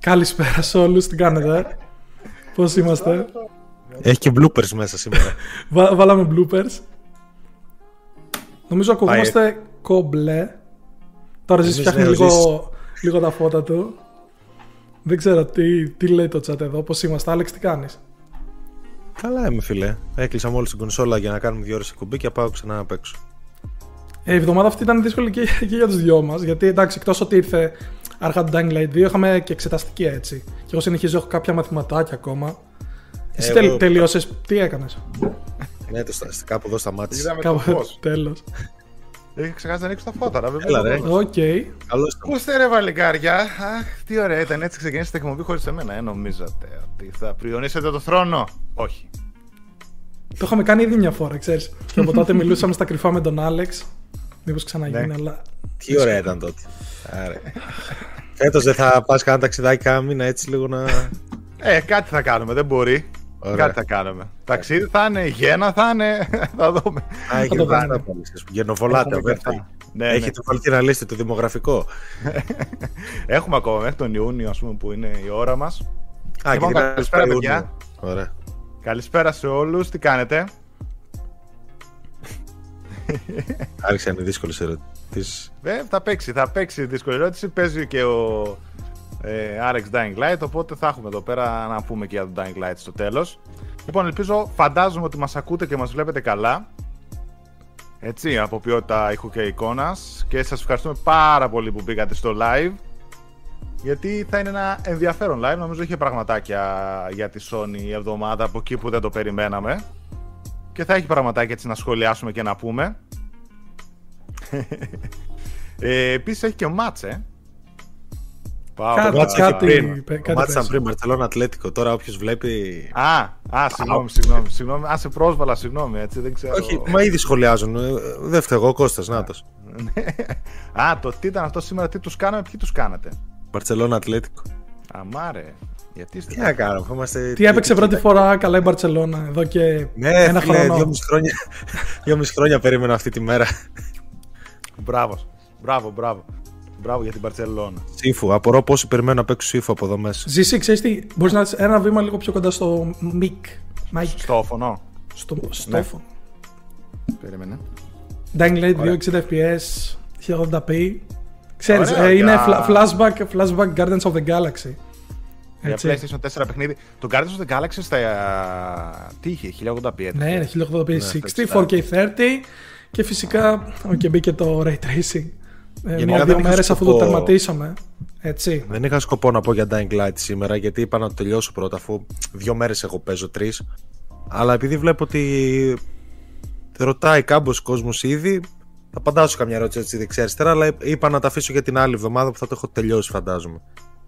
Καλησπέρα σε όλους, τι κάνετε, πώς είμαστε; Έχει και bloopers μέσα σήμερα. Βα- βάλαμε bloopers. Νομίζω ακουγόμαστε κομπλέ. Τώρα ζεις Εμείς, φτιάχνει ναι, ο λίγο, λίγο τα φώτα του. Δεν ξέρω τι, τι λέει το chat εδώ, πώς είμαστε. Άλεξ, τι κάνεις; Καλά είμαι φίλε. Έκλεισα μόλις την κονσόλα για να κάνουμε δύο ώρες εκπομπή και πάω ξανά απ' έξω. Ε, η εβδομάδα αυτή ήταν δύσκολη και, και για τους δυο μας. Γιατί εντάξει, εκτός ότι ήρθε αρχές του Dying Light 2, είχαμε και εξεταστική έτσι. Και εγώ συνεχίζω, έχω κάποια μαθηματάκια ακόμα. Εσύ Εγώ- τελ, τελείωσες, τι έκανες; Ναι, το στα, κάπου εδώ σταμάτησε. Είδαμε το Κάπου φως. Τέλος. Έχει ξεχάσει να ανοίξει τα φώτα, ρε, βέβαια. Έλα, ρε. Οκ. Καλώς το. Ακούστε ρε παλικάρια; Αχ, τι ωραία ήταν έτσι ξεκινήσατε εκπομπή χωρίς εμένα. Ε, νομίζατε ότι θα πριονίσετε το θρόνο; Όχι. Το είχαμε κάνει ήδη μια φορά, ξέρεις. και από τότε μιλούσαμε στα κρυφά με τον Άλεξ. Μήπως ξαναγίνει, Ναι. αλλά. Τι ωραία ήταν τότε. Άρα. Φέτος δεν θα πας κανένα ταξιδάκι κάνα μήνα έτσι λίγο να... Ε, κάτι θα κάνουμε, δεν μπορεί. Ωραία. Κάτι θα κάνουμε. Ταξίδι θα είναι, γένα θα είναι. θα δούμε. Α, έχει το αυτά κάνουμε. πάλι. Γενοβολάτε, Έχουμε και βέβαια. αυτά. Ναι, Έχετε βάλει την αλίστη το δημογραφικό. ναι. Έχουμε ακόμα μέχρι τον Ιούνιο, ας πούμε, που είναι η ώρα μας. Α, Λοιπόν, την καλησπέρα, Ιούνιο. παιδιά. Ωραία. Καλησπέρα σε όλους, τι κάνετε; Άρχισαν οι δύσκολες ερωτήσεις. Ε, θα παίξει, θα παίξει δύσκολη ερώτηση. Παίζει και ο ε, RX Dying Light, οπότε θα έχουμε εδώ πέρα να πούμε και για το Dying Light στο τέλος. Λοιπόν, ελπίζω, φαντάζομαι ότι μας ακούτε και μας βλέπετε καλά. Έτσι, από ποιότητα ήχου και εικόνας. Και σας ευχαριστούμε πάρα πολύ που μπήκατε στο live. Γιατί θα είναι ένα ενδιαφέρον live. Νομίζω είχε πραγματάκια για τη Sony η εβδομάδα από εκεί που δεν το περιμέναμε. Και θα έχει πραγματάκια έτσι να σχολιάσουμε και να πούμε. Ε, Επίσης έχει και μάτσε. Πάω, Κάτι- πάω. Μάτσα κάτι- και πριν. κάτι Το μάτσα παίζει. πριν Μπαρτσελώνα Ατλέτικο. Τώρα όποιος βλέπει. Α, α, συγγνώμη, συγγνώμη, συγγνώμη. Α, σε πρόσβαλα, συγγνώμη, έτσι, δεν ξέρω. Όχι, μα ήδη σχολιάζουν. Ε, Δεν φταίω εγώ, Κώστας, Νάτος. α, το τι ήταν αυτό σήμερα, τι τους κάναμε, ποιοι τους κάνατε; Μπαρτσελώνα Ατλέτικο. Αμάρε, γιατί είστε... Τι να κάνουμε, είμαστε. Τι έπαιξε πρώτη φορά καλά η Μπαρσελόνα εδώ και Ναι, ένα φίλε, χρόνο. δυόμιση χρόνια, δυόμιση χρόνια περίμενα αυτή τη μέρα. Μπράβο, μπράβο, μπράβο. Μπράβο για την Παρσελόνα. Σύφου, απορώ πόσοι περιμένουν να παίξουν σύφου από εδώ μέσα. Ζήσει, ξέρεις τι, μπορείς να είσαι ένα βήμα λίγο πιο κοντά στο mic. Mic. Στο φωνό. Στο στόφο. Περίμενε. Dying Light 2 60 FPS, 1080p. Ξέρεις, Ωραία, ε, είναι για- fla- flashback, flashback Guardians of the Galaxy. Για Έτσι. PlayStation 4 παιχνίδι. Το Guardians of the Galaxy στα. Τι είχε, 1080p. έτσι. Ναι, είναι 1080p 60, φυσικά. 4K 30 και φυσικά okay, μπήκε το Ray Tracing. Ε, Γενικά Μια-δύο δεν είχα μέρες αφού το σκοπό- τερματίσαμε. Έτσι. Δεν είχα σκοπό να πω για Dying Light σήμερα γιατί είπα να το τελειώσω πρώτα αφού δύο μέρες εγώ παίζω τρεις αλλά επειδή βλέπω ότι ρωτάει κάμπος κόσμος ήδη θα απαντάω σε καμιά ερώτηση έτσι δεξιά αριστερά αλλά είπα να τα αφήσω για την άλλη εβδομάδα που θα το έχω τελειώσει φαντάζομαι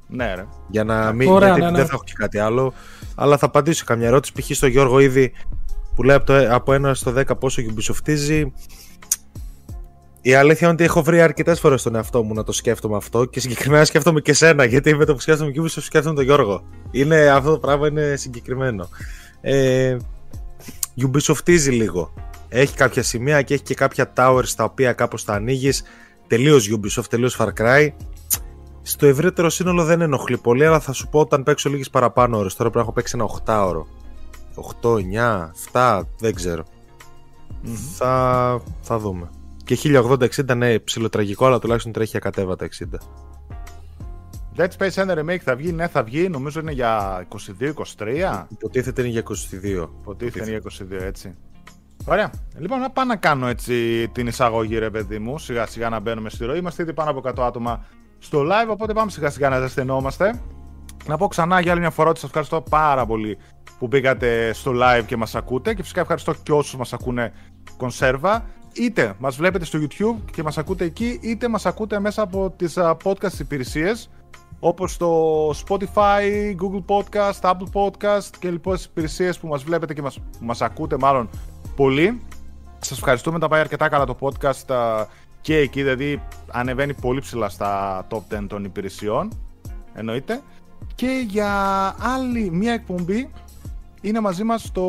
Ναι, ρε. για να μην Ωραία, γιατί ναι, ναι. δεν θα έχω και κάτι άλλο αλλά θα απαντήσω σε καμιά ερώτηση π.χ. στο Γιώργο ήδη που λέει από, το, από 1 στο 10 πόσο γιουμπισοφτίζει η αλήθεια είναι ότι έχω βρει αρκετές φορές τον εαυτό μου να το σκέφτομαι αυτό και συγκεκριμένα σκέφτομαι και σένα. Γιατί με το που σκέφτομαι και Ubisoft σκέφτομαι τον Γιώργο. Είναι, αυτό το πράγμα είναι συγκεκριμένο. Ε, Ubisoftίζει λίγο. Έχει κάποια σημεία και έχει και κάποια towers τα οποία κάπως τα ανοίγεις. Τελείως Ubisoft, τελείως Far Cry. Στο ευρύτερο σύνολο δεν ενοχλεί πολύ, αλλά θα σου πω όταν παίξω λίγες παραπάνω ώρες. Τώρα πρέπει να έχω παίξει ένα 8 ώρο. 8, 9, 7, δεν ξερω Θα, θα δούμε. Και 1080-60 ναι, ψιλοτραγικό, αλλά τουλάχιστον τρέχει ακατέβατα 60. Dead Space 1 Remake θα βγει, ναι, θα βγει. Νομίζω είναι για 22-23. Υποτίθεται είναι για 22. Υποτίθεται είναι για 22, έτσι. Ωραία. Λοιπόν, να πάω να κάνω έτσι την εισαγωγή, ρε παιδί μου. Σιγά σιγά να μπαίνουμε στη ροή. Είμαστε ήδη πάνω από 100 άτομα στο live, οπότε πάμε σιγά σιγά να ζεσθενόμαστε. Να πω ξανά για άλλη μια φορά ότι σας ευχαριστώ πάρα πολύ που μπήκατε στο live και μας ακούτε. Και φυσικά ευχαριστώ και όσους μας ακούνε κονσέρβα. Είτε μας βλέπετε στο YouTube και μας ακούτε εκεί, είτε μας ακούτε μέσα από τις podcast υπηρεσίες όπως το Spotify, Google Podcast, Apple Podcast και λοιπές υπηρεσίες που μας βλέπετε και μας, που μας ακούτε μάλλον πολύ. Σας ευχαριστούμε, τα πάει αρκετά καλά το podcast α, και εκεί, δηλαδή ανεβαίνει πολύ ψηλά στα top 10 των υπηρεσιών, εννοείται. Και για άλλη μία εκπομπή είναι μαζί μας το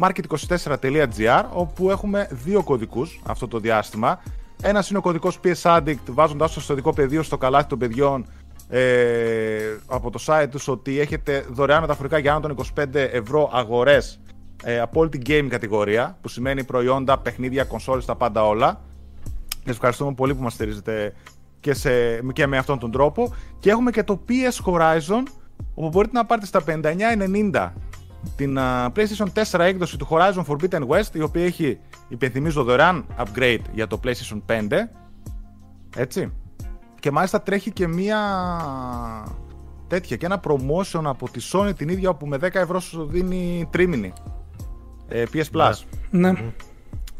market24.gr όπου έχουμε δύο κωδικούς αυτό το διάστημα. Ένας είναι ο κωδικός PS Addict βάζοντας το στο πεδίο στο καλάθι των παιδιών ε, από το site τους ότι έχετε δωρεάν μεταφορικά για άνω των 25 ευρώ αγορές ε, από όλη την game κατηγορία που σημαίνει προϊόντα, παιχνίδια, κονσόλες, τα πάντα όλα. Σας ευχαριστούμε πολύ που μας στηρίζετε και, σε, και με αυτόν τον τρόπο. Και έχουμε και το PS Horizon όπου μπορείτε να πάρετε στα 59.90 την uh, PlayStation 4 έκδοση του Horizon Forbidden West η οποία έχει υπενθυμίζω δωρεάν upgrade για το PlayStation 5 έτσι και μάλιστα τρέχει και μία τέτοια και ένα promotion από τη Sony την ίδια όπου με 10 ευρώ σου δίνει τρίμηνη ε, PS Plus. Ναι.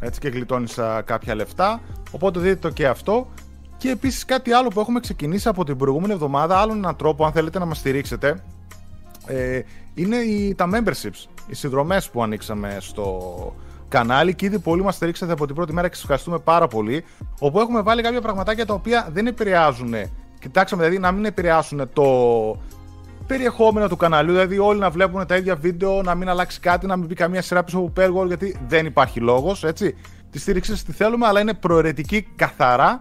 Έτσι και γλιτώνεις κάποια λεφτά. Οπότε δείτε το και αυτό. Και επίσης κάτι άλλο που έχουμε ξεκινήσει από την προηγούμενη εβδομάδα, άλλον έναν τρόπο αν θέλετε να μας στηρίξετε, ε, είναι οι, τα memberships, οι συνδρομές που ανοίξαμε στο, κανάλι και ήδη πολύ μας στηρίξατε από την πρώτη μέρα και σας ευχαριστούμε πάρα πολύ. Όπου έχουμε βάλει κάποια πραγματάκια τα οποία δεν επηρεάζουν. Κοιτάξαμε δηλαδή να μην επηρεάσουν το περιεχόμενο του καναλιού, δηλαδή όλοι να βλέπουν τα ίδια βίντεο, να μην αλλάξει κάτι, να μην μπει καμία σειρά πίσω από Pergol, γιατί δεν υπάρχει λόγος, έτσι. Τη στήριξη τη θέλουμε, αλλά είναι προαιρετική καθαρά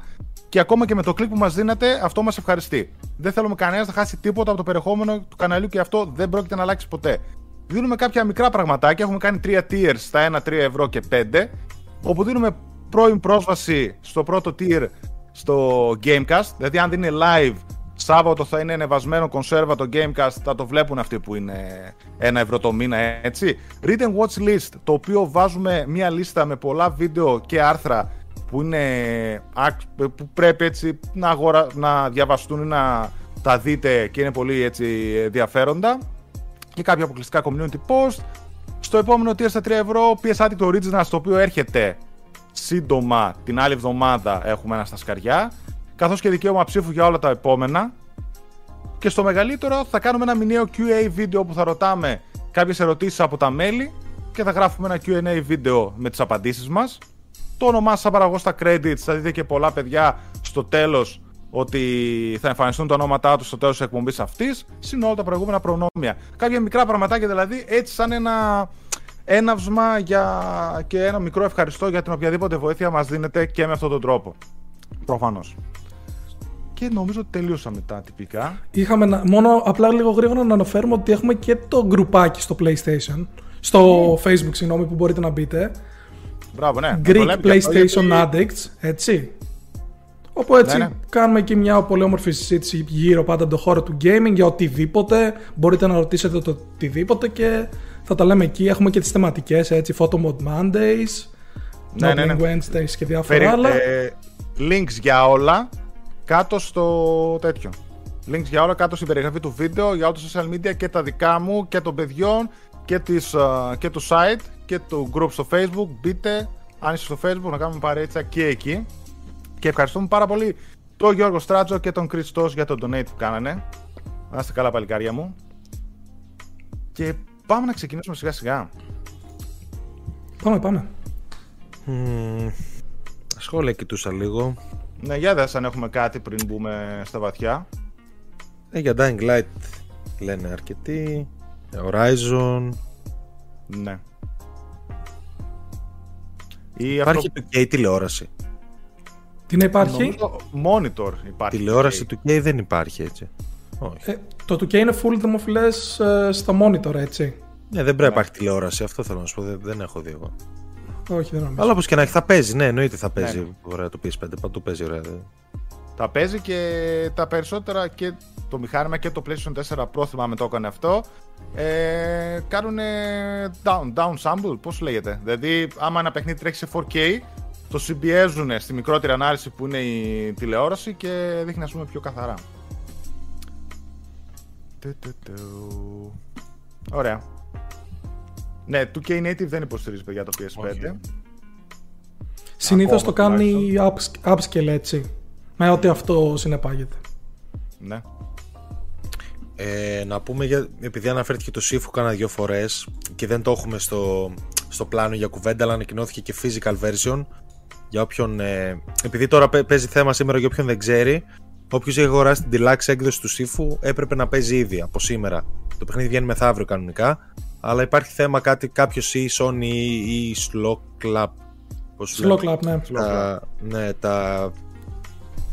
και ακόμα και με το κλικ που μας δίνετε, αυτό μας ευχαριστεί. Δεν θέλουμε κανένας να χάσει τίποτα από το περιεχόμενο του καναλιού και αυτό δεν πρόκειται να αλλάξει ποτέ δίνουμε κάποια μικρά πραγματάκια. Έχουμε κάνει τρία tiers στα 1, 3 ευρώ και 5. Όπου δίνουμε πρώην πρόσβαση στο πρώτο tier στο Gamecast. Δηλαδή, αν δεν είναι live Σάββατο θα είναι ανεβασμένο κονσέρβα το Gamecast, θα το βλέπουν αυτοί που είναι ένα ευρώ το μήνα, έτσι. Read and Watch List, το οποίο βάζουμε μια λίστα με πολλά βίντεο και άρθρα που, είναι, που πρέπει έτσι να, αγορα, να διαβαστούν ή να τα δείτε και είναι πολύ έτσι ενδιαφέροντα και κάποια αποκλειστικά community post. Στο επόμενο tier στα 3 ευρώ, PS Addict Original, στο οποίο έρχεται σύντομα την άλλη εβδομάδα έχουμε ένα στα σκαριά. Καθώς και δικαίωμα ψήφου για όλα τα επόμενα. Και στο μεγαλύτερο θα κάνουμε ένα μηνιαίο QA βίντεο που θα ρωτάμε κάποιες ερωτήσεις από τα μέλη και θα γράφουμε ένα Q&A βίντεο με τις απαντήσεις μας. Το όνομά σας θα παραγώ στα credits, θα δείτε και πολλά παιδιά στο τέλος ότι θα εμφανιστούν τα ονόματά τους στο τέλος της εκπομπής αυτής, συν όλα τα προηγούμενα προνόμια. Κάποια μικρά πραγματάκια δηλαδή, έτσι σαν ένα έναυσμα για... και ένα μικρό ευχαριστώ για την οποιαδήποτε βοήθεια μας δίνετε και με αυτόν τον τρόπο. Προφανώς. Και νομίζω ότι τελείωσαμε τα τυπικά. Είχαμε μόνο απλά λίγο γρήγορα να αναφέρουμε ότι έχουμε και το γκρουπάκι στο PlayStation. Στο Facebook, συγγνώμη, που μπορείτε να μπείτε. Μπράβο, ναι. Greek PlayStation Addicts, έτσι. Όπου έτσι ναι, ναι. κάνουμε και μια πολύ όμορφη συζήτηση γύρω πάντα από το χώρο του gaming για οτιδήποτε. Μπορείτε να ρωτήσετε το οτιδήποτε και θα τα λέμε εκεί. Έχουμε και τις θεματικές έτσι, Photo Mode Mondays, ναι, ναι, ναι. Wednesdays και διάφορα Περι, άλλα. Ε, links για όλα κάτω στο τέτοιο. Links για όλα κάτω στην περιγραφή του βίντεο, για όλα τα social media και τα δικά μου και των παιδιών και, της, και του site και του group στο facebook. Μπείτε, αν είστε στο facebook, να κάνουμε παρέτσα και εκεί. Και ευχαριστούμε πάρα πολύ τον Γιώργο Στράτζο και τον Κριστός για τον donate που κάνανε. Να είστε καλά παλικάρια μου. Και πάμε να ξεκινήσουμε σιγά σιγά. Πάμε, πάμε. Mm, σχόλια κοιτούσα λίγο. Ναι, για δες αν έχουμε κάτι πριν μπούμε στα βαθιά. Ε, για Dying Light λένε αρκετοί. Horizon. Ναι. Υπάρχει αυτό... το τηλεόραση. Τι να υπάρχει; monitor υπάρχει. Τηλεόραση του K δεν υπάρχει έτσι. Όχι. Ε, το 2K είναι full δημοφιλές ε, στα monitor έτσι. Ναι, δεν πρέπει να υπάρχει τηλεόραση. Αυτό θέλω να σου πω. Δεν, δεν έχω δει εγώ. Όχι, δεν νομίζω. Αλλά όπως και να έχει, θα παίζει. Ναι, εννοείται θα παίζει. Ναι. Ωραία το PS5. Παντού παίζει ωραία. Τα παίζει και τα περισσότερα και το μηχάνημα και το PlayStation 4 Pro θυμάμαι το έκανε αυτό. Ε, κάνουν down, down sample, πώς λέγεται; Δηλαδή, άμα ένα παιχνίδι τρέχει σε 4K, το συμπιέζουν στη μικρότερη ανάλυση που είναι η τηλεόραση και δείχνει ας πούμε πιο καθαρά. Ωραία. Ναι, 2K Native δεν υποστηρίζει παιδιά το PS5. Συνήθως το κάνει upscale έτσι. Με ό,τι αυτό συνεπάγεται. Ναι. Ε, να πούμε, για, επειδή αναφέρθηκε το Sifu κάνα δύο φορές και δεν το έχουμε στο, στο πλάνο για κουβέντα, αλλά ανακοινώθηκε και physical version για όποιον, ε, επειδή τώρα παίζει θέμα σήμερα για όποιον δεν ξέρει, όποιος έχει αγοράσει την deluxe έκδοση του Sifu έπρεπε να παίζει ήδη από σήμερα. Το παιχνίδι βγαίνει μεθαύριο κανονικά, αλλά υπάρχει θέμα κάτι, κάποιος ή Sony ή Slow Club. Slow Club, ναι. Τα, ναι, τα...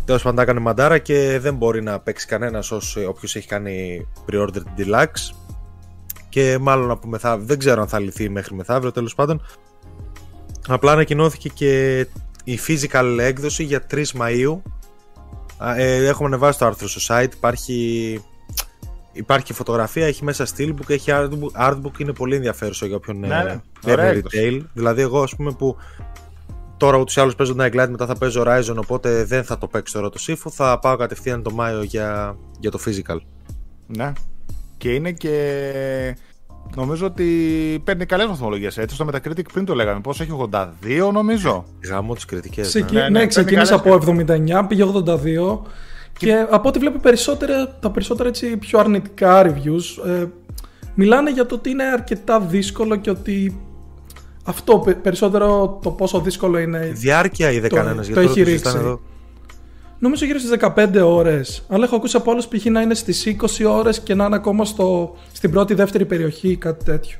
Τέλος πάντων τα έκανε μαντάρα και δεν μπορεί να παίξει κανένας όποιος έχει κάνει pre-order την Deluxe. Και μάλλον από μεθαύριο, δεν ξέρω αν θα λυθεί μέχρι μεθαύριο τέλος πάντων. Απλά ανακοινώθηκε και η physical έκδοση για 3 Μαΐου. Ε, έχουμε ανεβάσει το άρθρο στο site. Υπάρχει Υπάρχει φωτογραφία, έχει μέσα steelbook, έχει artbook, artbook είναι πολύ ενδιαφέρουσα για όποιον ναι, ναι. παίρνει retail. Δηλαδή εγώ ας πούμε που τώρα ούτως ή άλλως παίζω Night Light, μετά θα παίζω Horizon, οπότε δεν θα το παίξω τώρα το Sifu, θα πάω κατευθείαν το Μάιο για, για το physical. Ναι. Και είναι και Νομίζω ότι παίρνει καλές βαθμολογίες. Έτσι, στο Metacritic πριν το λέγαμε. Πόσο έχει 82, νομίζω; Γάμο τις κριτικές. Ναι, ναι, ναι, ξεκίνησε από 79, πήγε 82. Και από ό,τι βλέπω περισσότερα, τα περισσότερα έτσι πιο αρνητικά reviews ε, μιλάνε για το ότι είναι αρκετά δύσκολο και ότι αυτό περισσότερο το πόσο δύσκολο είναι. Διάρκεια είδε κανένα γιατί το έχει ρίξει. Εδώ. Νομίζω γύρω στις 15 ώρες. Αλλά έχω ακούσει από άλλου π.χ. να είναι στις 20 ώρες και να είναι ακόμα στο, στην πρώτη-δεύτερη περιοχή ή κάτι τέτοιο.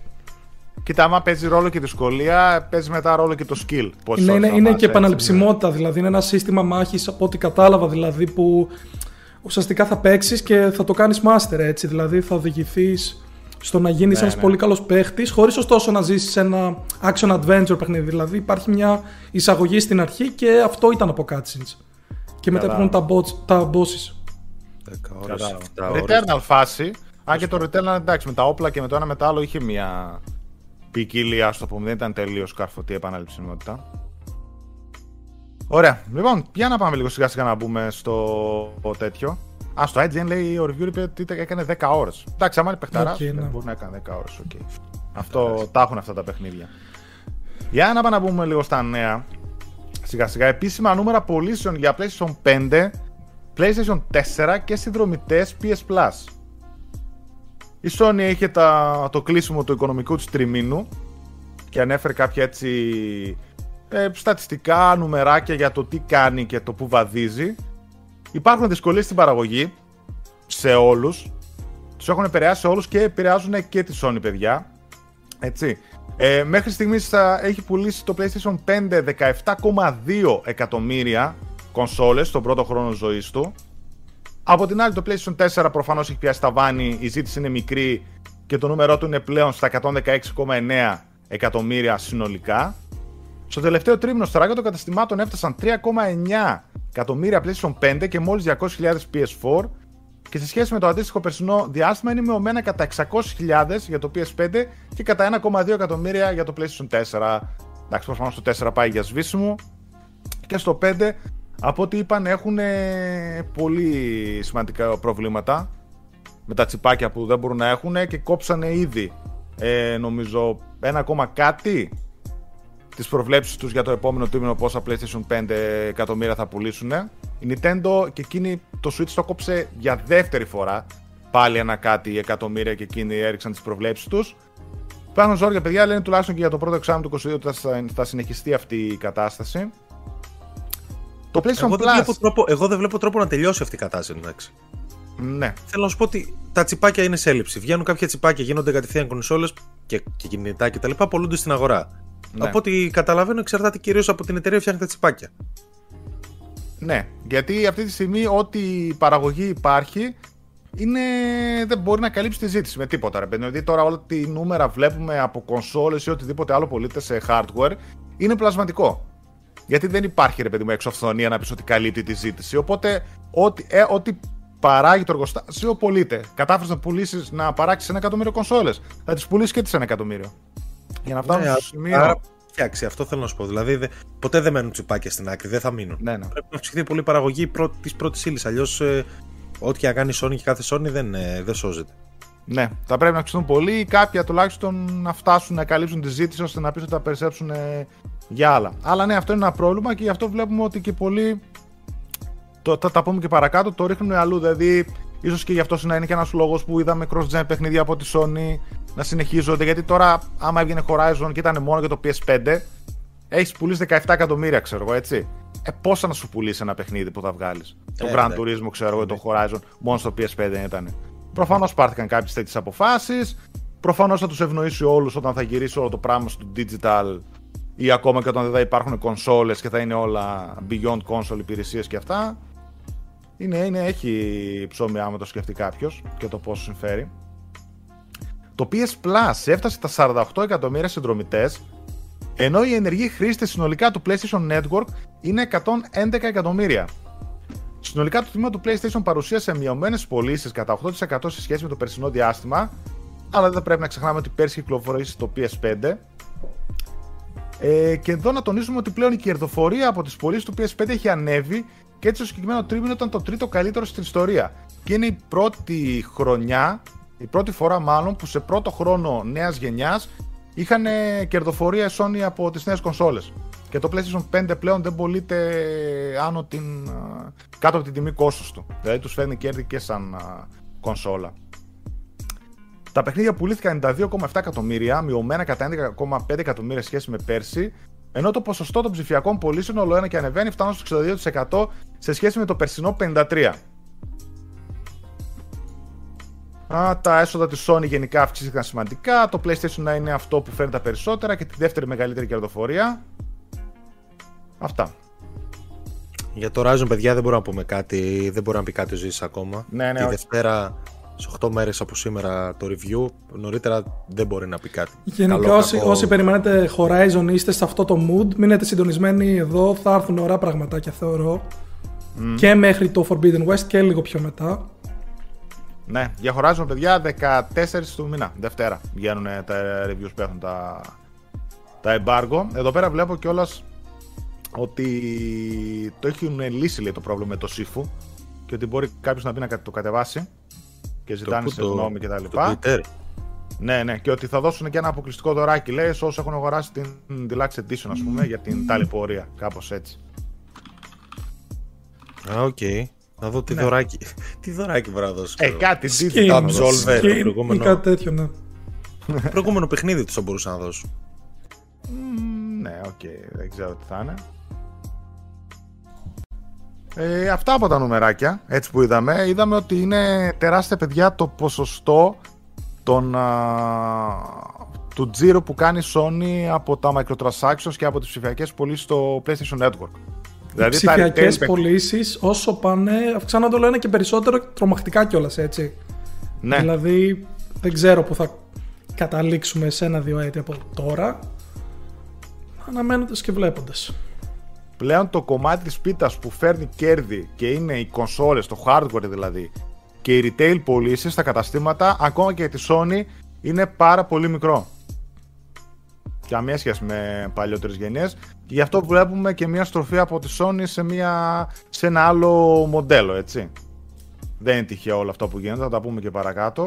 Κοίτα, άμα παίζει ρόλο και δυσκολία, παίζει μετά ρόλο και το skill. Ναι, είναι, είναι και επαναληψιμότητα, ναι. δηλαδή είναι ένα σύστημα μάχης από ό,τι κατάλαβα, δηλαδή που ουσιαστικά θα παίξεις και θα το κάνεις master έτσι. Δηλαδή θα οδηγηθείς στο να γίνεις ναι, ένας ναι. πολύ καλός παίχτης, χωρίς ωστόσο να ζήσεις ένα action adventure παιχνίδι. Δηλαδή υπάρχει μια εισαγωγή στην αρχή και αυτό ήταν από cutscenes. Και μετά υπάρχουν τα, τα bosses. 10 ώρες, Returnal φάση. Αν και το Returnal εντάξει με τα όπλα και με το ένα μετά άλλο είχε μια ποικιλία, ας το πούμε. Δεν ήταν τελείως καρφωτή επαναληψιμότητα. Ωραία. Λοιπόν, για να πάμε λίγο σιγά σιγά να μπούμε στο τέτοιο. Α, στο IGN λέει ο review είπε ότι έκανε 10 ώρες. Εντάξει, άμα είναι παιχταράς, okay, ναι. μπορεί να έκανε 10 ώρες. Okay. Αυτό τα έχουν αυτά τα παιχνίδια. Για να πάμε να μπούμε λίγο στα νέα. Σιγά σιγά. Επίσημα νούμερα πωλήσεων για PlayStation 5, PlayStation 4 και συνδρομητές PS Plus. Η Sony είχε τα, το κλείσιμο του οικονομικού του τριμήνου και ανέφερε κάποια έτσι ε, στατιστικά, νουμεράκια για το τι κάνει και το που βαδίζει. Υπάρχουν δυσκολίες στην παραγωγή σε όλους. Τους έχουν επηρεάσει όλους και επηρεάζουν και τη Sony, παιδιά. Έτσι. Ε, μέχρι στιγμής θα έχει πουλήσει το PlayStation 5 17,2 εκατομμύρια κονσόλες στον πρώτο χρόνο ζωής του. Από την άλλη το PlayStation 4 προφανώς έχει πιάσει τα βάνη, η ζήτηση είναι μικρή και το νούμερό του είναι πλέον στα 116,9 εκατομμύρια συνολικά. Στο τελευταίο τρίμηνο στα ράγκια των καταστημάτων έφτασαν 3,9 εκατομμύρια PlayStation 5 και μόλις 200.000 PS4 και σε σχέση με το αντίστοιχο περσινό διάστημα είναι μειωμένα κατά 600.000 για το PS5 και κατά 1,2 εκατομμύρια για το PlayStation 4. Εντάξει, προφανώς το 4 πάει για σβήσιμο. Και στο 5 από ό,τι είπαν έχουν πολύ σημαντικά προβλήματα με τα τσιπάκια που δεν μπορούν να έχουν και κόψανε ήδη ε, νομίζω ένα ακόμα κάτι τις προβλέψεις τους για το επόμενο τρίμηνο πόσα PlayStation 5 εκατομμύρια θα πουλήσουν. Η Nintendo και εκείνη το Switch το κόψε για δεύτερη φορά πάλι ένα κάτι εκατομμύρια και εκείνοι έριξαν τις προβλέψεις τους. Πάνω ζόρια παιδιά λένε τουλάχιστον και για το πρώτο εξάμεινο του 2022 ότι θα συνεχιστεί αυτή η κατάσταση. Το PlayStation εγώ, Plus... δεν βλέπω τρόπο, εγώ δεν βλέπω τρόπο να τελειώσει αυτή η κατάσταση, εντάξει. Ναι. Θέλω να σου πω ότι τα τσιπάκια είναι σε έλλειψη. Βγαίνουν κάποια τσιπάκια, γίνονται κατευθείαν κονσόλες και, και κινητά κτλ. πολλούνται στην αγορά. Ναι. Από ό,τι καταλαβαίνω, εξαρτάται κυρίως από την εταιρεία που φτιάχνει τα τσιπάκια. Ναι, γιατί αυτή τη στιγμή ό,τι παραγωγή υπάρχει είναι, δεν μπορεί να καλύψει τη ζήτηση με τίποτα. Ρε, δηλαδή τώρα όλα τη νούμερα βλέπουμε από κονσόλες ή οτιδήποτε άλλο πωλείται σε hardware είναι πλασματικό. Γιατί δεν υπάρχει ρε παιδί μου εξωφθονία να πεις ότι καλύπτει τη ζήτηση. Οπότε ό,τι, ε, ό,τι παράγει το εργοστάσιο πωλείται. Κατάφερες να πουλήσεις να παράξεις ένα εκατομμύριο κονσόλες. Θα τις πουλήσεις και τις ένα εκατομμύριο. Για να φτάσουμε ναι, στο σημείο. Άρα, φτιάξει, αυτό θέλω να σου πω. Δηλαδή, δε, ποτέ δεν μένουν τσιπάκια στην άκρη, δεν θα μείνουν. Ναι, ναι. Πρέπει να αυξηθεί πολύ η παραγωγή της πρώτης ύλης. Αλλιώς, ε, ό,τι και να κάνει η Sony και κάθε Sony δεν, ε, δεν σώζεται. Ναι, θα πρέπει να αυξηθούν πολύ ή κάποια τουλάχιστον να φτάσουν να καλύψουν τη ζήτηση ώστε να πεις ότι θα περισσέψουν ε, για άλλα. Αλλά ναι, αυτό είναι ένα πρόβλημα και γι' αυτό βλέπουμε ότι και πολλοί. Το, θα τα πούμε και παρακάτω, το ρίχνουν αλλού. Δηλαδή, ίσως και γι' αυτό να είναι και ένας λόγος που είδαμε cross-gen παιχνίδια από τη Sony να συνεχίζονται. Γιατί τώρα, άμα έβγαινε Horizon και ήταν μόνο για το PS5, έχεις πουλήσει 17 εκατομμύρια, ξέρω εγώ, έτσι. Ε, πόσα να σου πουλήσει ένα παιχνίδι που θα βγάλεις; το ε, Grand ναι. Turismo, ξέρω εγώ, το Horizon, μόνο στο PS5 δεν ήταν. Προφανώς πάρθηκαν κάποιες τέτοιες αποφάσεις. Προφανώς θα τους ευνοήσει όλους όταν θα γυρίσει όλο το πράγμα στο digital ή ακόμα και όταν δεν θα υπάρχουν κονσόλες και θα είναι όλα beyond console υπηρεσίες και αυτά. Είναι, είναι, έχει ψωμί άμα το σκεφτεί κάποιος και το πόσο συμφέρει. Το PS Plus έφτασε τα 48 εκατομμύρια συνδρομητές, ενώ οι ενεργοί χρήστες συνολικά του PlayStation Network είναι 111 εκατομμύρια. Συνολικά το τμήμα του PlayStation παρουσίασε μειωμένες πωλήσεις κατά 8% σε σχέση με το περσινό διάστημα, αλλά δεν θα πρέπει να ξεχνάμε ότι πέρσι κυκλοφορήσει το PS5. Ε, και εδώ να τονίσουμε ότι πλέον η κερδοφορία από τις πωλήσεις του PS5 έχει ανέβει και έτσι το συγκεκριμένο τρίμηνο ήταν το τρίτο καλύτερο στην ιστορία. Και είναι η πρώτη χρονιά, η πρώτη φορά μάλλον, που σε πρώτο χρόνο νέας γενιάς είχαν κερδοφορία Sony από τις νέες κονσόλες. Και το PlayStation 5 πλέον δεν πωλείται άνω την, κάτω από την τιμή κόστος του. Δηλαδή τους φέρνει κέρδη και σαν κονσόλα. Τα παιχνίδια πουλήθηκαν 92,7 εκατομμύρια, μειωμένα κατά 11,5 εκατομμύρια σχέση με πέρσι, ενώ το ποσοστό των ψηφιακών πωλήσεων όλο ένα και ανεβαίνει, φτάνοντας στο 62% σε σχέση με το περσινό 53%. Α, τα έσοδα της Sony γενικά αυξήθηκαν σημαντικά, το PlayStation να είναι αυτό που φέρνει τα περισσότερα και τη δεύτερη μεγαλύτερη κερδοφορία. Αυτά. Για το Horizon, παιδιά, δεν μπορώ να πούμε κάτι. Δεν μπορώ να πει κάτι ο Ζήσης ακόμα. Ναι, ναι, Τη όχι. Δευτέρα, σε 8 μέρες από σήμερα το review, νωρίτερα δεν μπορεί να πει κάτι. Γενικά, Καλό, όσοι, κακό. όσοι περιμένετε Horizon είστε σε αυτό το mood, μείνετε συντονισμένοι εδώ. Θα έρθουν ωραία πραγματάκια, θεωρώ. Και μέχρι το Forbidden West και λίγο πιο μετά. Ναι, για Horizon, παιδιά, 14 του μήνα, Δευτέρα, βγαίνουν τα reviews που έχουν τα, τα embargo. Εδώ πέρα βλέπω κιόλας ότι το έχουν λύσει λέει, το πρόβλημα με το Sifu και ότι μπορεί κάποιος να μπει να το κατεβάσει και ζητάνε που το- συγγνώμη κτλ. Το Twitter. Ναι, ναι, και ότι θα δώσουν και ένα αποκλειστικό δωράκι, λέει, σε όσους έχουν αγοράσει την Deluxe Edition, ας πούμε, για την ταλαιπωρία, κάπως έτσι. Α, οκ. Να δω τι δωράκι. τι δωράκι μπορεί να δώσω. Ναι. Ε, ξέρω. κάτι Skin, digital. το Absolver, το skin προηγούμενο. ή κάτι τέτοιο, ναι. Προηγούμενο παιχνίδι τους θα μπορούσα να δώσω. Μμμ, Ναι, οκ, δεν ξέρω τι θα είναι. Ε, αυτά από τα νομεράκια, έτσι που είδαμε. Είδαμε ότι είναι τεράστια παιδιά το ποσοστό των, α, του τζίρου που κάνει η Sony από τα microtransactions και από τις ψηφιακές πωλήσεις στο PlayStation Network. Δηλαδή τα Ψηφιακές retail- πωλήσεις, όσο πάνε, αυξάνονται όλο ένα και περισσότερο τρομακτικά κιόλας, έτσι. Ναι, Δηλαδή, δεν ξέρω που θα καταλήξουμε σε ένα-δύο έτη από τώρα. Αναμένοντας και βλέποντας. Πλέον το κομμάτι της πίτας που φέρνει κέρδη και είναι οι κονσόλες, το hardware δηλαδή, και οι retail πωλήσεις στα καταστήματα, ακόμα και τη Sony, είναι πάρα πολύ μικρό. Καμία σχέση με παλιότερες γενιές. Και γι' αυτό βλέπουμε και μια στροφή από τη Sony σε, μια, σε ένα άλλο μοντέλο, έτσι. Δεν είναι τυχαίο όλο αυτό που γίνεται, θα τα πούμε και παρακάτω.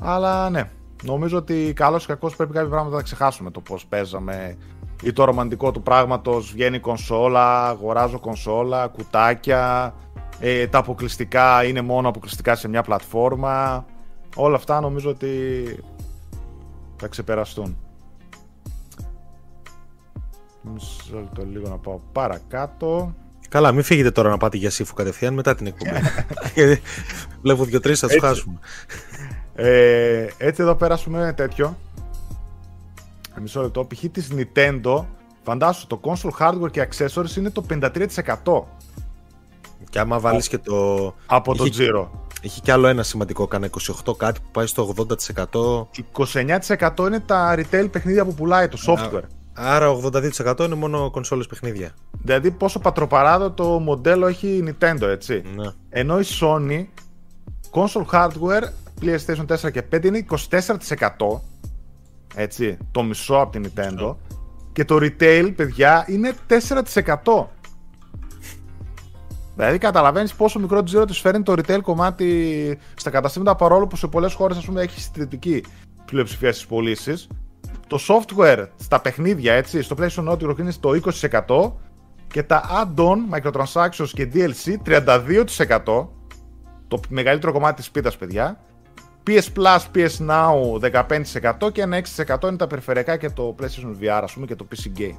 Αλλά ναι, νομίζω ότι καλός ή κακός πρέπει κάποια πράγματα να τα ξεχάσουμε. Το πώς παίζαμε ή το ρομαντικό του πράγματος. Βγαίνει κονσόλα, αγοράζω κονσόλα, κουτάκια. Ε, τα αποκλειστικά είναι μόνο αποκλειστικά σε μια πλατφόρμα. Όλα αυτά νομίζω ότι θα ξεπεραστούν. Μισό λεπτό λίγο να πάω παρακάτω. Καλά, μην φύγετε τώρα να πάτε για σύφου κατευθείαν μετά την εκπομπή. Γιατί Βλέπω δύο-τρει θα τους Έτσι. χάσουμε. Ε, έτσι εδώ πέρασουμε τέτοιο. Μισό λεπτό. Π.χ. της Nintendo, φαντάσου το console hardware και accessories είναι το 53% Και άμα βάλεις και το. από το Είχε- Giro. Έχει κι άλλο ένα σημαντικό, κάνα 28 κάτι που πάει στο 80%. 29% είναι τα retail παιχνίδια που πουλάει το software. Άρα 82% είναι μόνο κονσόλες παιχνίδια. Δηλαδή πόσο πατροπαράδο το μοντέλο έχει η Nintendo, έτσι. Ναι. Ενώ η Sony, console hardware, PlayStation 4 και 5 είναι 24%. Έτσι, το μισό από την Nintendo. Και το retail, παιδιά, είναι 4%. Δηλαδή καταλαβαίνεις πόσο μικρό τζίρο της φέρνει το retail κομμάτι στα καταστήματα παρόλο που σε πολλές χώρες έχει συντηρητική πλειοψηφία στις πωλήσεις. Το software στα παιχνίδια, έτσι, στο PlayStation Network είναι στο 20% και τα add-on, microtransactions και DLC 32%. Το μεγαλύτερο κομμάτι της πίτας, παιδιά. PS Plus, PS Now 15% και ένα 6% είναι τα περιφερειακά και το PlayStation VR, ας πούμε, και το PC Game.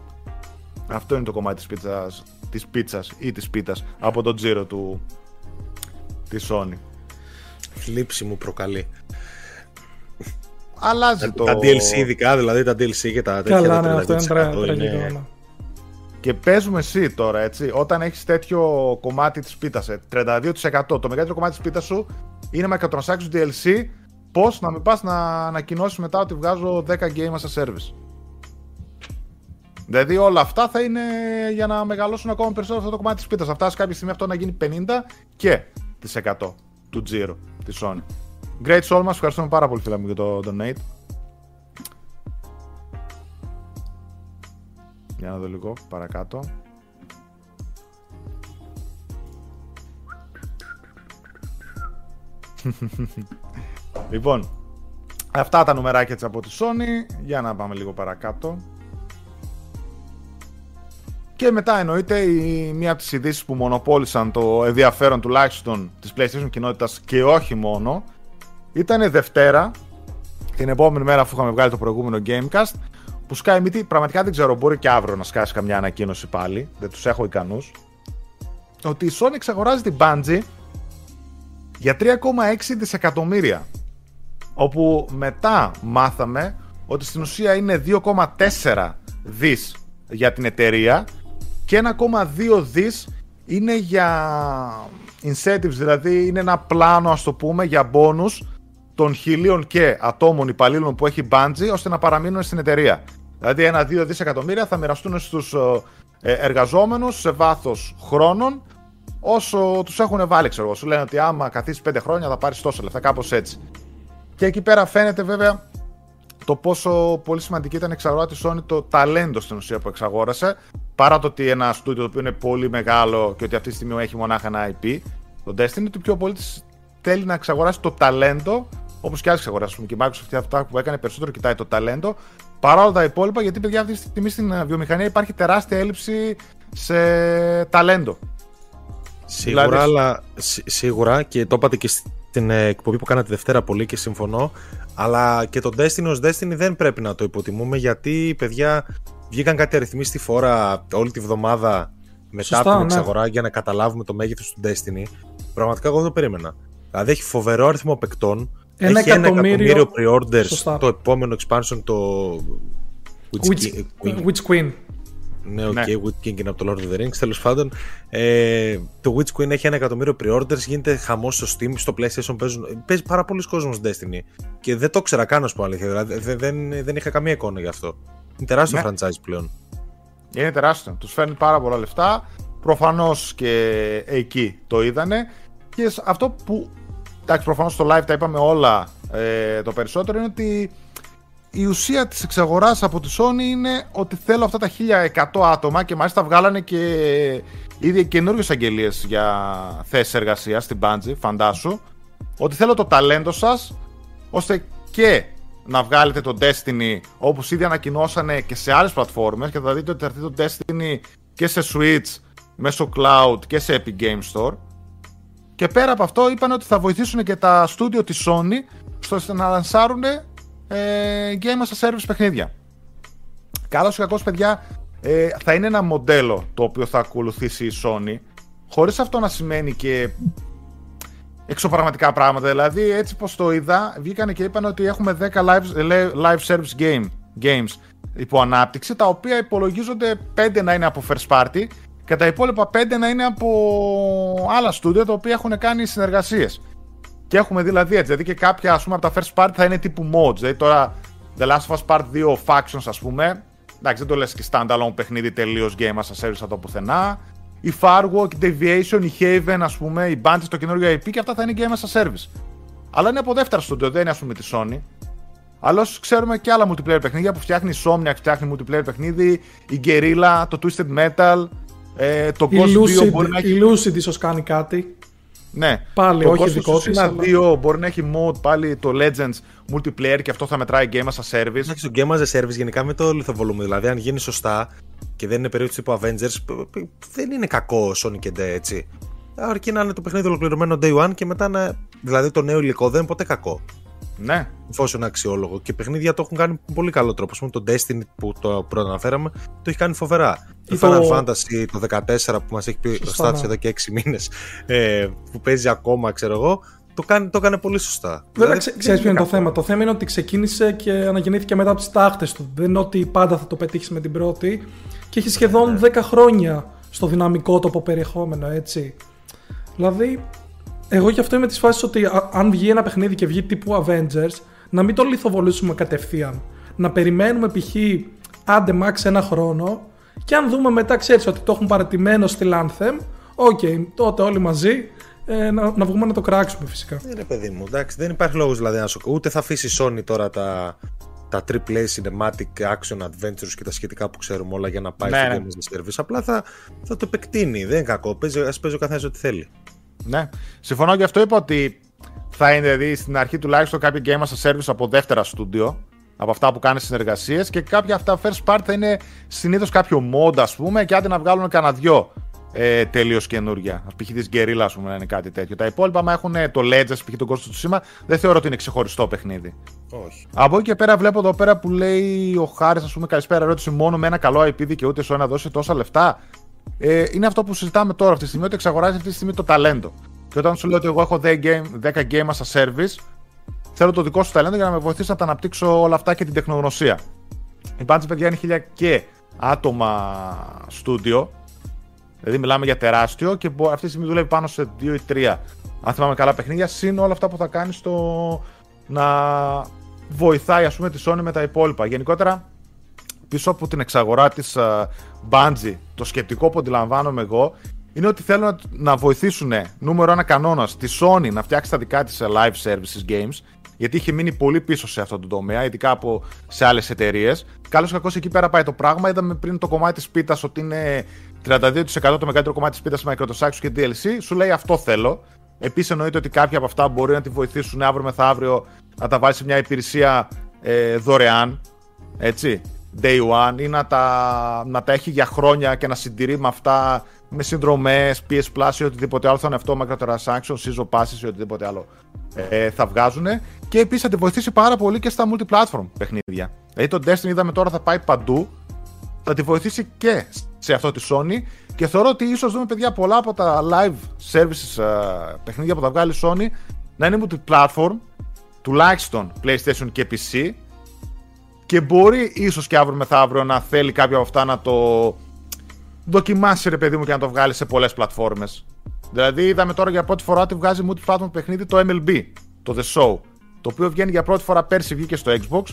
Αυτό είναι το κομμάτι της πίτσας, της πίτσας ή της πίτας από τον τζίρο του της Sony. Θλίψη μου προκαλεί. αλλάζει το. Τα DLC ειδικά, δηλαδή τα DLC και τα τέτοια. Καλά, τα ναι, αυτό είναι 32% τραγικό. είναι- ναι. Και παίζουμε εσύ τώρα, έτσι. Όταν έχεις τέτοιο κομμάτι της πίτας, 32%. Το μεγαλύτερο κομμάτι της πίτας σου είναι microtransactions DLC. Πώς να μην πας να ανακοινώσεις μετά ότι βγάζω 10 game as a service. Δηλαδή όλα αυτά θα είναι για να μεγαλώσουν ακόμα περισσότερο αυτό το κομμάτι της πίτα. Θα φτάσει κάποια στιγμή αυτό να γίνει 50 και τις 100 του τζίρου της Sony. Great Soul μας, ευχαριστούμε πάρα πολύ φίλα μου για το donate. Για να δω λίγο παρακάτω. Λοιπόν, αυτά τα νουμεράκια έτσι από τη Sony. Για να πάμε λίγο παρακάτω. Και μετά εννοείται η, μία από τις ειδήσεις που μονοπόλησαν το ενδιαφέρον τουλάχιστον της PlayStation κοινότητας και όχι μόνο ήταν Δευτέρα, την επόμενη μέρα αφού είχαμε βγάλει το προηγούμενο Gamecast που σκάει μύτη, πραγματικά δεν ξέρω, μπορεί και αύριο να σκάσει καμιά ανακοίνωση πάλι, δεν τους έχω ικανούς ότι η Sony εξαγοράζει την Bungie για 3,6 δισεκατομμύρια όπου μετά μάθαμε ότι στην ουσία είναι 2,4 δις για την εταιρεία και 1,2 δις είναι για incentives, δηλαδή είναι ένα πλάνο ας το πούμε για bonus των χιλίων και ατόμων υπαλλήλων που έχει Bungie ώστε να παραμείνουν στην εταιρεία. Δηλαδή ένα-δύο δισεκατομμύρια θα μοιραστούν στους ε, εργαζόμενους σε βάθος χρόνων όσο τους έχουν βάλει ξέρω εγώ. Σου λένε ότι άμα καθίσεις 5 χρόνια θα πάρεις τόσο λεφτά κάπως έτσι. Και εκεί πέρα φαίνεται βέβαια το πόσο πολύ σημαντική ήταν η εξαγορά της Sony το ταλέντο στην ουσία που εξαγόρασε. Παρά το ότι ένα στούντιο το οποίο είναι πολύ μεγάλο και ότι αυτή τη στιγμή έχει μονάχα ένα IP, το Destiny, το πιο πολύ της θέλει να εξαγοράσει το ταλέντο, όπως και άλλες εξαγοράσει. Και η Microsoft αυτά που έκανε περισσότερο κοιτάει το ταλέντο, παρά όλα τα υπόλοιπα, γιατί παιδιά αυτή τη στιγμή στην ε, βιομηχανία υπάρχει τεράστια έλλειψη σε ταλέντο. Σίγουρα, Δηλαδή- αλλά, σί- σίγουρα και το είπατε και στην ε, εκπομπή που κάνατε Δευτέρα πολύ και συμφωνώ. Αλλά και το Destiny ως Destiny δεν πρέπει να το υποτιμούμε γιατί παιδιά βγήκαν κάτι αριθμοί στη φόρα όλη τη βδομάδα μετά Σωστά, από την ναι. εξαγορά για να καταλάβουμε το μέγεθος του Destiny. Πραγματικά εγώ δεν το περίμενα. Δηλαδή έχει φοβερό αριθμό παικτών. Ένα έχει ένα εκατομμύριο- εκατομμύριο pre-orders Σωστά. το επόμενο expansion το... Witch Witch, King- Witch Queen. Ναι, οκ, Ναι. Witch King είναι από το Lord of the Rings, τέλος πάντων. Ε, το Witch Queen έχει ένα εκατομμύριο pre-orders, γίνεται χαμός στο Steam, στο PlayStation παίζουν. Παίζει πάρα πολύς κόσμος Destiny. Και δεν το ήξερα καν, να σου πω αλήθεια. Δηλαδή, δεν, δεν, δεν είχα καμία εικόνα γι' αυτό. Είναι τεράστιο Ναι. franchise πλέον. Είναι τεράστιο. Τους φέρνει πάρα πολλά λεφτά. Προφανώς και εκεί το είδανε. Και σ- αυτό που. Εντάξει, προφανώς στο live τα είπαμε όλα ε, το περισσότερο είναι ότι η ουσία της εξαγοράς από τη Sony είναι ότι θέλω αυτά τα 1100 άτομα και μάλιστα βγάλανε και ήδη καινούργιες αγγελίες για θέσεις εργασίας στην Bungie, φαντάσου, ότι θέλω το ταλέντο σας ώστε και να βγάλετε το Destiny όπως ήδη ανακοινώσανε και σε άλλες πλατφόρμες και θα δείτε ότι θα έρθει το Destiny και σε Switch μέσω cloud και σε Epic Game Store. Και πέρα από αυτό είπαν ότι θα βοηθήσουν και τα στούντιο της Sony στο ώστε να λανσάρουν ε, Game as a Service παιχνίδια. Καλώς ή κακώς παιδιά ε, θα είναι ένα μοντέλο το οποίο θα ακολουθήσει η Sony χωρίς αυτό να σημαίνει και εξωπραγματικά πράγματα. Δηλαδή, έτσι πως το είδα, βγήκαν και είπαν ότι έχουμε 10 live, ε, live service game, games υπό ανάπτυξη, τα οποία υπολογίζονται 5 να είναι από first party και τα υπόλοιπα 5 να είναι από άλλα studio τα οποία έχουν κάνει συνεργασίες. Και έχουμε δηλαδή έτσι, δηλαδή και κάποια ας πούμε από τα first party θα είναι τύπου mods, δηλαδή τώρα The Last of Us Part 2 Factions ας πούμε, εντάξει δεν το λες και standalone παιχνίδι τελείως game as a service από το πουθενά, η Farwalk, η Deviation, η Haven ας πούμε, η Bungie στο καινούργιο IP και αυτά θα είναι game as a service. Αλλά είναι από δεύτερα studio, δεν είναι ας πούμε τη Sony. Αλλά όσο ξέρουμε και άλλα multiplayer παιχνίδια που φτιάχνει η Somniac, φτιάχνει multiplayer παιχνίδι, η Guerrilla, το Twisted Metal, ε, το Η Ghost 2 μπορεί να Lucid, έχει η Lucid ίσως κάνει κάτι. Ναι. Πάλι, το όχι Ghost δικό της, Tsushima αλλά- 2 μπορεί να έχει mode πάλι το Legends multiplayer και αυτό θα μετράει game as a service. Εντάξει, το Game as a Service γενικά με το λιθοβολούμε. Δηλαδή, αν γίνει σωστά και δεν είναι περίοδο τύπου Avengers, π- π- δεν είναι κακό Sonic και Day, έτσι. Αρκεί να είναι το παιχνίδι ολοκληρωμένο day one και μετά να. Δηλαδή, το νέο υλικό δεν είναι ποτέ κακό. Ναι. Εφόσον είναι αξιόλογο. Και παιχνίδια το έχουν κάνει με πολύ καλό τρόπο. Α πούμε, το Destiny που το προαναφέραμε το έχει κάνει φοβερά. Ή Το το- Final Fantasy το 14 που μας έχει πει ο Σωστά, Στάτης ναι. εδώ και 6 μήνες, ε, που παίζει ακόμα, ξέρω εγώ, το, κάνει, το έκανε πολύ σωστά. Βέβαια, δηλαδή, ξέρεις ποιο είναι το θέμα. Το θέμα είναι ότι ξεκίνησε και αναγεννήθηκε μετά από τις τάχτες του. Δεν είναι ότι πάντα θα το πετύχεις με την πρώτη. Και έχει σχεδόν 10 χρόνια στο δυναμικό τοπο περιεχόμενο, έτσι. Δηλαδή, εγώ γι' αυτό είμαι της φάσης ότι αν βγει ένα παιχνίδι και βγει τύπου Avengers, να μην το λιθοβολήσουμε κατευθείαν. Να περιμένουμε π.χ. άντε max ένα χρόνο και αν δούμε μετά, ξέρεις ότι το έχουν παρατημένο στη Anthem, οκ, okay, τότε όλοι μαζί ε, να, να βγούμε να το κράξουμε φυσικά. Είναι παιδί μου, εντάξει, δεν υπάρχει λόγος δηλαδή να σου Ούτε θα αφήσει η Sony τώρα τα, τα AAA Cinematic Action Adventures και τα σχετικά που ξέρουμε όλα για να πάει ναι, στο ναι. Service. Απλά θα, θα το επεκτείνει. Δεν είναι κακό. Α παίζει ο καθένας ό,τι θέλει. Ναι. Συμφωνώ και αυτό είπα ότι θα είναι δηλαδή στην αρχή τουλάχιστον κάποιο game as a service από δεύτερα στούντιο. Από αυτά που κάνεις συνεργασίες και κάποια αυτά first part θα είναι συνήθως κάποιο mod, ας πούμε, και άντε να βγάλουν κανένα δυο ε, τελείως καινούργια. Π.χ. της Guerrilla, ας πούμε, να είναι κάτι τέτοιο. Τα υπόλοιπα, άμα έχουν το Legends, π.χ. τον κόσμο του σήμα, δεν θεωρώ ότι είναι ξεχωριστό παιχνίδι. Όχι. Από εκεί και πέρα βλέπω εδώ πέρα που λέει ο Χάρης, ας πούμε, καλησπέρα, ερώτηση μόνο με ένα καλό IP δικαιούται σου να δώσει τόσα λεφτά; Ε, είναι αυτό που συζητάμε τώρα αυτή τη στιγμή, ότι εξαγοράζει αυτή τη στιγμή το ταλέντο. Και όταν σου λέω ότι εγώ έχω 10 game, 10 game as a service, θέλω το δικό σου ταλέντο για να με βοηθήσει να τα αναπτύξω όλα αυτά και την τεχνογνωσία. Η Bungie, παιδιά, είναι χίλια και άτομα στούντιο. Δηλαδή, μιλάμε για τεράστιο και αυτή τη στιγμή δουλεύει πάνω σε 2 ή 3, αν θυμάμαι καλά, παιχνίδια. Συν όλα αυτά που θα κάνει στο να βοηθάει, ας πούμε, τη Sony με τα υπόλοιπα. Γενικότερα, πίσω από την εξαγορά της uh, Bungie, το σκεπτικό που αντιλαμβάνομαι εγώ είναι ότι θέλουν να βοηθήσουν νούμερο ένα κανόνα τη Sony να φτιάξει τα δικά της live services games, γιατί είχε μείνει πολύ πίσω σε αυτό το τομέα, ειδικά από σε άλλες εταιρείες. Καλώς κακό εκεί πέρα πάει το πράγμα. Είδαμε πριν το κομμάτι της πίτας ότι είναι 32% το μεγαλύτερο κομμάτι της πίτας με Microsoft και DLC. Σου λέει αυτό θέλω. Επίσης εννοείται ότι κάποια από αυτά μπορεί να τη βοηθήσουν αύριο μεθαύριο να τα βάλει σε μια υπηρεσία ε, δωρεάν. Έτσι. Day one ή να τα, να τα έχει για χρόνια και να συντηρεί με αυτά με συνδρομές, PS Plus ή οτιδήποτε άλλο θα είναι αυτό, microtransactions, season passes ή οτιδήποτε άλλο ε, θα βγάζουν. Και επίσης θα τη βοηθήσει πάρα πολύ και στα multi-platform παιχνίδια. Δηλαδή το Destiny είδαμε τώρα θα πάει παντού. Θα τη βοηθήσει και σε αυτό τη Sony. Και θεωρώ ότι ίσως δούμε παιδιά πολλά από τα live services uh, παιχνίδια που θα βγάλει η Sony να είναι multi-platform, τουλάχιστον PlayStation και PC. Και μπορεί ίσως και αύριο μεθαύριο να θέλει κάποια από αυτά να το δοκιμάσει ρε παιδί μου και να το βγάλει σε πολλές πλατφόρμες. Δηλαδή, είδαμε τώρα για πρώτη φορά ότι βγάζει multi-platform παιχνίδι το MLB, το The Show. Το οποίο βγαίνει για πρώτη φορά πέρσι, βγήκε στο Xbox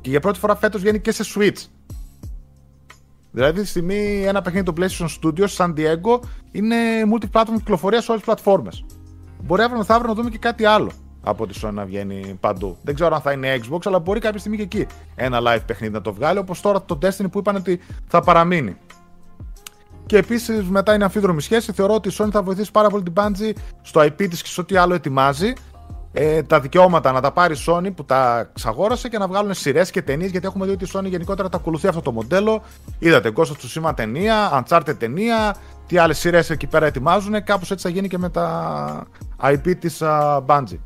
και για πρώτη φορά φέτος βγαίνει και σε Switch. Δηλαδή, τη στιγμή ένα παιχνίδι το PlayStation Studios, San Diego, είναι multi-platform κυκλοφορίας σε όλες τις πλατφόρμες. Μπορεί αύριο μεθαύριο να δούμε και κάτι άλλο από τη Sony να βγαίνει παντού. Δεν ξέρω αν θα είναι Xbox, αλλά μπορεί κάποια στιγμή και εκεί ένα live παιχνίδι να το βγάλει. Όπως τώρα το Destiny που είπαν ότι θα παραμείνει. Και επίσης μετά είναι αμφίδρομη σχέση. Θεωρώ ότι η Sony θα βοηθήσει πάρα πολύ την Bungie στο IP της και σε ό,τι άλλο ετοιμάζει. Ε, τα δικαιώματα να τα πάρει η Sony που τα ξαγόρασε και να βγάλουν σειρές και ταινίες. Γιατί έχουμε δει ότι η Sony γενικότερα τα ακολουθεί αυτό το μοντέλο. Είδατε, Ghost του σήμα ταινία, Uncharted ταινία, τι άλλες σειρές εκεί πέρα ετοιμάζουν. Κάπως έτσι θα γίνει και με τα IP της uh, Bungie.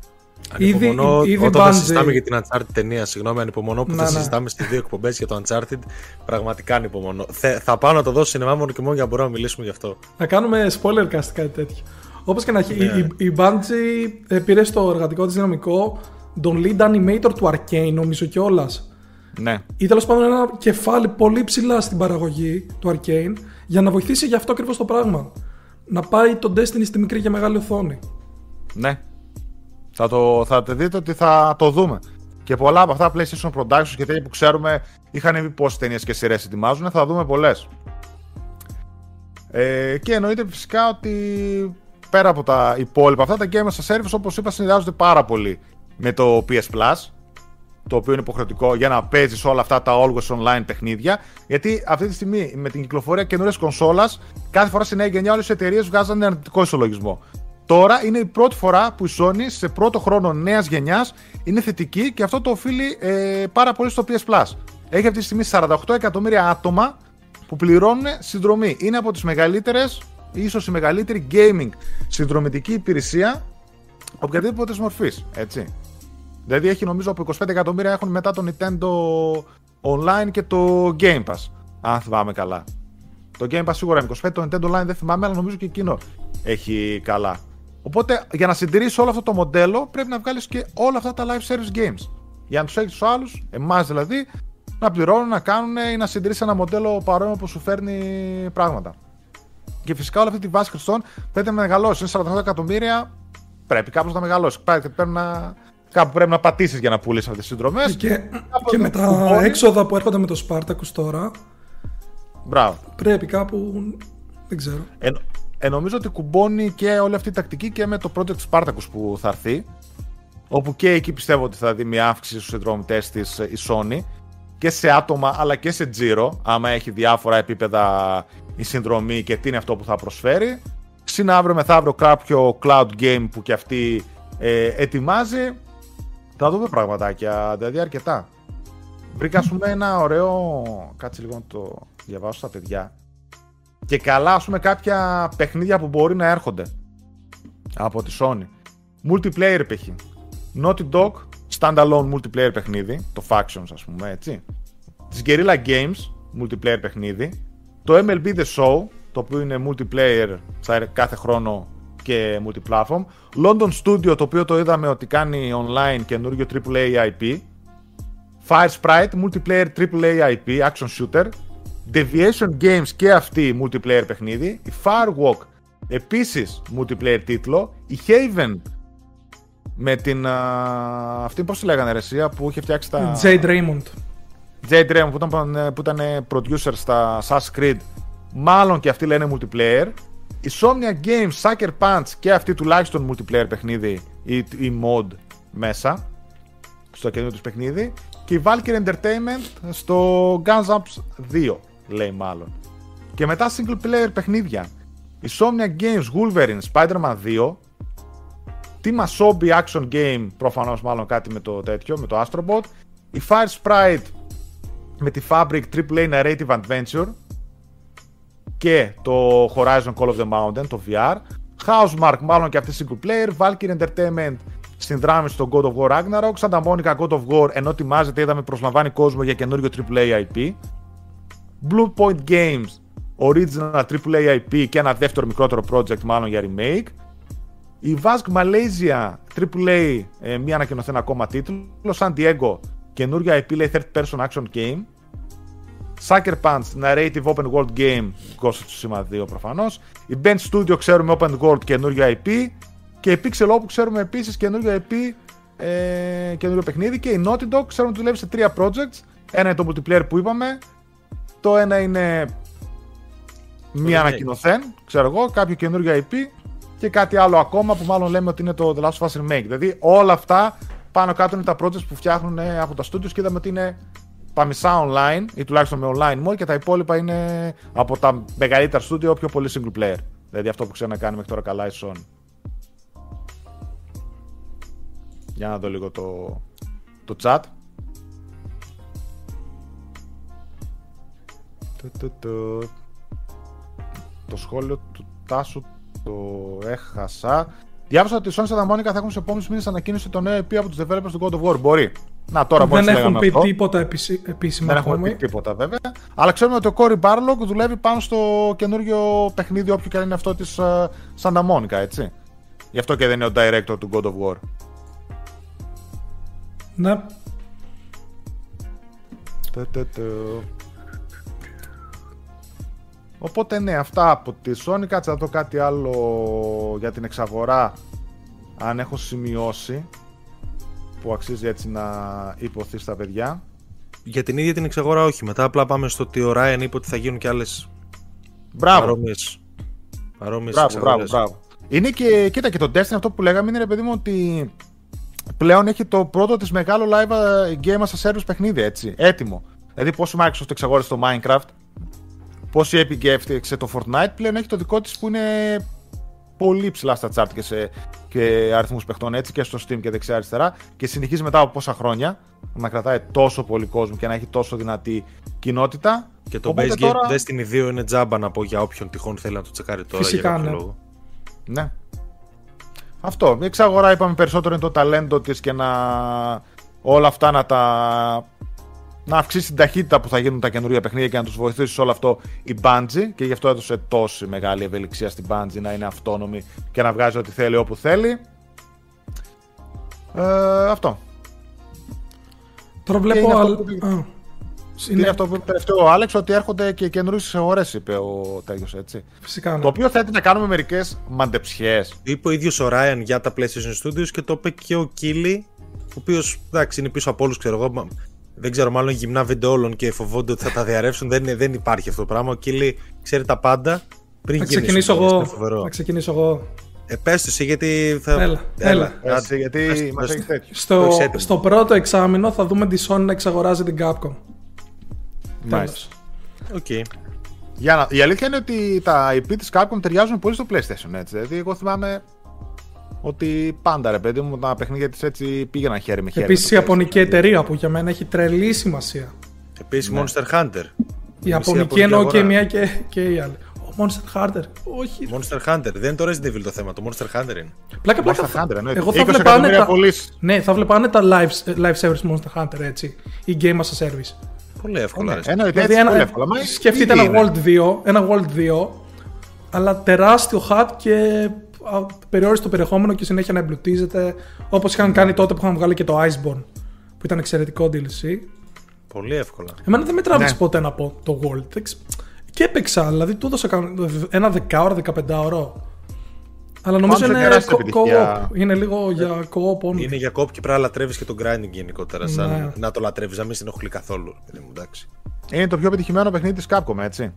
Ανυπομονώ ήδη, ήδη όταν θα συζητάμε για την Uncharted ταινία. Συγγνώμη, ανυπομονώ που να, θα ναι. συζητάμε στις δύο εκπομπές για το Uncharted. Πραγματικά ανυπομονώ. Θε, θα πάω να το δώσω σινεμά μόνο και μόνο για να μπορούμε να μιλήσουμε γι' αυτό. Να κάνουμε spoiler cast κάτι τέτοιο. Όπως και να έχει, ναι. η, η Bungie πήρε στο εργατικό της δυναμικό τον lead animator του Arcane, νομίζω κιόλας. Ναι. Ή τέλος πάντων ένα κεφάλι πολύ ψηλά στην παραγωγή του Arcane για να βοηθήσει γι' αυτό ακριβώς το πράγμα. Να πάει το Destiny στη μικρή και μεγάλη οθόνη. Ναι, θα, το, θα δείτε ότι θα το δούμε. Και πολλά από αυτά PlayStation Productions και τέτοια που ξέρουμε είχαν βγει πόσες ταινίες και σειρές ετοιμάζουν, θα δούμε πολλές. Ε, και εννοείται φυσικά ότι πέρα από τα υπόλοιπα αυτά, τα Game as a Service όπως είπα συνδυάζονται πάρα πολύ με το PS Plus. Το οποίο είναι υποχρεωτικό για να παίζεις όλα αυτά τα always online παιχνίδια. Γιατί αυτή τη στιγμή με την κυκλοφορία καινούργια κονσόλας, κάθε φορά στη νέα γενιά όλες οι εταιρείες βγάζουν αρνητικό ισολογισμό. Τώρα είναι η πρώτη φορά που η Sony σε πρώτο χρόνο νέας γενιάς είναι θετική και αυτό το οφείλει ε, πάρα πολύ στο PS Plus. Έχει αυτή τη στιγμή 48 εκατομμύρια άτομα που πληρώνουν συνδρομή. Είναι από τις μεγαλύτερες, ίσως η μεγαλύτερη gaming συνδρομητική υπηρεσία οποιαδήποτε μορφής. Έτσι. Δηλαδή έχει νομίζω από 25 εκατομμύρια έχουν μετά το Nintendo Online και το Game Pass. Αν θυμάμαι καλά. Το Game Pass σίγουρα είναι 25, το Nintendo Online δεν θυμάμαι, αλλά νομίζω και εκείνο έχει καλά. Οπότε για να συντηρήσει όλο αυτό το μοντέλο πρέπει να βγάλεις και όλα αυτά τα live service games. Για να τους έχεις τους άλλους, εμάς δηλαδή, να πληρώνουν, να κάνουν ή να συντηρήσεις ένα μοντέλο παρόμοιο που σου φέρνει πράγματα. Και φυσικά όλη αυτή τη βάση χρηστών πρέπει να μεγαλώσεις. Είναι 48 εκατομμύρια, πρέπει κάπως να μεγαλώσεις. Πρέπει να, κάπου πρέπει να πατήσεις για να πουλήσεις αυτές τις συνδρομές. Και, και με τα έξοδα που έρχονται με το Spartacus τώρα. Μπράβο. Πρέπει κάπου. Δεν ξέρω. Ε, ε, νομίζω ότι κουμπώνει και όλη αυτή η τακτική και με το Project Spartacus που θα έρθει. Όπου και εκεί πιστεύω ότι θα δει μια αύξηση στους συνδρομητές της ε, η Sony και σε άτομα αλλά και σε τζίρο, άμα έχει διάφορα επίπεδα η συνδρομή και τι είναι αυτό που θα προσφέρει. Συν αύριο μεθαύριο κάποιο cloud game που και αυτή ε, ετοιμάζει. Θα δούμε πραγματάκια, δηλαδή αρκετά. Βρήκα, ας πούμε, ένα ωραίο... Κάτσε λίγο να το διαβάσω στα παιδιά. Και καλά, ας πούμε, κάποια παιχνίδια που μπορεί να έρχονται από τη Sony. Multiplayer π.χ. Naughty Dog, standalone multiplayer παιχνίδι, το Factions ας πούμε, έτσι. Της Guerrilla Games, multiplayer παιχνίδι. Το MLB The Show, το οποίο είναι multiplayer κάθε χρόνο και multiplatform. London Studio, το οποίο το είδαμε ότι κάνει online καινούριο AAA IP. Fire Sprite, multiplayer AAA IP, action shooter. Deviation Games και αυτή multiplayer παιχνίδι. Η Firewalk, επίσης multiplayer τίτλο. Η Haven, με την... αυτή πώς τη λέγανε ρεσία που είχε φτιάξει τα... Jade Raymond. Jade Raymond που ήταν, που ήταν producer στα Assassin's Creed. Μάλλον και αυτοί λένε multiplayer. Η Somnia Games, Sucker Punch και αυτή τουλάχιστον multiplayer παιχνίδι ή, ή mod μέσα στο καινούριο του παιχνίδι. Και η Valkyrie Entertainment στο Guns Ups 2 λέει μάλλον. Και μετά single player παιχνίδια. Η Somnia Games Wolverine Spider-Man 2 Team Asobi Action Game, προφανώς μάλλον κάτι με το τέτοιο, με το Astrobot. Η Fire Sprite με τη Fabric AAA Narrative Adventure και το Horizon Call of the Mountain, το VR. Housemark, μάλλον και αυτή single player. Valkyrie Entertainment στην δράμη στο God of War Ragnarok. Santa Monica God of War, ενώ ετοιμάζεται, είδαμε προσλαμβάνει κόσμο για καινούριο AAA IP. Blue Point Games, original AAA IP και ένα δεύτερο μικρότερο project μάλλον για remake. Η Vask Malaysia AAA, ε, μία ανακοινωθένα ακόμα τίτλο. San Diego, καινούργια IP λέει third person action game. Sucker Punch, narrative open world game, Ghost of Tsushima 2 προφανώς. Η Bend Studio ξέρουμε open world καινούργια IP. Και η Pixel που ξέρουμε επίσης καινούργια IP, ε, καινούργιο παιχνίδι. Και η Naughty Dog ξέρουμε ότι δουλεύει σε τρία projects. Ένα είναι το multiplayer που είπαμε. Το ένα είναι μία ανακοινωθέν, ξέρω εγώ, κάποιο καινούργιο IP και κάτι άλλο ακόμα που μάλλον λέμε ότι είναι το The Last of Us Remake. Δηλαδή όλα αυτά πάνω κάτω είναι τα projects που φτιάχνουν ε, από τα studios και είδαμε ότι είναι τα μισά online ή τουλάχιστον με online mode και τα υπόλοιπα είναι από τα μεγαλύτερα studio πιο πολύ single player. Δηλαδή αυτό που ξέρει να κάνει μέχρι τώρα καλά η Sony. Για να δω λίγο το, το chat. Το σχόλιο του Τάσου το έχασα. Διάβασα ότι οι Sony Santa Monica θα έχουν σε επόμενους μήνες ανακοίνωση το νέο EP από τους developers του God of War. Μπορεί. Να τώρα Δεν έχουν πει αυτό. τίποτα επίσημα. Δεν έχουν πει τίποτα βέβαια. Αλλά ξέρουμε ότι ο Cory Barlog δουλεύει πάνω στο καινούριο παιχνίδι, όποιο και αν είναι αυτό της uh, Santa Monica, έτσι. Γι' αυτό και δεν είναι ο director του God of War. Ναι. Οπότε ναι, αυτά από τη Sony. Κάτσε να δω κάτι άλλο για την εξαγορά. Αν έχω σημειώσει που αξίζει έτσι να υποθεί στα παιδιά. Για την ίδια την εξαγορά όχι. Μετά απλά πάμε στο ότι ο Ryan είπε ότι θα γίνουν και άλλες μπράβο. παρόμοιες, παρόμοιες μπράβο, μπράβο, μπράβο. Είναι και, κοίτα και το Destiny αυτό που λέγαμε είναι ρε παιδί μου ότι πλέον έχει το πρώτο της μεγάλο live game as a service παιχνίδι έτσι, έτοιμο. Δηλαδή πόσο Microsoft εξαγόρισε το Minecraft, πόσο η Epic έφτιαξε το Fortnite, πλέον έχει το δικό της που είναι πολύ ψηλά στα chart και, σε, και αριθμούς παιχτών έτσι και στο Steam και δεξιά-αριστερά και συνεχίζει μετά από πόσα χρόνια να κρατάει τόσο πολύ κόσμο και να έχει τόσο δυνατή κοινότητα. Και το Base τώρα... Game Destiny 2 είναι τζάμπα να πω για όποιον τυχόν θέλει να το τσεκάρει τώρα Φυσικά, για κάποιο ναι. λόγο. Ναι. Αυτό. Η εξαγορά είπαμε περισσότερο είναι το ταλέντο της και να όλα αυτά να τα να αυξήσει την ταχύτητα που θα γίνουν τα καινούργια παιχνίδια και να τους βοηθήσει σε όλο αυτό η Bungie και γι' αυτό έδωσε τόση μεγάλη ευελιξία στην Bungie να είναι αυτόνομη και να βγάζει ό,τι θέλει όπου θέλει. Ε, αυτό. Τώρα βλέπω. είναι αυτό αλ- που- Α, Είναι αυτό που είπε τελευταίο ο Άλεξ, ότι έρχονται και καινούριες ώρες, είπε ο Τέλειο έτσι. Φυσικά. Ναι. Το οποίο θέτει να κάνουμε μερικές μαντεψιές. Το είπε ο ίδιος ο Ryan για τα PlayStation Studios και το είπε και ο Keighley, ο οποίος εντάξει είναι πίσω από όλους, ξέρω εγώ. Μα- Δεν ξέρω, μάλλον γυμνά βίντεο όλων και φοβόνται ότι θα τα διαρρεύσουν. δεν, είναι- δεν υπάρχει αυτό το πράγμα. Ο Keighley ξέρει τα πάντα. Πριν Θα γίνει ξεκινήσω σοβαρός, εγώ. είναι φοβερό. Θα ξεκινήσω εγώ. Ε, πες το εσύ, γιατί θα. Έλα, έλα. Έτσι, γιατί πες το, μας πες έχεις το. τέτοιο. Το Στο, έχεις έτοιμο. στο πρώτο εξάμεινο θα δούμε τη Sony να εξαγοράζει την Capcom. Μάλιστα. Τέλος. Οκ. Για να... Η αλήθεια είναι ότι τα IP της Capcom ταιριάζουν πολύ στο PlayStation, έτσι. Δηλαδή, εγώ θυμάμαι ότι πάντα, ρε παιδί μου, τα παιχνίδια της έτσι πήγαιναν χέρι με χέρι. Επίσης με η το Ιαπωνική εταιρεία που για μένα έχει τρελή σημασία. Επίσης Ναι. Monster Hunter. Η Ιαπωνική Ιαπωνική εννοώ και η αγορά. μία και, και η άλλη. Ο Monster Hunter. Όχι. Monster Hunter. Δεν είναι το Resident Evil το θέμα. Το Monster Hunter είναι. Πλάκα, Monster πλάκα. Hunter, εννοείται. Εγώ 20 θα βλέπα εκατομμύρια άνετα. πωλήσεις. Ναι, θα βλέπα άνετα live, live service Monster Hunter έτσι. Ή game as a service. Πολύ εύκολα. ρε. Εννοείται, Δηλαδή έτσι ένα, πολύ εύκολα. Μα σκεφτείτε ήδη ένα είναι. World 2, ένα World 2, αλλά τεράστιο hub και α, περιόριστο περιεχόμενο και συνέχεια να εμπλουτίζεται. Όπως είχαν κάνει τότε που είχαν βγάλει και το Iceborne, που ήταν εξαιρετικό DLC. Πολύ εύκολα. Εμένα δεν με τράβηξε Ναι. ποτέ να πω το World. Δεν ξ- Και έπαιξα, δηλαδή του έδωσα κα- ένα 10ωρο, 15ωρο. Αλλά νομίζω Πάντως είναι τεράστια co- επιτυχία. co-op. Είναι λίγο για co-op only. Είναι για κόπ και πρέπει να λατρεύεις και τον grinding γενικότερα. Σαν Ναι. να το λατρεύεις, να μην στην ενοχλεί καθόλου. παιδί μου, εντάξει. Είναι το πιο επιτυχημένο παιχνίδι της Capcom, έτσι.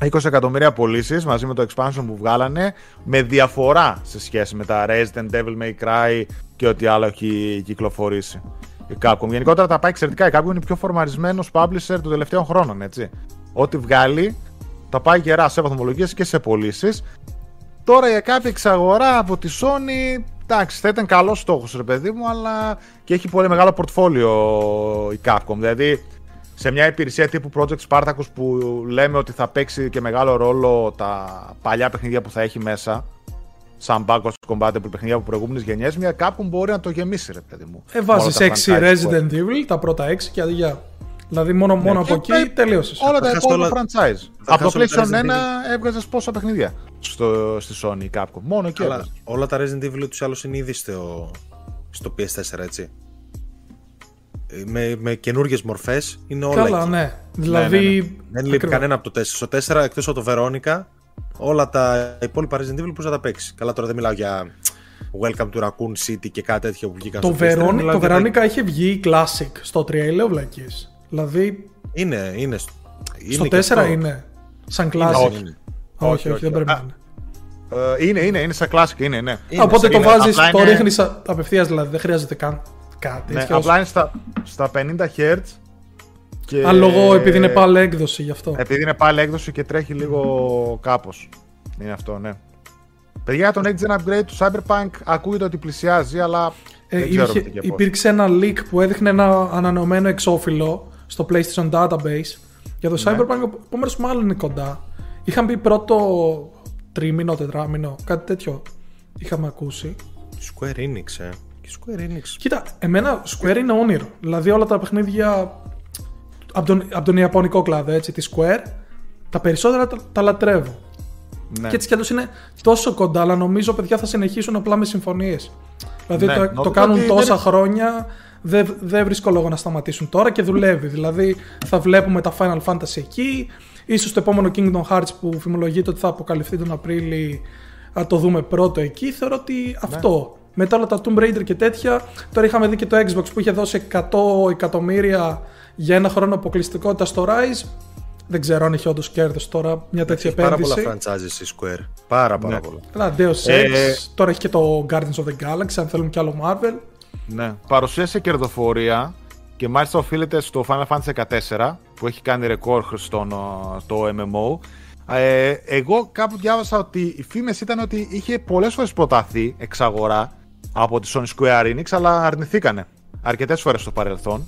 20 εκατομμύρια πωλήσεις μαζί με το expansion που βγάλανε, με διαφορά σε σχέση με τα Resident Evil May Cry και ό,τι άλλο έχει κυκλοφορήσει. Η Capcom. Γενικότερα τα πάει εξαιρετικά. Η Capcom είναι η πιο φορμαρισμένος publisher των τελευταίων χρόνων, έτσι. Ό,τι βγάλει, τα πάει γερά σε βαθμολογίες και σε πωλήσεις. Τώρα για κάποια εξαγορά από τη Sony, εντάξει, θα ήταν καλός στόχος, ρε παιδί μου, αλλά και έχει πολύ μεγάλο πορτφόλιο η Capcom. Δηλαδή, σε μια υπηρεσία τύπου Project Spartacus που λέμε ότι θα παίξει και μεγάλο ρόλο τα παλιά παιχνίδια που θα έχει μέσα, σαν backwards compatible παιχνίδια από προηγούμενες γενιές, μια Capcom μπορεί να το γεμίσει, ρε παιδί μου. Ε, Με βάζεις όλα τα 6 franchise που Resident Evil, τα πρώτα 6 και αντί για. Δηλαδή μόνο, μόνο Ναι, και από με- εκεί τελείωσες. Όλα Θα τα χάσω επόμενα όλα- franchise. θα Από το χάσω όλα τα PlayStation 1 Resident έβγαζες πόσα παιχνίδια στο, στη Sony η Capcom; Μόνο εκεί. Αλλά έβγαζες. όλα τα Resident Evil τους άλλους είναι ήδη στο, στο PS4, έτσι. Ε, Με, με καινούριε μορφές είναι όλα Καλά, εκεί. ναι. Δηλαδή. ναι, Δεν λείπει ακριβώς. κανένα από το 4. Στο 4, εκτός από το Veronica, όλα τα υπόλοιπα Resident Evil μπορεί να τα παίξει. Καλά, τώρα δεν μιλάω για Welcome to Raccoon City και κάτι τέτοιο που βγήκαν Το, στο PS4, Veroni- μιλάω το για τα- Veronica είχε βγει classic στο 3, λέω βλακίες. Δηλαδή Είναι, είναι. είναι στο και 4 αυτό. είναι. Σαν Είναι, classic. είναι, είναι. όχι, Όχι, όχι, όχι. δεν πρέπει Α, να είναι. Ε, είναι, είναι, είναι σαν classic, είναι, ναι. Είναι, Οπότε το είναι. βάζεις, απλά το είναι- ρίχνεις απευθείας δηλαδή. Δεν χρειάζεται καν κάτι. ναι τέτοιο. απλά είναι στα, στα 50 Hz. Και... Αν λόγω επειδή είναι πάλι έκδοση γι' αυτό. Επειδή είναι πάλι έκδοση και τρέχει λίγο κάπως. Είναι αυτό, ναι. Παιδιά, το Next Gen Upgrade του Cyberpunk ακούγεται ότι πλησιάζει, αλλά Ε, δεν ξέρω είχε- τι και πώς. υπήρξε ένα leak που έδειχνε ένα ανανεωμένο εξώφυλλο στο PlayStation Database για το Ναι. Cyberpunk, επομένω μάλλον είναι κοντά. Είχαν πει πρώτο τρίμηνο, τετράμηνο, κάτι τέτοιο είχαμε ακούσει. Square Enix, ε. Και Square Enix. Κοίτα, εμένα Square είναι όνειρο. Δηλαδή όλα τα παιχνίδια από τον, από τον Ιαπωνικό κλάδο, έτσι, τη Square, τα περισσότερα τα, τα λατρεύω. Ναι. Και έτσι κι αλλιώς είναι τόσο κοντά, αλλά νομίζω παιδιά θα συνεχίσουν απλά με συμφωνίες. Δηλαδή Ναι, το, νομίζω το κάνουν ότι τόσα δεν- χρόνια, δεν δεν βρίσκω λόγο να σταματήσουν τώρα και δουλεύει. Δηλαδή θα βλέπουμε τα Final Fantasy εκεί, ίσως το επόμενο Kingdom Hearts που φημολογείται ότι θα αποκαλυφθεί τον Απρίλη, θα το δούμε πρώτο εκεί. Θεωρώ ότι Ναι. αυτό. Μετά όλα τα Tomb Raider και τέτοια, τώρα είχαμε δει και το Xbox που είχε δώσει 100 εκατομμύρια για ένα χρόνο αποκλειστικότητα στο Rise. Δεν ξέρω αν έχει όντως κέρδος τώρα μια τέτοια Έχει πάρα επένδυση. πολλά franchises η Square. Πάρα πάρα Ναι. πολλά. Καλά, Deus Ex. Ε, Τώρα έχει και το Guardians of the Galaxy, αν θέλουν κι άλλο Marvel. Ναι. Παρουσίασε κερδοφορία και μάλιστα οφείλεται στο Final Fantasy 14 που έχει κάνει ρεκόρ στον το MMO. Ε, εγώ κάπου διάβασα ότι οι φήμες ήταν ότι είχε πολλές φορές προταθεί εξαγορά από τη Sony Square Enix αλλά αρνηθήκανε αρκετές φορές στο παρελθόν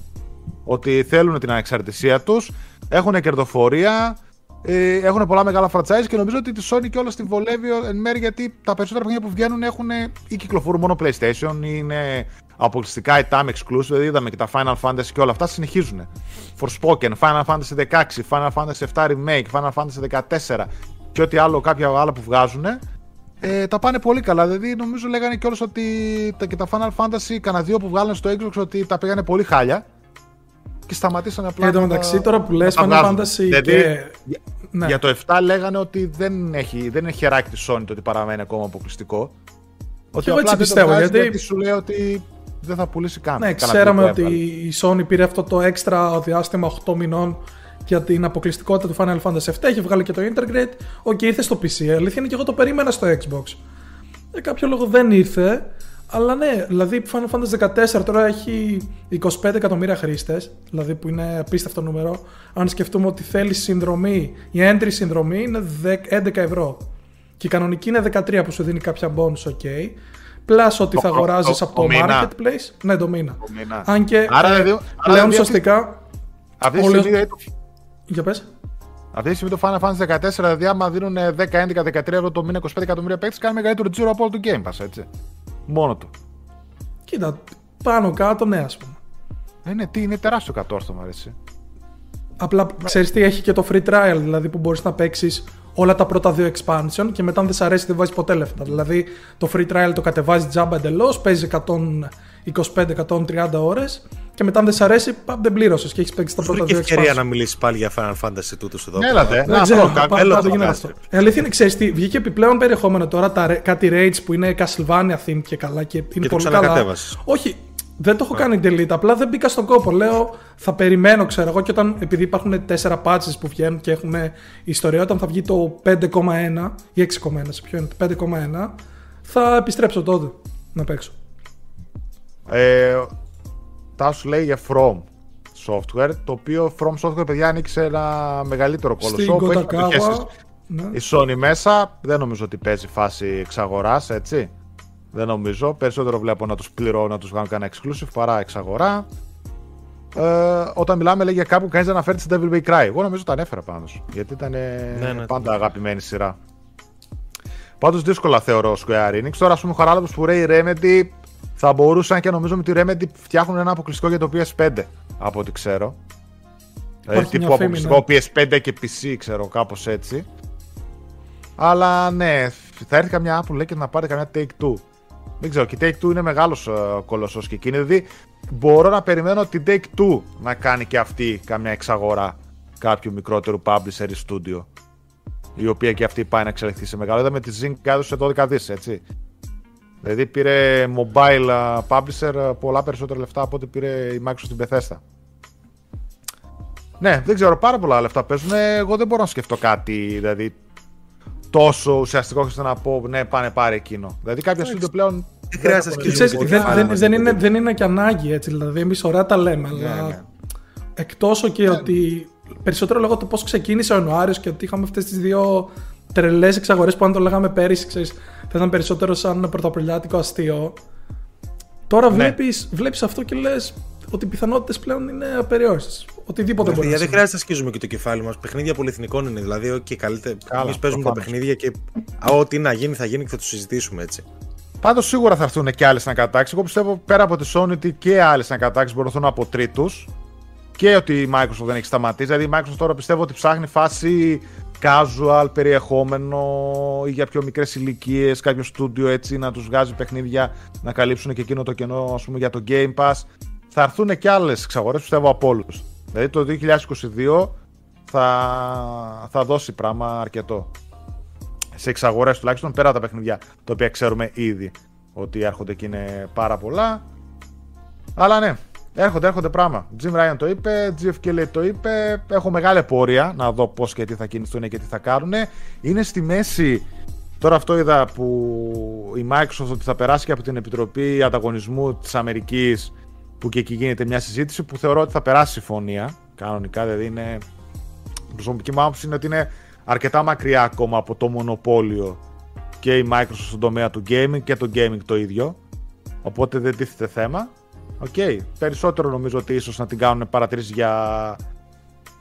ότι θέλουν την ανεξαρτησία τους, έχουν κερδοφορία, ε, έχουν πολλά μεγάλα franchise και νομίζω ότι τη Sony και όλα τη βολεύει εν μέρει γιατί τα περισσότερα παιχνίδια που βγαίνουν έχουν ή κυκλοφορούν μόνο PlayStation ή είναι αποκλειστικά η TAM exclusive, δηλαδή είδαμε και τα Final Fantasy και όλα αυτά συνεχίζουν. Forspoken, Final Fantasy 16, Final Fantasy 7 Remake, Final Fantasy 14 και ό,τι άλλο, κάποια άλλα που βγάζουν, ε, τα πάνε πολύ καλά. Δηλαδή, νομίζω λέγανε κιόλας ότι τα, και τα Final Fantasy, κανένα δύο που βγάλανε στο Xbox, ότι τα πήγανε πολύ χάλια. Και σταματήσανε απλά. Εν τω μεταξύ, τώρα που λες Final Fantasy. Δηλαδή, και... για, ναι. για το 7 λέγανε ότι δεν έχει, δεν έχει χεράκι τη Sony το ότι παραμένει ακόμα αποκλειστικό. Ότι εγώ απλά έτσι δεν το πιστεύω, βγάζει γιατί- γιατί σου λέει ότι δεν θα πουλήσει καν. Ναι, Καλά ξέραμε που ότι έβγαλε. η Sony πήρε αυτό το έξτρα διάστημα 8 μηνών για την αποκλειστικότητα του Final Fantasy VII. Έχει βγάλει και το Intergrade. Οκ, ήρθε στο PC. Η αλήθεια είναι και εγώ το περίμενα στο Xbox. Για κάποιο λόγο δεν ήρθε. Αλλά ναι, δηλαδή Final Fantasy 14 τώρα έχει 25 εκατομμύρια χρήστες, δηλαδή που είναι απίστευτο νούμερο. Αν σκεφτούμε ότι θέλει συνδρομή, η entry συνδρομή είναι 10 11 ευρώ. Και η κανονική είναι 13 που σου δίνει κάποια bonus, ok. Plus ότι Το- θα το- αγοράζεις το- από το το μήνα. marketplace. Ναι, το μήνα. Το μήνα. Αν και Άρα, ε, δηλαδή- άρα, πλέον δηλαδή, σωστικά. Αυτή τη Όλες- στιγμή, δηλαδή, το- Για πες. αυτή τη στιγμή το Final Fantasy 14, δηλαδή άμα δίνουν 10, 11, 13 ευρώ το μήνα 25 εκατομμύρια παίκτες, κάνει μεγαλύτερο τζίρο από όλο το Game Pass, έτσι. Μόνο του. Κοίτα, πάνω κάτω, ναι, ας πούμε. Ε, ναι, τι είναι τεράστιο κατόρθωμα, αρέσει. Απλά ξέρεις τι έχει και το free trial, δηλαδή που μπορείς να παίξεις όλα τα πρώτα δύο expansion και μετά αν δεν σε αρέσει δεν βάζεις ποτέ λεφτά. Δηλαδή το free trial το κατεβάζει τζάμπα εντελώς, παίζει 125-130 ώρες και μετά αν δεν σε αρέσει πα, δεν πλήρωσες και έχεις παίξει τα Σου πρώτα βρήκε δύο ευκαιρία expansion. να μιλήσεις πάλι για Final Fantasy τούτου εδώ. Ναι, έλατε. Δεν Να, ξέρω, αυτό, πα- κα- πα- έλα πάντων το γίνεται βγάζει. αυτό. Η αλήθεια είναι, ξέρεις τι, βγήκε επιπλέον περιεχόμενο τώρα τα, ρε- κάτι raids που είναι Castlevania theme και καλά και είναι το πολύ καλά. ξανακατέβασες. Όχι, δεν το έχω κάνει delete, απλά δεν μπήκα στον κόπο. Λέω, θα περιμένω, ξέρω εγώ, και όταν, επειδή υπάρχουν τέσσερα patches που βγαίνουν και έχουν ιστορία, όταν θα βγει το 5,1 ή 6,1, σε ποιο είναι, το 5,1, θα επιστρέψω τότε να παίξω. Ε, Τάσου λέει για From Software, το οποίο From Software, παιδιά, ανήκει σε ένα μεγαλύτερο Στην κολοσσό που έχει Kotakawa, μετοχές ναι. η Sony μέσα. Δεν νομίζω ότι παίζει φάση εξαγοράς, έτσι. Δεν νομίζω. Περισσότερο βλέπω να τους πληρώνω, να τους βγάλουν κανένα exclusive παρά εξαγορά. Ε, όταν μιλάμε λέει για κάπου κανείς δεν αναφέρει στη Devil May Cry. Εγώ νομίζω τα ανέφερα πάνω σου. Γιατί ήταν Ναι, ναι. πάντα αγαπημένη σειρά. Πάντως δύσκολα θεωρώ Square Enix. Τώρα, ας πούμε, ο Χαράλαμπος που λέει Remedy θα μπορούσαν και νομίζω με τη Remedy φτιάχνουν ένα αποκλειστικό για το PS5 από ό,τι ξέρω. Δηλαδή Υπάρχει τύπου μια φήμη, αποκλειστικό PS5 και PC, ξέρω, κάπως έτσι. Αλλά ναι, θα έρθει καμιά Apple λέει και να πάρει καμιά Take Two. Δεν ξέρω, και η Take Two είναι μεγάλος uh, κολοσσός και εκείνη. Δηλαδή μπορώ να περιμένω την Take Two να κάνει και αυτή καμιά εξαγορά κάποιου μικρότερου publisher ή studio. Η οποία και αυτή πάει να εξελιχθεί σε μεγάλο. Είδαμε τη Zynga έδωσε 12 δις, έτσι. Δηλαδή πήρε mobile uh, publisher uh, πολλά περισσότερα λεφτά από ό,τι πήρε η Microsoft στην Bethesda. Ναι, δεν ξέρω, πάρα πολλά λεφτά παίζουν. Εγώ δεν μπορώ να σκεφτώ κάτι δηλαδή, τόσο ουσιαστικό ώστε να πω ναι, πάνε πάρε εκείνο. Δηλαδή κάποια studio πλέον. Δεν χρειάζεται να έχουν Και σκεφτείς ξέρεις, πολύ δεν, κεφάλι δεν, μαζί δεν, με είναι, την- δεν είναι και ανάγκη έτσι. Δηλαδή, εμείς ωραία τα λέμε, αλλά ναι. εκτός και ότι περισσότερο λόγω του πώς ξεκίνησε ο Ιανουάριος και ότι είχαμε αυτές τις δύο τρελές εξαγορές που αν το λέγαμε πέρυσι, ξέρεις, θα ήταν περισσότερο σαν πρωταπριλιάτικο αστείο. Τώρα Ναι. βλέπεις, βλέπεις αυτό και λες ότι οι πιθανότητες πλέον είναι απεριόριστες. Οτιδήποτε μπορεί να Παιδιά, δεν συμβεί. χρειάζεται να σκίζουμε και το κεφάλι μας. Παιχνίδια πολυεθνικών είναι. Δηλαδή, okay, καλύτερα. Καλά, Εμείς παίζουμε τα προφανώς. παιχνίδια και α, ό,τι να γίνει θα γίνει και θα το συζητήσουμε έτσι. Πάντως σίγουρα θα έρθουν και άλλες ανακατάξει. Εγώ πιστεύω πέρα από τη Sony ότι και άλλες ανακατάξει μπορούν να έρθουν από τρίτους. Και ότι η Microsoft δεν έχει σταματήσει. Δηλαδή η Microsoft τώρα πιστεύω ότι ψάχνει φάση casual περιεχόμενο ή για πιο μικρές ηλικίες, κάποιο στούντιο έτσι να τους βγάζει παιχνίδια να καλύψουν και εκείνο το κενό ας πούμε, για το Game Pass. Θα έρθουν και άλλες εξαγορέ πιστεύω από όλους. Δηλαδή το 2022 θα, θα δώσει πράγμα αρκετό σε εξαγορές τουλάχιστον πέρα από τα παιχνιδιά τα οποία ξέρουμε ήδη ότι έρχονται και είναι πάρα πολλά. Αλλά ναι, έρχονται, έρχονται πράγμα. Jim Ryan το είπε, GFK λέει το είπε. Έχω μεγάλη πορεία να δω πώς και τι θα κινηθούν και τι θα κάνουν. Είναι στη μέση. Τώρα αυτό είδα που η Microsoft ότι θα περάσει και από την Επιτροπή Ανταγωνισμού της Αμερικής που και εκεί γίνεται μια συζήτηση που θεωρώ ότι θα περάσει συμφωνία κανονικά, δηλαδή είναι η προσωπική μου άποψη είναι ότι είναι αρκετά μακριά ακόμα από το μονοπώλιο και η Microsoft στον τομέα του gaming και το gaming το ίδιο. Οπότε δεν τίθεται θέμα. Οκ. Περισσότερο νομίζω ότι ίσως να την κάνουν παρατηρήσεις για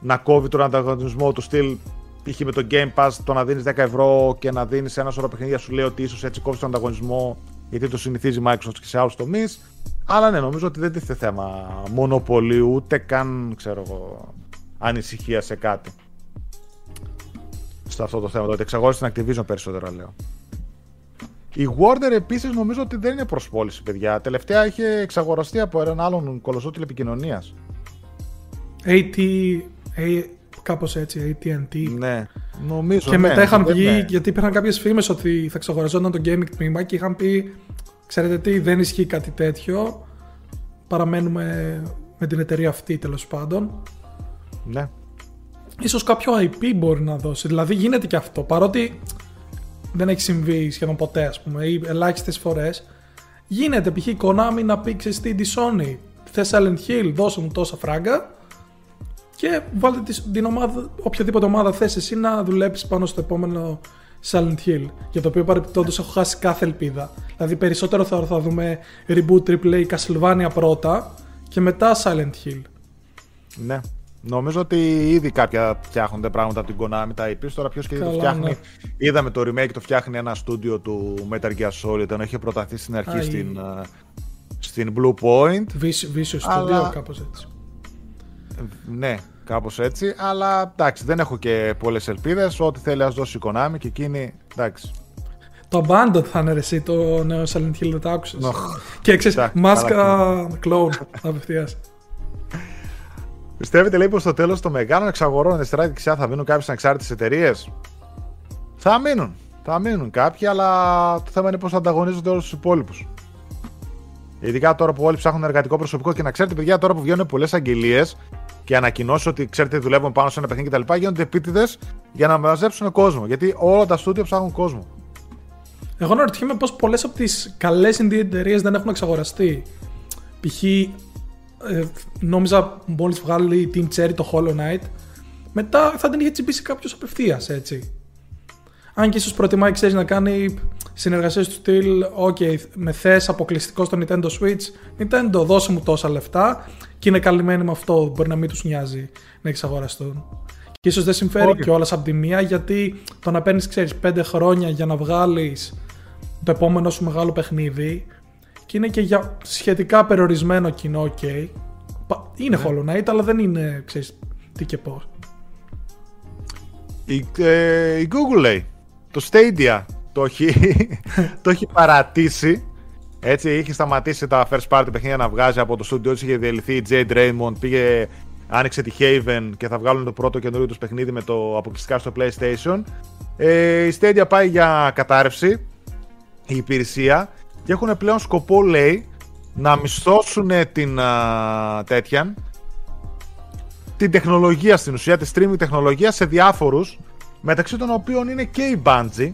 να κόβει τον ανταγωνισμό του στυλ. Π.χ. με το Game Pass το να δίνεις 10 ευρώ και να δίνεις ένα σωρό παιχνίδια σου λέει ότι ίσως έτσι κόβεις τον ανταγωνισμό γιατί το συνηθίζει η Microsoft και σε άλλους τομείς. Αλλά ναι, νομίζω ότι δεν τίθεται θέμα μονοπωλίου, ούτε καν ξέρω εγώ, ανησυχία σε κάτι. Σε αυτό το θέμα, το ότι εξαγόρασε την Activision περισσότερο λέω. Η Warner επίσης νομίζω ότι δεν είναι προσπόληση, παιδιά. Τελευταία είχε εξαγοραστεί από έναν άλλον κολοσσό τηλεπικοινωνίας. AT, A, κάπως έτσι, AT&T. Ναι, νομίζω. Και ναι, μετά είχαν δεν- βγει, ναι. γιατί υπήρχαν κάποιες φήμες ότι θα εξαγοραζόταν το gaming τμήμα και είχαν πει, ξέρετε τι, δεν ισχύει κάτι τέτοιο. Παραμένουμε με την εταιρεία αυτή τέλος πάντων. Ναι. Ίσως κάποιο IP μπορεί να δώσει. Δηλαδή γίνεται και αυτό. Παρότι δεν έχει συμβεί σχεδόν ποτέ, ας πούμε, ή ελάχιστες φορές. Γίνεται π.χ. η Konami να πει ξέρεις τι, τη Sony. Θε Silent Hill, δώσε μου τόσα φράγκα. Και βάλτε τις- την ομάδα, οποιαδήποτε ομάδα θες εσύ να δουλέψεις πάνω στο επόμενο Silent Hill. Για το οποίο παρεπιπτόντω έχω χάσει κάθε ελπίδα. Δηλαδή περισσότερο θα, θα δούμε reboot AAA Castlevania πρώτα και μετά Silent Hill. Ναι. Νομίζω ότι ήδη κάποια φτιάχνονται πράγματα από την Konami, τα IPs. Τώρα ποιος και τι το Καλά, φτιάχνει. ναι. Είδαμε το remake, το φτιάχνει ένα στούντιο του Metal Gear Solid, ενώ είχε προταθεί στην αρχή Α, η- στην, ε, στην Blue Point. Vicious, Vicious Αλλά- Studio, κάπως έτσι. Ναι, κάπως έτσι. Αλλά εντάξει, δεν έχω και πολλές ελπίδες. Ό,τι θέλει ας δώσει η Konami και εκείνη. Εντάξει. Το Abandoned θα είναι ρε εσύ το νέο Silent Hill, δεν το άκουσες; Νοχ. Και ξέρεις, Εντάξει, μάσκα clone απευθείας. Πιστεύετε λέει πως στο τέλος των μεγάλων εξαγορών αριστερά και δεξιά θα μείνουν κάποιες ανεξάρτητες εταιρείες; Θα μείνουν. Θα μείνουν κάποιοι, αλλά το θέμα είναι πώ θα ανταγωνίζονται όλους τους υπόλοιπους. Ειδικά τώρα που όλοι ψάχνουν εργατικό προσωπικό και να ξέρετε, παιδιά, τώρα που βγαίνουν πολλές αγγελίες και ανακοινώσεις ότι ξέρετε δουλεύουν πάνω σε ένα παιχνίδι κτλ. γίνονται επίτηδες για να μαζέψουν κόσμο. Γιατί όλα τα στούντιο ψάχνουν κόσμο. Εγώ αναρωτιέμαι πως πολλές από τις καλές indie εταιρείες δεν έχουν εξαγοραστεί. Π.χ. Ε, νόμιζα μόλις βγάλει η Team Cherry το Hollow Knight, μετά θα την είχε τσιμπήσει κάποιος απευθείας, έτσι. Αν και ίσως προτιμάει, ξέρεις, να κάνει συνεργασίες του στυλ, ok, με θες αποκλειστικό στο Nintendo Switch, Nintendo δώσε μου τόσα λεφτά και είναι καλυμμένοι με αυτό, μπορεί να μην τους νοιάζει να εξαγοραστούν. Και ίσως δεν συμφέρει Όχι. κιόλας από τη μία, γιατί το να παίρνεις, ξέρεις, πέντε χρόνια για να βγάλεις το επόμενο σου μεγάλο παιχνίδι και είναι και για σχετικά περιορισμένο κοινό, ok. Πα- Είναι Hollow Knight, αλλά δεν είναι, ξέρεις, τι και πώς. Η, ε, η Google λέει, το Stadia το έχει, το έχει παρατήσει. Έτσι, είχε σταματήσει τα first party παιχνίδια να βγάζει από το studio της, είχε διαλυθεί η Jade Raymond, πήγε, άνοιξε τη Haven και θα βγάλουν το πρώτο καινούριο τους παιχνίδι με το αποκλειστικά στο PlayStation. Ε, η Stadia πάει για κατάρρευση, η υπηρεσία, και έχουν πλέον σκοπό, λέει, να μισθώσουν την α, τέτοια, την τεχνολογία στην ουσία, τη streaming τεχνολογία σε διάφορους, μεταξύ των οποίων είναι και η Bungie,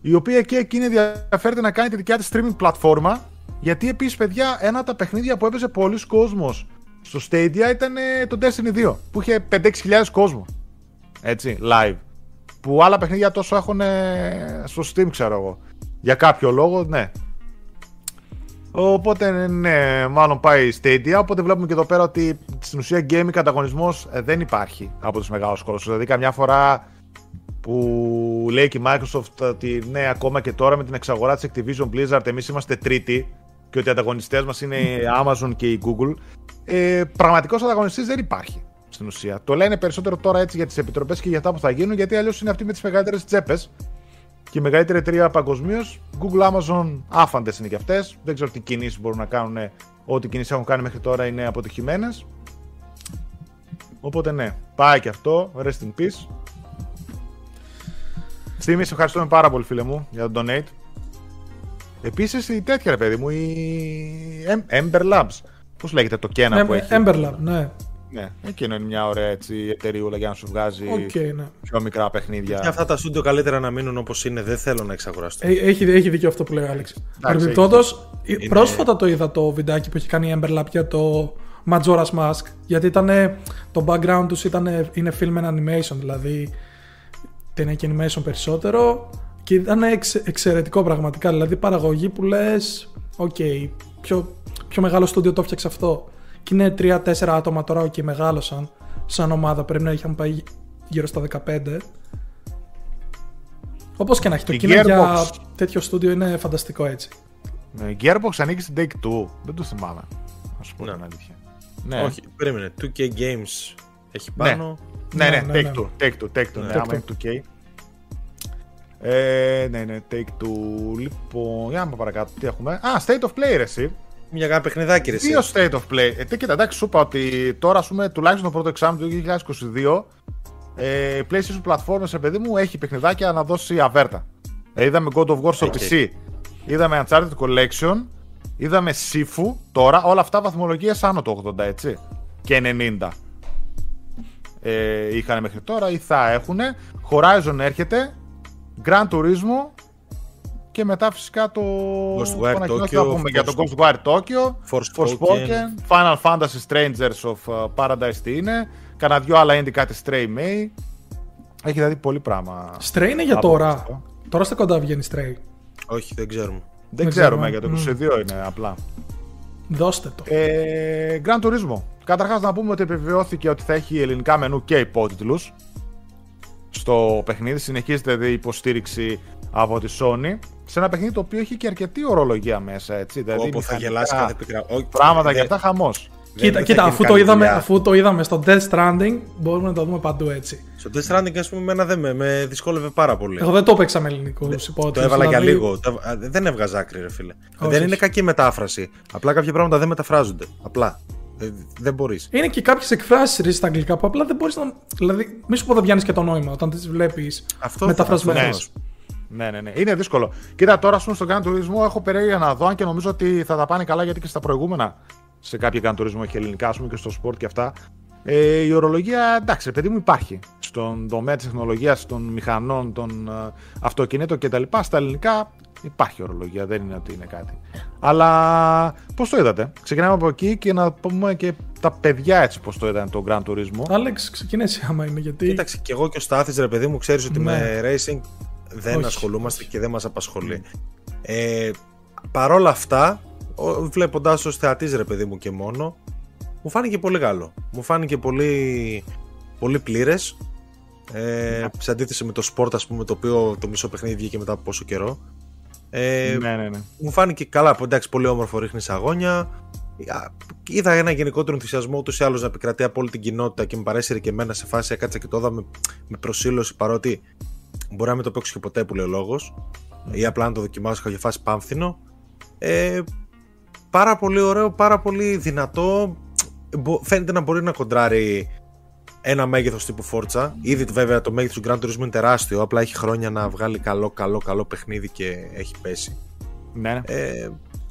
η οποία και εκείνη ενδιαφέρεται να κάνει τη δικιά της streaming πλατφόρμα, γιατί επίσης παιδιά ένα από τα παιχνίδια που έπαιζε πολλοί κόσμος στο Stadia ήταν ε, το Destiny 2, που είχε 5-6 χιλιάδες κόσμο, έτσι, live. Που άλλα παιχνίδια τόσο έχουν ε, στο Steam, ξέρω εγώ. Για κάποιο λόγο, ναι. Οπότε ναι, μάλλον πάει η Stadia. Οπότε βλέπουμε και εδώ πέρα ότι στην ουσία gaming ανταγωνισμό δεν υπάρχει από τους μεγάλους κόλπου. Δηλαδή, καμιά φορά που λέει και η Microsoft ότι ναι, ακόμα και τώρα με την εξαγορά της Activision Blizzard εμείς είμαστε τρίτη και ότι οι ανταγωνιστές μας είναι η Amazon και η Google. Ε, Πραγματικός ανταγωνιστής δεν υπάρχει στην ουσία. Το λένε περισσότερο τώρα έτσι για τις επιτροπές και για αυτά που θα γίνουν, γιατί αλλιώς είναι αυτοί με τις μεγαλύτερες τσέπες. Και η μεγαλύτερη εταιρεία παγκοσμίως, Google, Amazon, άφαντες είναι και αυτές. Δεν ξέρω τι κινήσεις μπορούν να κάνουν. Ό,τι κινήσεις έχουν κάνει μέχρι τώρα είναι αποτυχημένες. Οπότε ναι, πάει και αυτό. Rest in peace. Στίμη, σε ευχαριστούμε πάρα πολύ, φίλε μου, για τον donate. Επίσης, η τέτοια ρε παιδί μου, η Em- Ember Labs. Πώς λέγεται το κένα που Ε, έχει; Ember Lab, ναι. Ναι, εκείνο είναι μια ωραία έτσι, εταιρεία για να σου βγάζει Οκ, ναι. πιο μικρά παιχνίδια. Και αυτά τα στούντιο καλύτερα να μείνουν όπως είναι. Δεν θέλω να εξαγοραστούν. Ε, Έχει, έχει δίκιο αυτό που λέει ο Άλεξ. Εντάξει, Παρεμπιπτόντως, Είναι- πρόσφατα το είδα το βιντεάκι που έχει κάνει η Ember Lab για το Majora's Mask. Γιατί ήταν, το background τους ήταν, είναι film and animation, δηλαδή ταινία και animation περισσότερο. Και ήταν εξ, εξαιρετικό πραγματικά. Δηλαδή παραγωγή που λες, οκ, πιο, πιο μεγάλο στούντιο το έφτιαξε αυτό. Και είναι 3-4 άτομα τώρα, οκ, μεγάλωσαν σαν ομάδα. Πρέπει να είχαν πάει γύρω στα 15. Όπως και να έχει, το κοινό για τέτοιο στούντιο είναι φανταστικό έτσι. Η Gearbox ανήκει στην Take-Two. Δεν το θυμάμαι. Α σου πω Ναι. την αλήθεια. Ναι. Όχι, περίμενε. 2K Games έχει Ναι. πάνω. Ναι, ναι, Ναι, ναι, Take-Two. Take-Two, Take-Two. Ναι, Take-Two. άμα είναι 2K. Ε, ναι, ναι, Take-Two. Λοιπόν, για να πάμε παρακάτω. Τι έχουμε. Α, State of Play, ρε, εσύ. Μια κάνα παιχνιδάκι ρε εσύ. Δύο State of Play. Ε, τι, κοίτα, εντάξει, σου είπα ότι τώρα, ας πούμε, τουλάχιστον το πρώτο εξάμεινο του 2022, ε, η PlayStation Platform, σε παιδί μου, έχει παιχνιδάκια να δώσει αβέρτα. Ε, είδαμε God of War στο Οκ. PC, είδαμε Uncharted Collection, είδαμε Sifu, τώρα όλα αυτά βαθμολογίες άνω του 80, έτσι, και 90. Ε, είχαν μέχρι τώρα ή θα έχουν. Horizon έρχεται, Gran Turismo και μετά φυσικά το Ghostwire το ανακοινώθηκε Tokyo, να πούμε για το Forspoken. Ghostwire Tokyo, Forspoken. Forspoken, Final Fantasy Stranger of uh, Paradise τι είναι, κανένα δυο άλλα indie κάτι Stray μη. Έχει δηλαδή πολύ πράγμα. Stray είναι για από τώρα. αυτό. Τώρα στα κοντά βγαίνει Stray. Όχι, δεν ξέρουμε. Δεν Δεν ξέρουμε, ξέρουμε. για το 22 είναι απλά. Δώστε το. Ε, Gran Turismo. Καταρχάς να πούμε ότι επιβεβαιώθηκε ότι θα έχει ελληνικά μενού και υπότιτλους στο παιχνίδι. Συνεχίζεται δηλαδή η υποστήριξη από τη Sony σε ένα παιχνίδι το οποίο έχει και αρκετή ορολογία μέσα. Έτσι, δηλαδή Όπου θα μηχανικά, γελάσει κάθε πικρά. Όχι, Πράγματα δεν- και αυτά χαμός. δεν- Κοίτα, δεν κοίτα θα αφού, γίνει το καλή είδαμε, δουλειά. αφού το είδαμε στο Death Stranding, μπορούμε να το δούμε παντού έτσι. Στο Death Stranding, ας πούμε, εμένα δεν με, με δυσκόλευε πάρα πολύ. Εγώ δεν το έπαιξα με ελληνικού Το υπότιτλους. έβαλα για δηλαδή- λίγο. Το- α, Δεν έβγαζα άκρη, ρε φίλε. Όχι, δεν είναι όχι. κακή μετάφραση. Απλά κάποια πράγματα δεν μεταφράζονται. Απλά. Ε, δεν μπορείς. Είναι και κάποιες εκφράσεις στα αγγλικά που απλά δεν μπορείς να. Δηλαδή, μη σου πω δεν πιάνεις και το νόημα όταν τις βλέπεις Αυτό μεταφρασμένες. Θα- Ναι. Ναι, ναι, ναι. Είναι δύσκολο. Κοίτα, τώρα ας πούμε, στον Gran Turismo έχω περίεργα να δω, αν και νομίζω ότι θα τα πάνε καλά γιατί και στα προηγούμενα σε κάποια Gran Turismo έχει ελληνικά, ας πούμε και στο sport και αυτά. Ε, η ορολογία, εντάξει, ρε παιδί μου υπάρχει. Στον τομέα της τεχνολογίας, των μηχανών, των ε, αυτοκινήτων κτλ. Στα ελληνικά υπάρχει ορολογία, δεν είναι ότι είναι κάτι. Αλλά πώς το είδατε, ξεκινάμε από εκεί και να πούμε και τα παιδιά έτσι πώς το είδαν το Gran Turismo. Άλεξ, ξεκινήσει άμα είναι γιατί. Κοίταξε, και εγώ και ο Στάθης, ρε παιδί μου, ξέρεις ότι Ναι. με racing δεν Όχι, ασχολούμαστε και δεν μας απασχολεί. Ε, Παρ' όλα αυτά, βλέποντα ως θεατής, ρε παιδί μου και μόνο, μου φάνηκε πολύ καλό. Μου φάνηκε πολύ, πολύ πλήρες. Ε, σε αντίθεση με το sport, ας πούμε, το οποίο το μισό παιχνίδι βγήκε μετά από πόσο καιρό. Ε, ναι, ναι, ναι. μου φάνηκε καλά, εντάξει, πολύ όμορφο ρίχνει αγώνια. Α, Είδα ένα γενικότερο ενθουσιασμό ούτως ή άλλως να επικρατεί από όλη την κοινότητα και με παρέσυρε και εμένα σε φάση έκατσα και το είδα με, με προσήλωση παρότι μπορεί να μην το παίξω και ποτέ που λέει ο λόγος ή απλά να το δοκιμάσω κάποια φάση πάμφθινο. Ε, πάρα πολύ ωραίο, πάρα πολύ δυνατό. Μπο- Φαίνεται να μπορεί να κοντράρει ένα μέγεθος τύπου Forza. Ήδη βέβαια το μέγεθος του Grand Turismo είναι τεράστιο. Απλά έχει χρόνια να βγάλει καλό, καλό, καλό παιχνίδι και έχει πέσει. ναι, ναι. Ε,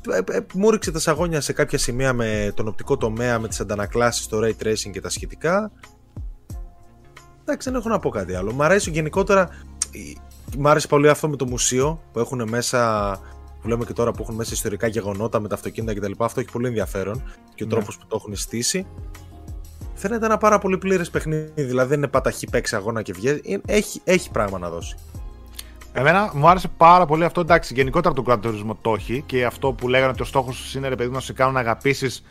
ε, ε, μου ρίξε τα σαγόνια σε κάποια σημεία με τον οπτικό τομέα, με τις αντανακλάσεις, το ray tracing και τα σχετικά. Εντάξει, δεν έχω να πω κάτι άλλο. Μ' αρέσει γενικότερα. Μ' άρεσε πολύ αυτό με το μουσείο που έχουν μέσα. Που λέμε και τώρα που έχουν μέσα ιστορικά γεγονότα με τα αυτοκίνητα κτλ. Αυτό έχει πολύ ενδιαφέρον και ο Ναι. τρόπος που το έχουν στήσει. Φαίνεται ένα πάρα πολύ πλήρες παιχνίδι. Δηλαδή δεν είναι παταχή παίξει αγώνα και βγαίνει. Είναι- Έχει, έχει πράγμα να δώσει. Εμένα μου άρεσε πάρα πολύ αυτό. Εντάξει, γενικότερα το Gran Turismo το έχει και αυτό που λέγανε ότι ο στόχος είναι ρε παιδί μου, να σε κάνουν να αγαπήσεις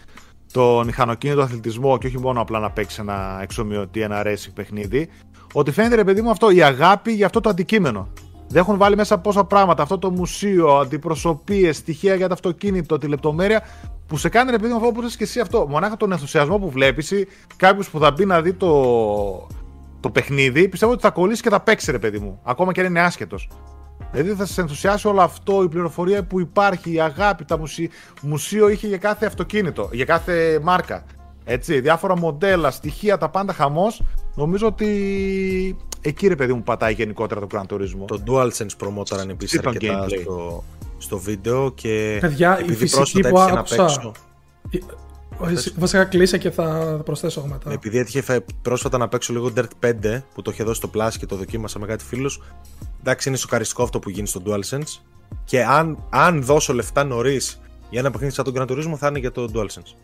τον μηχανοκίνητο αθλητισμό και όχι μόνο απλά να παίξεις ένα εξομοιωτή, ένα racing παιχνίδι. Ότι φαίνεται ρε παιδί μου αυτό, η αγάπη για αυτό το αντικείμενο. Δεν έχουν βάλει μέσα πόσα πράγματα. Αυτό το μουσείο, αντιπροσωπείες, στοιχεία για το αυτοκίνητο, τη λεπτομέρεια που σε κάνει ρε παιδί μου αυτό που είσαι και εσύ αυτό. Μονάχα τον ενθουσιασμό που βλέπεις ή κάποιος που θα μπει να δει το, το παιχνίδι, πιστεύω ότι θα κολλήσει και θα παίξει, ρε παιδί μου. Ακόμα και αν είναι άσχετος. Δηλαδή θα σε ενθουσιάσει όλο αυτό, η πληροφορία που υπάρχει, η αγάπη, τα μουσεί... μουσείο είχε για κάθε αυτοκίνητο, για κάθε μάρκα. Έτσι, διάφορα μοντέλα, στοιχεία, τα πάντα χαμός. Νομίζω ότι εκεί ρε παιδί μου πατάει γενικότερα το Gran Turismo. Το DualSense προμόταραν επίσης Και το αρκετά gameplay. στο, στο βίντεο και Παιδιά, η επειδή φυσική πρόσφατα που έτυχε να άκουσα- παίξω Εσύ- Βασικά κλείσε και θα θα προσθέσω εγώ μετά. επειδή έτυχε φε- πρόσφατα να παίξω λίγο Dirt 5 που το είχε δώσει στο Plus και το δοκίμασα με κάτι φίλους εντάξει είναι σοκαριστικό αυτό που γίνει στο DualSense και αν, αν δώσω λεφτά νωρίς για ένα παιχνίδι σαν τον Gran Turismo θα είναι για το DualSense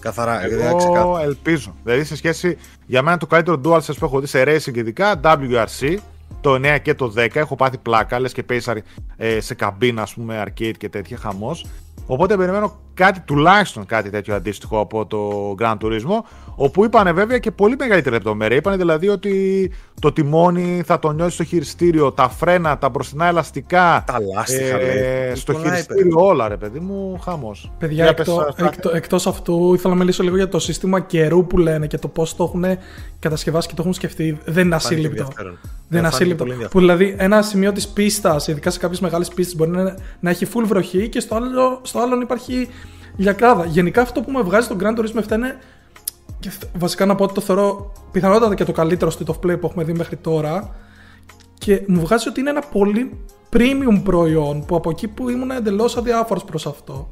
καθαρά δηλαδή, ξεκάθαρα. Εγώ ελπίζω. Δηλαδή σε σχέση, για μένα το καλύτερο DualSense που έχω δει σε racing ειδικά, WRC, το 9 και το 10. Έχω πάθει πλάκα, λες και παίζει ε, σε καμπίνα, ας πούμε, arcade και τέτοια, χαμός. Οπότε περιμένω κάτι, τουλάχιστον κάτι τέτοιο αντίστοιχο από το Grand Turismo. Όπου είπανε βέβαια και πολύ μεγαλύτερη λεπτομέρεια. Είπανε δηλαδή ότι το τιμόνι θα το νιώσει στο χειριστήριο, τα φρένα, τα μπροστινά ελαστικά. Τα λάστιχα, ε, στο χειριστήριο όλα, ρε παιδί μου, χάμο. Παιδιά, εκτό, εκτό, εκτός αυτού ήθελα να μιλήσω λίγο για το σύστημα καιρού που λένε και το πώς το έχουν κατασκευάσει και το έχουν σκεφτεί. Δεν είναι ασύλληπτο. Δεν είναι ασύλληπτο. Που δηλαδή ένα σημείο της πίστας, ειδικά σε κάποιες μεγάλες πίστες, μπορεί να, να έχει full βροχή και στο άλλο, στο άλλο υπάρχει λιακάδα. Γενικά αυτό που με βγάζει τον Grand Turismo 7 είναι και βασικά να πω ότι το θεωρώ πιθανότατα και το καλύτερο state of play που έχουμε δει μέχρι τώρα. Και μου βγάζει ότι είναι ένα πολύ premium προϊόν που από εκεί που ήμουν εντελώς αδιάφορος προς αυτό.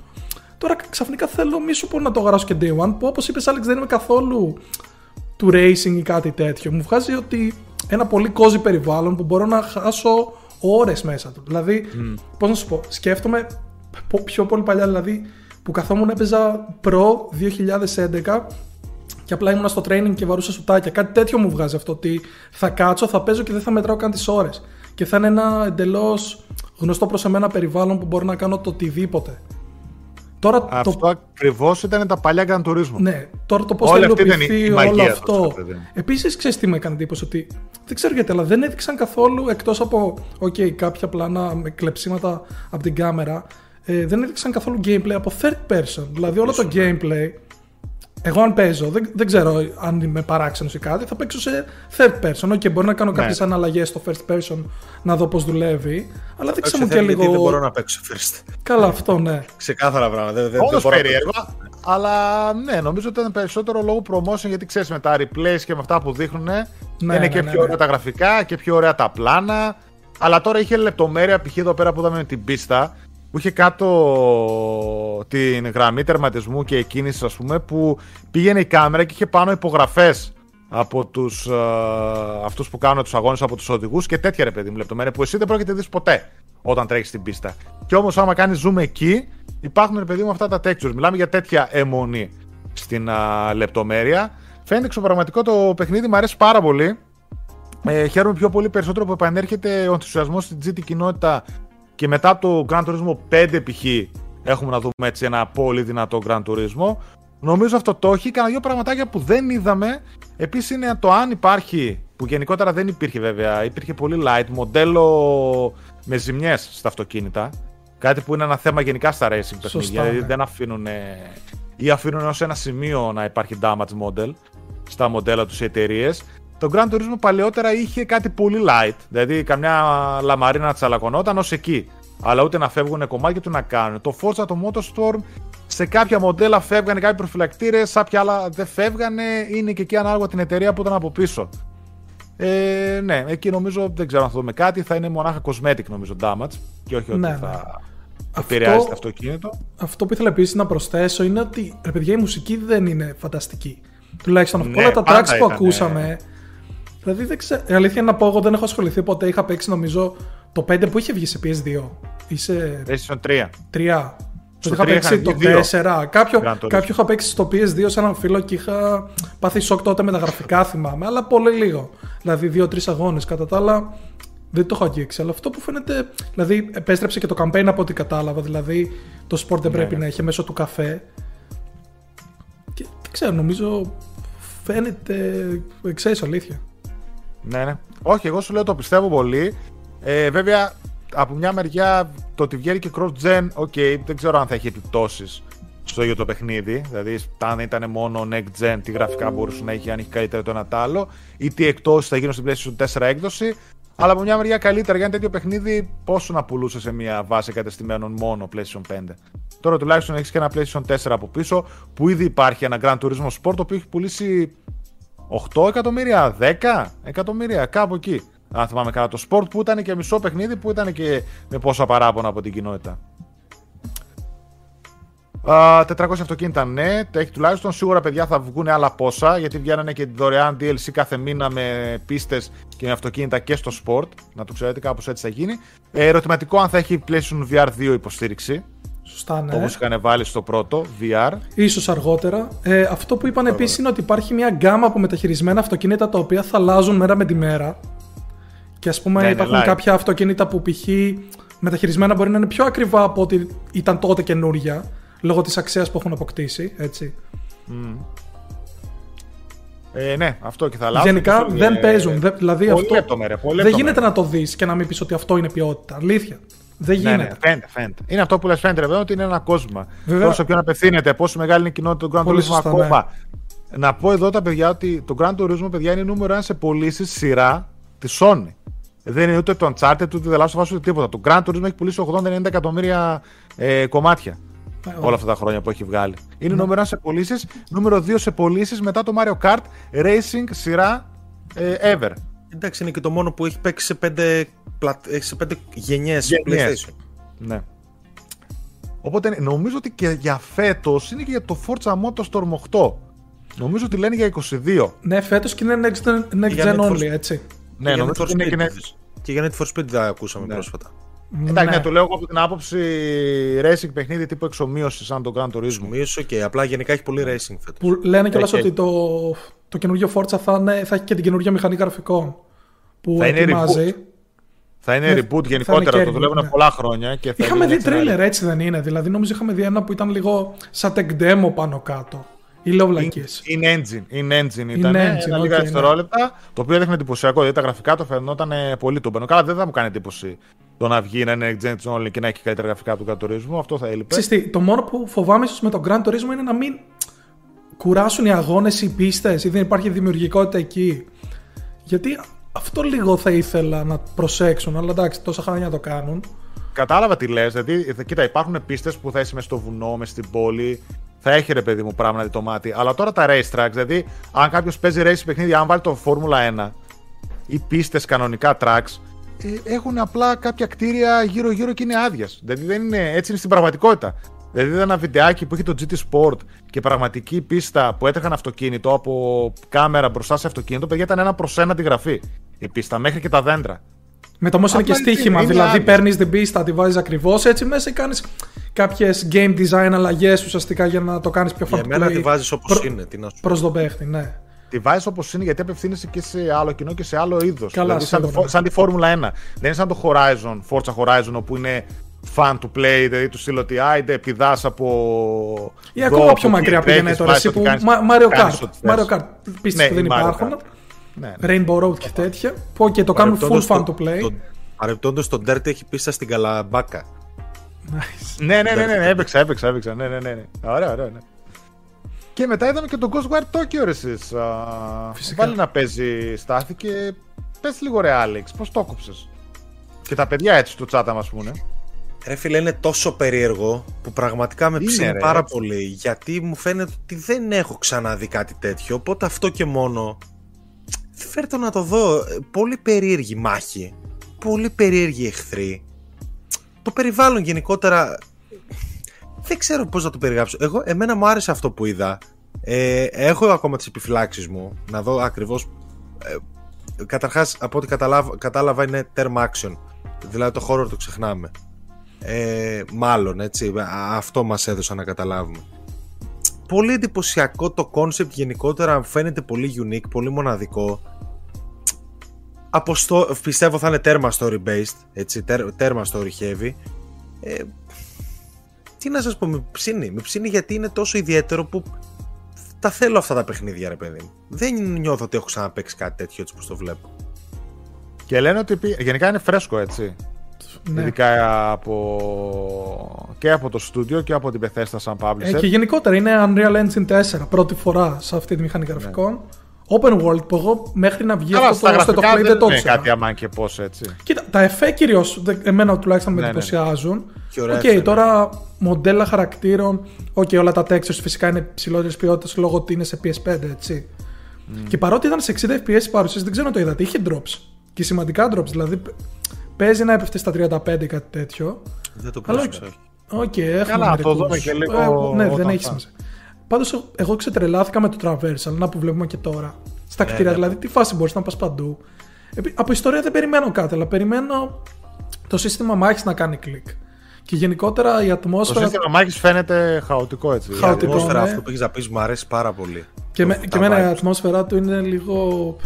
Τώρα ξαφνικά θέλω μη σου πω να το αγοράσω και day one που όπως είπες Alex δεν είμαι καθόλου του racing ή κάτι τέτοιο. Μου βγάζει ότι ένα πολύ cozy περιβάλλον που μπορώ να χάσω ώρες μέσα του. Δηλαδή, mm. πώς να σου πω, σκέφτομαι πιο πολύ παλιά δηλαδή που καθόμουν έπαιζα Pro 2011 και απλά ήμουν στο training και βαρούσα σουτάκια. Κάτι τέτοιο μου βγάζει αυτό. Ότι θα κάτσω, θα παίζω και δεν θα μετράω καν τις ώρες. Και θα είναι ένα εντελώς γνωστό προς εμένα περιβάλλον που μπορώ να κάνω το οτιδήποτε. Τώρα αυτό το... ακριβώς ήταν τα παλιά Gran Turismo. Ναι, τώρα το πώς θα υλοποιηθεί όλο αυτό. Επίσης, ξέρεις τι με έκανε εντύπωση, ότι δεν ξέρω γιατί, αλλά δεν έδειξαν καθόλου εκτός από okay, κάποια πλάνα με κλεψίματα από την κάμερα. Ε, δεν έδειξαν καθόλου gameplay από third person. Δηλαδή, όλο το ναι. gameplay εγώ αν παίζω, δεν, δεν ξέρω αν είμαι παράξενος ή κάτι, θα παίξω σε third person. Okay, μπορεί να κάνω ναι. κάποιες αναλλαγές στο first person να δω πώς δουλεύει. Αλλά δείξε μου και λίγο. Δεν μπορώ να παίξω first. Καλά, αυτό ναι. Ξεκάθαρα πράγματα. Δεν, δεν, περίεργο. Αλλά ναι, νομίζω ότι ήταν περισσότερο λόγω promotion γιατί ξέρεις με τα replays και με αυτά που δείχνουν ναι, είναι ναι, και ναι, πιο ναι. ωραία τα γραφικά και πιο ωραία τα πλάνα. Αλλά τώρα είχε λεπτομέρεια π.χ. εδώ πέρα που είδαμε με την πίστα που είχε κάτω την γραμμή τερματισμού και εκκίνησης, ας πούμε, που πήγαινε η κάμερα και είχε πάνω υπογραφές από τους, ε, αυτούς που κάνουν τους αγώνες από τους οδηγούς και τέτοια ρε παιδί μου λεπτομέρεια που εσύ δεν πρόκειται να δεις ποτέ όταν τρέχεις στην πίστα. Και όμως άμα κάνεις zoom εκεί υπάρχουν ρε παιδί μου αυτά τα textures. Μιλάμε για τέτοια αιμονή στην λεπτομέρεια. Φαίνεται εξωπραγματικό το παιχνίδι, μου αρέσει πάρα πολύ. Ε, χαίρομαι πιο πολύ περισσότερο που επανέρχεται ο ενθουσιασμός στην GT κοινότητα και μετά το Grand Turismo 5 π.χ. έχουμε να δούμε έτσι ένα πολύ δυνατό Grand Turismo. Νομίζω αυτό το έχει. Κάνα δύο πραγματάκια που δεν είδαμε. Επίσης είναι το αν υπάρχει, που γενικότερα δεν υπήρχε βέβαια, υπήρχε πολύ light, μοντέλο με ζημιές στα αυτοκίνητα. Κάτι που είναι ένα θέμα γενικά στα racing παιχνίδια. Δηλαδή ναι. δεν αφήνουν. ή αφήνουν ως ένα σημείο να υπάρχει damage model στα μοντέλα τους εταιρείες. Το Grand Turismo παλαιότερα είχε κάτι πολύ light. Δηλαδή καμιά λαμαρίνα τσαλακωνόταν ως εκεί. Αλλά ούτε να φεύγουν κομμάτια του να κάνουν. Το Forza, το Motorstorm, σε κάποια μοντέλα φεύγανε κάποιοι προφυλακτήρες, κάποια άλλα δεν φεύγανε. Είναι και εκεί ανάλογα την εταιρεία που ήταν από πίσω. Ε, ναι, εκεί νομίζω δεν ξέρω αν θα δούμε κάτι. Θα είναι μονάχα cosmetic νομίζω damage και όχι ναι, ότι θα ναι. επηρεάζει το αυτοκίνητο. Αυτό που ήθελα επίσης να προσθέσω είναι ότι ρε παιδιά η μουσική δεν είναι φανταστική. Τουλάχιστον ναι, όλα τα tracks που ακούσαμε Δηλαδή δεν ξέρω. Η αλήθεια είναι να πω, εγώ δεν έχω ασχοληθεί ποτέ. Είχα παίξει νομίζω το 5 που είχε βγει σε PS2. Είσαι. PlayStation 3. 3. Το είχα παίξει το 4. Κάποιο, κάποιο είχα παίξει στο PS2 σε έναν φίλο και είχα πάθει σοκ τότε με τα γραφικά, θυμάμαι. Αλλά πολύ λίγο. Δηλαδή, δύο-τρεις αγώνες. Κατά τα άλλα, δεν το έχω αγγίξει. Αλλά αυτό που φαίνεται. Δηλαδή, επέστρεψε και το campaign από ό,τι κατάλαβα. Δηλαδή, το sport δεν ναι, πρέπει ναι. να έχει μέσω του καφέ. Και δεν ξέρω, νομίζω φαίνεται. Ξέρεις αλήθεια. Ναι, ναι. Όχι, εγώ σου λέω το πιστεύω πολύ. Ε, βέβαια, από μια μεριά το ότι βγαίνει και cross-gen, ok, δεν ξέρω αν θα έχει επιπτώσεις στο ίδιο το παιχνίδι. Δηλαδή, αν ήταν μόνο next gen, τι γραφικά μπορούσε να έχει, αν έχει καλύτερο το ένα τ' άλλο, ή τι εκτόσει θα γίνουν στην PlayStation 4 έκδοση. Αλλά από μια μεριά καλύτερα για ένα τέτοιο παιχνίδι, πόσο να πουλούσε σε μια βάση κατεστημένων μόνο PlayStation 5. Τώρα τουλάχιστον έχεις και ένα PlayStation 4 από πίσω, που ήδη υπάρχει ένα Grand Turismo Sport, το οποίο έχει πουλήσει 8 εκατομμύρια, 10 εκατομμύρια, κάπου εκεί. Αν θυμάμαι καλά το sport που ήταν και μισό παιχνίδι που ήταν και με πόσα παράπονα από την κοινότητα. Uh, 400 αυτοκίνητα ναι, έχει τουλάχιστον. Σίγουρα παιδιά θα βγουν άλλα πόσα γιατί βγαίνανε και δωρεάν DLC κάθε μήνα με πίστες και με αυτοκίνητα και στο sport. Να το ξέρετε, κάπως έτσι θα γίνει. Ε, ερωτηματικό αν θα έχει PlayStation VR 2 υποστήριξη. Σωστά, ναι. Όπως είχαν βάλει στο πρώτο, VR. σω αργότερα. Ε, αυτό που είπαν επίσης είναι ότι υπάρχει μια γκάμα από μεταχειρισμένα αυτοκίνητα τα οποία θα αλλάζουν μέρα με τη μέρα. Και ας πούμε ναι, υπάρχουν κάποια αυτοκίνητα που π.χ. μεταχειρισμένα μπορεί να είναι πιο ακριβά από ό,τι ήταν τότε καινούρια, λόγω της αξίας που έχουν αποκτήσει, έτσι. Mm. Ε, ναι, αυτό και θα λάβω. Γενικά δεν παίζουν. Δε, δηλαδή πολύ αυτό λεπτομέρεια, πολύ δεν λεπτομέρεια. γίνεται να το δεις και να μην πεις ότι αυτό είναι ποιότητα. Αλήθεια. Δεν γίνεται. Ναι, ναι, φαίνεται, φαίνεται. Είναι αυτό που λες, φαίνεται, ότι είναι ένα κόσμο. Βέβαια. Πόσο ποιον απευθύνεται, πόσο μεγάλη είναι η κοινότητα του Grand Turismo ακόμα. Ναι. Να πω εδώ τα παιδιά ότι το Grand Turismo, παιδιά, είναι νούμερο ένα σε πωλήσεις σειρά της Sony. Δεν είναι ούτε το Uncharted, ούτε The Last of Us, ούτε τίποτα. Το Grand Turismo έχει πουλήσει 80-90 εκατομμύρια ε, κομμάτια όλα αυτά τα χρόνια που έχει βγάλει. Είναι ναι. νούμερο 1 σε πωλήσεις, νούμερο 2 σε πωλήσεις μετά το Mario Kart Racing σειρά ε, ever. Εντάξει, είναι και το μόνο που έχει παίξει σε 5 πλατ... έχεις σε πέντε γενιές, γενιές. PlayStation. Ναι. Οπότε νομίζω ότι και για φέτος είναι και για το Forza Motorsport 8. Νομίζω ότι λένε για 22. Ναι, φέτος και είναι next, next gen only, έτσι. Ναι, και νομίζω ότι είναι και next. Και για Need for Speed τα ακούσαμε ναι. πρόσφατα. Εντάξει, ναι. ναι, το λέω από την άποψη racing παιχνίδι τύπου εξομοίωσης, σαν τον Gran Turismo. Εξομοίωση, OK. Okay. Απλά γενικά έχει πολύ racing φέτος. Που λένε κιόλας ε, ότι το, το καινούργιο Forza θα, είναι, θα έχει και την καινούργια μηχανή γραφικών που θα ετοιμάζει. Είναι θα είναι Ναι, reboot θα γενικότερα, είναι το και δουλεύουν ναι. πολλά χρόνια. Και θα Είχαμε είναι δει έτσι ένα- τρίλερ, έτσι δεν είναι. Δηλαδή, νομίζω είχαμε δει ένα που ήταν λίγο σαν tech demo πάνω κάτω. Ή λέω βλακίες. In engine, in engine ήταν. engine, ένα οκ, λίγα ναι. δευτερόλεπτα. Το οποίο έδειχνε εντυπωσιακό. Δηλαδή τα γραφικά το φαινόταν ε, πολύ το μπαίνω. Καλά, δεν θα μου κάνει εντύπωση το να βγει να είναι engine only και να έχει καλύτερα γραφικά από τον κατορισμού. Αυτό θα έλειπε. Ξέρεις τι, το μόνο που φοβάμαι ίσως με τον Grand Turismo είναι να μην κουράσουν οι αγώνες ή οι πίστες ή δεν υπάρχει δημιουργικότητα εκεί. Γιατί αυτό λίγο θα ήθελα να προσέξουν, αλλά εντάξει, τόσα χρόνια το κάνουν. Κατάλαβα τι λες. Δηλαδή, ε, κοίτα, υπάρχουν πίστες που θα είσαι μέσα στο βουνό, μες στην πόλη. Θα έχει ρε παιδί μου πράγμα να δει το μάτι. Αλλά τώρα τα race tracks, δηλαδή, αν κάποιος παίζει race παιχνίδι, αν βάλει το Formula 1 ή πίστες κανονικά tracks, ε, έχουν απλά κάποια κτίρια γύρω-γύρω και είναι άδειε. Δηλαδή, δεν είναι, έτσι είναι στην πραγματικότητα. Δηλαδή, είδα ένα βιντεάκι που είχε το GT Sport και πραγματική πίστα που έτρεχαν αυτοκίνητο από κάμερα μπροστά σε αυτοκίνητο, παιδιά ήταν ένα προς ένα τη γραφή. Η πίστα μέχρι και τα δέντρα. Με το όμω είναι και Απλά είναι- στοίχημα. είναι δηλαδή άδεια. παίρνεις την πίστα, τη βάζεις ακριβώς έτσι μέσα και κάνεις κάποιες game design αλλαγές ουσιαστικά για να το κάνεις πιο Για fun μένα play τη βάζεις όπως προ- είναι. Τι να σου πω. Προς τον παίχτη, ναι. Τη βάζεις όπως είναι γιατί απευθύνεσαι και σε άλλο κοινό και σε άλλο είδος. Καλά, Δηλαδή, σαν, σίγουρα. τη, σαν τη Φόρμουλα 1. Δεν είναι σαν το Horizon, Forza Horizon, όπου είναι fun to play, δηλαδή του στείλω ότι άιντε πηδάς από. Ή εδώ, ακόμα από πιο εκεί, μακριά τρέχεις, πήγαινε τώρα. βάζεις Εσύ ό,τι που. κάνεις, Μα- Mario κάνεις Kart. ό,τι θες. Mario Kart. Πίστες Ναι, που δεν η Mario υπάρχουν. Kart. Ναι. Rainbow Road και τέτοια. Που και το κάνουν full Παρεπτόντως fun το- to play. το- Παρεπτόντως το Dirt έχει πίστα στην Καλαμπάκα. Nice. Ναι, ναι, ναι, ναι, ναι, έπαιξα, έπαιξα, έπαιξα. Ναι, ναι, ναι. ναι. Ωραία, ωραία, ναι. Και μετά είδαμε και τον Ghostwire Tokyo, ρε εσείς. Α, Φυσικά. Βάλει να παίζει στάθη και πες λίγο ρε Άλεξ, πώς το κόψες. Και τα παιδιά έτσι του τσάτα μας πούνε. Ρε φίλε, είναι τόσο περίεργο που πραγματικά με Είναι, ψήνει ρε, πάρα έτσι. πολύ. Γιατί μου φαίνεται ότι δεν έχω ξαναδεί κάτι τέτοιο. Οπότε αυτό και μόνο. Φέρτε να το δω. Ε, Πολύ περίεργη μάχη. Πολύ περίεργη εχθρή. Το περιβάλλον γενικότερα. Δεν ξέρω πώς να το περιγράψω. Εγώ, εμένα μου άρεσε αυτό που είδα. Ε, έχω ακόμα τις επιφυλάξεις μου. Να δω ακριβώς. Ε, καταρχάς, από ό,τι καταλάβα, κατάλαβα είναι term action. Δηλαδή το χώρο το ξεχνάμε. Ε, μάλλον έτσι, α- αυτό μας έδωσαν να καταλάβουμε. Πολύ εντυπωσιακό το concept γενικότερα φαίνεται πολύ unique, πολύ μοναδικό. Από στο, πιστεύω θα είναι τέρμα story based, έτσι, τέρ- τέρμα story heavy. Ε, τι να σας πω, με ψήνει, με ψήνει γιατί είναι τόσο ιδιαίτερο που τα θέλω αυτά τα παιχνίδια ρε παιδί μου. Δεν νιώθω ότι έχω ξαναπαίξει κάτι τέτοιο έτσι πως το βλέπω. Και λένε ότι πι- γενικά είναι φρέσκο έτσι. Ναι. Ειδικά από... και από το στούντιο και από την Bethesda σαν publisher. Ε, και γενικότερα είναι Unreal Engine 4 πρώτη φορά σε αυτή τη μηχανή γραφικών. Open World που εγώ μέχρι να βγει Καλά, αυτό στα το State of γραφικά Play δεν δεν το είναι ήξερα. κάτι αμάν και πώς έτσι. Κοίτα, τα εφέ κυρίως εμένα τουλάχιστον με Ναι, ναι. εντυπωσιάζουν. Και ωραία Οκ, εφέ, ναι. τώρα μοντέλα χαρακτήρων. Οκ, όλα τα textures φυσικά είναι ψηλότερης ποιότητας λόγω ότι είναι σε PS5, έτσι. Και παρότι ήταν σε 60 FPS η παρουσίαση, δεν ξέρω αν το είδατε, είχε drops. Και σημαντικά drops. Δηλαδή π- παίζει να έπεφτε στα 35 κάτι τέτοιο. Δεν το Αλλά- πρόσεξα. όχι. Οκ, έχουμε Καλά, να το μερικούς. δούμε και λίγο Ε, ναι, δεν όταν έχει θα. σημασία. Πάντως, εγώ ξετρελάθηκα με το traversal, να που βλέπουμε και τώρα. Στα κτίρια, ναι. δηλαδή, τι φάση μπορείς να πας παντού. Επί- Από ιστορία δεν περιμένω κάτι, αλλά περιμένω το σύστημα μάχη να κάνει κλικ. Και γενικότερα η Το ατμόσφαιρα. σύστημα μάχης φαίνεται χαοτικό έτσι. Χαοτικό. Η ατμόσφαιρα ναι. αυτό που έχεις να πεις μου αρέσει πάρα πολύ. Και, με, Τα και εμένα η vibes. ατμόσφαιρά του είναι λίγο.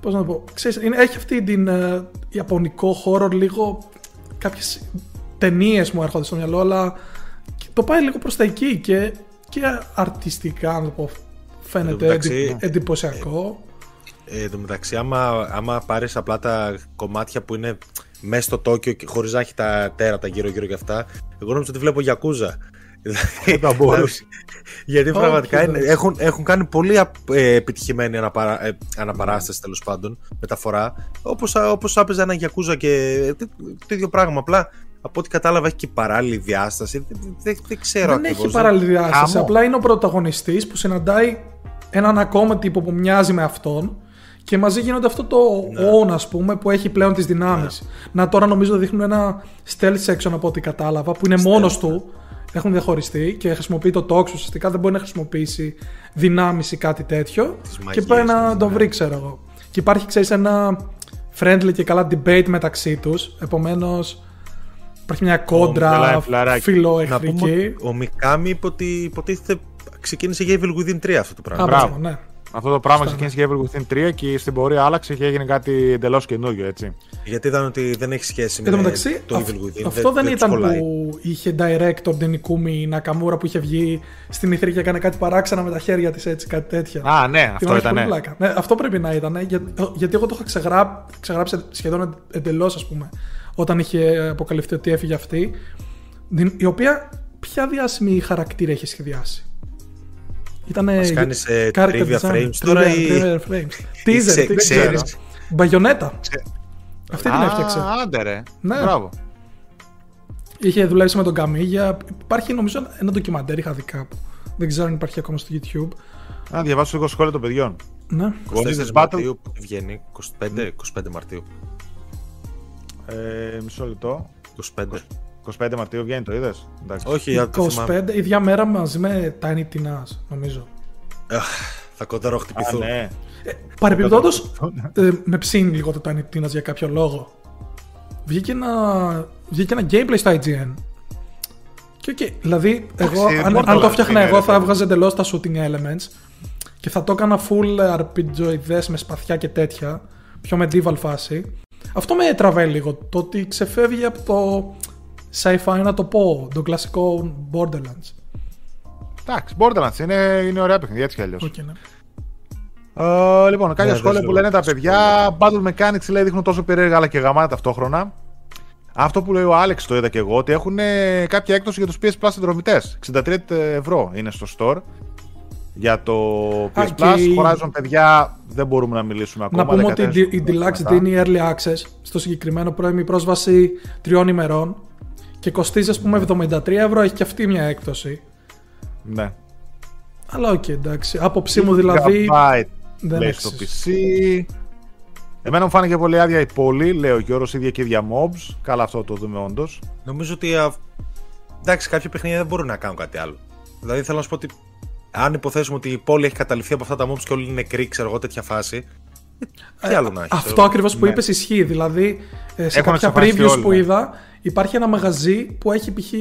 Πώς να το πω; Ξέρεις, είναι, έχει αυτή την ε, ιαπωνικό χώρο λίγο. Κάποιες ταινίες μου έρχονται στο μυαλό, αλλά το πάει λίγο προς τα εκεί και, και αρτιστικά, να το πω, φαίνεται μεταξύ, εντυπωσιακό. Ε, εν τω μεταξύ, άμα, άμα πάρει απλά τα κομμάτια που είναι μέσα στο Τόκιο και χωρί να έχει τα τέρατα γύρω-γύρω και αυτά, εγώ νομίζω ότι βλέπω Γιακούζα. Δεν θα μπορούσε. Γιατί Όχι, πραγματικά είναι, εντάξει. έχουν, έχουν κάνει πολύ α- ε, επιτυχημένη αναπαρα, ε, αναπαράσταση τέλο πάντων, μεταφορά. Όπω όπως άπαιζε ένα Γιακούζα και ε, το, το ίδιο πράγμα. Απλά από ό,τι κατάλαβα έχει και παράλληλη διάσταση. Δεν, δεν, δεν ξέρω Δεν ακριβώς. έχει παράλληλη διάσταση. Χαμό. Απλά είναι ο πρωταγωνιστής που συναντάει έναν ακόμα τύπο που μοιάζει με αυτόν και μαζί γίνονται αυτό το on, ας πούμε, που έχει πλέον τις δυνάμεις. Να τώρα νομίζω δείχνουν ένα stealth section από ό,τι κατάλαβα, που είναι μόνος του. Έχουν διαχωριστεί και χρησιμοποιεί το τόξο. Ουσιαστικά δεν μπορεί να χρησιμοποιήσει δυνάμεις ή κάτι τέτοιο. Και μαγείες πάει να τους, τον ναι. βρει, ξέρω εγώ. Και υπάρχει, ξέρεις, ένα friendly και καλά debate μεταξύ τους. Επομένως, υπάρχει μια κόντρα μιλάει φιλαράκι. Να φιλοεχθρική. πούμε ότι ο Μικάμι υποτι, υποτίθεται ξεκίνησε για Evil Within 3 αυτό το πράγμα. Α, Μπράβο. μπράβο, ναι. Αυτό το πράγμα Σωστά, ξεκίνησε για Evil Within 3 και στην πορεία άλλαξε και έγινε κάτι εντελώς καινούριο, έτσι. Γιατί είδαν ότι δεν έχει σχέση Εν τω με μεταξύ, το αυ- Evil Within. αυτό δεν, τους ήταν κολλάει. που είχε director την Ikumi Νακαμούρα που είχε βγει στην ηθρή και έκανε κάτι παράξενα με τα χέρια της έτσι, κάτι τέτοια. Α, ναι, Την αυτό έχει πολύ ήταν. πλάκα. Ναι, αυτό πρέπει να ήταν. Για, γιατί εγώ το είχα ξεγρά, ξεγράψει σχεδόν εντελώς, ας πούμε, όταν είχε αποκαλυφθεί ότι έφυγε αυτή. την- Η οποία ποια διάσημη χαρακτήρα είχε σχεδιάσει. Ήτανε. Μας κάνεις, ε, character trivia design, frames τώρα trivia- ή- trivia frames. Teaser, ξέ- τι ξέρεις. ξέρω. Μπαγιονέτα. Αυτή την έφτιαξε. Α, άντε ρε. Ναι. Μπράβο. Είχε δουλέψει με τον Καμίγια. Υπάρχει νομίζω ένα ντοκιμαντέρ είχα δει κάπου. Δεν ξέρω αν υπάρχει ακόμα στο YouTube. Να διαβάσω λίγο σχόλια των παιδιών. Ναι. 24 24 Battle. Μαρτίου που βγαίνει. 25, 25 Μαρτίου. Ε, μισό λεπτό. 25. 25 Μαρτίου βγαίνει, το είδες; Όχι, για το θυμάμαι. 25, ίδια μέρα μαζί με Tiny Tinas, νομίζω. Αχ, Θα κονταρό χτυπηθούν. ναι. Παρεμπιπτόντως, ε, με ψήνει λίγο το Tiny Tinas για κάποιο λόγο. Βγήκε ένα, βγήκε ένα gameplay στο IGN. Και οκ, δηλαδή, εγώ, αν, αν το Borderlands έφτιαχνα είναι, εγώ, ρε θα παιδί. έβγαζε εντελώς τα shooting elements και θα το έκανα full RPG οειδές με σπαθιά και τέτοια. Πιο medieval φάση. Αυτό με τραβάει λίγο. Το ότι ξεφεύγει από το sci-fi, να το πω, το κλασικό Borderlands. Εντάξει, Borderlands είναι, είναι ωραία παιχνίδια έτσι κι αλλιώς. Οκ, ναι. Ε, λοιπόν, κάποια Ναι, σχόλια δες που λίγο λένε τα τα παιδιά. Battle Mechanics λέει δείχνουν τόσο περίεργα αλλά και γαμάτα ταυτόχρονα. Αυτό που λέει ο Άλεξ το είδα και εγώ, ότι έχουν ε, κάποια έκπτωση για τους PS Plus συνδρομητές. 63 ευρώ είναι στο store. Για το PS Α, Plus, και η- Horizon παιδιά δεν μπορούμε να μιλήσουμε ακόμα. Να πούμε ότι 14 η, η Deluxe μετά. δίνει early access στο συγκεκριμένο πρώιμη πρόσβαση τριών ημερών και κοστίζει ας πούμε 73 ευρώ, έχει και αυτή μια έκπτωση. Ναι. Αλλά οκ, εντάξει. Άποψή μου δηλαδή. Gigabyte, δεν λέει έχει στο σημασία. PC. Εμένα μου φάνηκε πολύ άδεια η πόλη, λέει ο Γιώργος, ίδια και ίδια mobs. Καλά αυτό το δούμε όντως. Νομίζω ότι. α, Εντάξει, κάποια παιχνίδια δεν μπορούν να κάνουν κάτι άλλο. Δηλαδή θέλω να σου πω ότι αν υποθέσουμε ότι η πόλη έχει καταληφθεί από αυτά τα mobs και όλοι είναι νεκροί, ξέρω εγώ, τέτοια φάση. Τι άλλο να έχει. Ε, Αυτό ακριβώς που Ναι. είπες ισχύει. Δηλαδή, ε, σε Έχουν κάποια εξαφανιστεί previews όλοι, που ναι. είδα, υπάρχει ένα μαγαζί που έχει π.χ.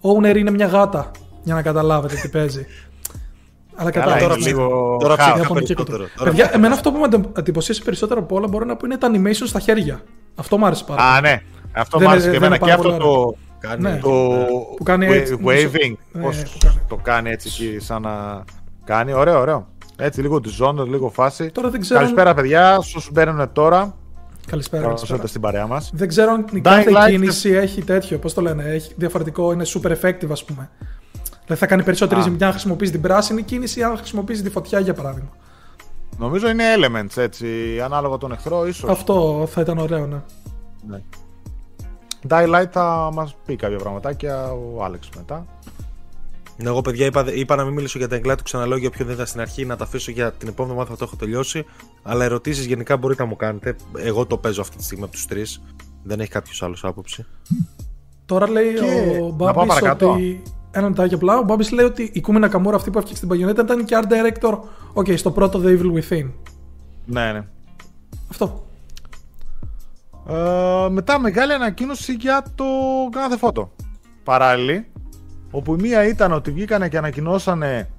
owner είναι μια γάτα. Για να καταλάβετε τι παίζει. Αλλά Καλά, καταλάβετε. είναι λίγο Τώρα χάος. ψήφισα Ιαπωνική περισσότερο. κουλτούρα. Τώρα Παιδιά, ψήφισα. εμένα αυτό που με εντυπω- εντυπωσίασε περισσότερο από όλα μπορεί να πω είναι τα animation στα χέρια. Αυτό μου άρεσε πάρα πολύ. Α, ναι. Αυτό Δεν μου είναι- άρεσε και δεν εμένα. είναι Και πάρα αυτό πολύ το, Κάνει, Ναι. το Που κάνει wa- έτσι, waving. Ναι, Πώς που κάνει. το κάνει έτσι εκεί σαν να κάνει. Ωραίο, ωραίο. Έτσι λίγο dishonored, λίγο φάση. Τώρα δεν ξέρω. Καλησπέρα παιδιά, στους όσους μπαίνουν τώρα. Καλησπέρα. Καλώς καλησπέρα. ήρθατε στην παρέα μας. Δεν ξέρω αν η Dying κάθε Light- κίνηση έχει τέτοιο. Πώς το λένε, έχει διαφορετικό, είναι super effective, ας πούμε. Δηλαδή θα κάνει περισσότερη Α. ζημιά αν χρησιμοποιήσει την πράσινη κίνηση ή αν χρησιμοποιήσει τη φωτιά για παράδειγμα. Νομίζω είναι elements έτσι, ανάλογα τον εχθρό ίσως. Αυτό θα ήταν ωραίο, ναι. Ναι. Daylight θα μας πει κάποια πραγματάκια, ο Άλεξ μετά. Ναι, Εγώ, παιδιά, είπα, είπα να μην μιλήσω για τα εγκλά του ξαναλέω για ποιον δεν ήταν στην αρχή, να τα αφήσω για την επόμενη εβδομάδα θα το έχω τελειώσει. Αλλά ερωτήσεις γενικά μπορείτε να μου κάνετε. Εγώ το παίζω αυτή τη στιγμή από τους τρεις. Δεν έχει κάποιος άλλος άποψη. Τώρα λέει Και ο να πάω Μπάμπης παρακάτω. ότι. Ένα λεπτάκι απλά. Ο Μπάμπης λέει ότι η Κούμι Νακαμούρα αυτή που έφτιαξε την Bayonetta ήταν και art director. Οκ, στο πρώτο The Evil Within. Ναι, ναι. Αυτό. Ε, μετά μεγάλη ανακοίνωση για το Grand Theft Auto. Παράλληλη, όπου η μία ήταν ότι βγήκανε και ανακοινώσανε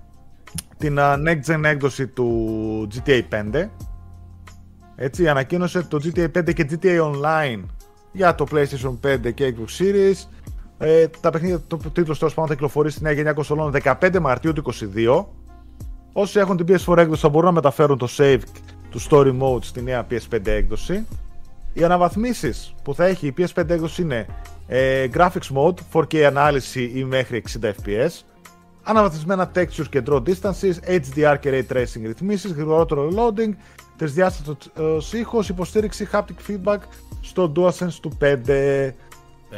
την α, next gen έκδοση του GTA 5. Έτσι, ανακοίνωσε το GTA 5 και GTA Online για το PlayStation 5 και Xbox Series. Ε, τα παιχνίδια, το τίτλος τέλος πάντων θα κυκλοφορήσει στη νέα γενιά κονσολών 15 Μαρτίου του 2022. Όσοι έχουν την PS4 έκδοση θα μπορούν να μεταφέρουν το save του story mode στη νέα PS5 έκδοση. Οι αναβαθμίσεις που θα έχει η PS5 έκδοση είναι ε, graphics mode, 4K ανάλυση ή μέχρι 60 fps, αναβαθμισμένα textures και draw distances, HDR και ray tracing ρυθμίσεις, γρηγορότερο loading, τρισδιάστατος ήχος, υποστήριξη haptic feedback στο DualSense του 5. Ε,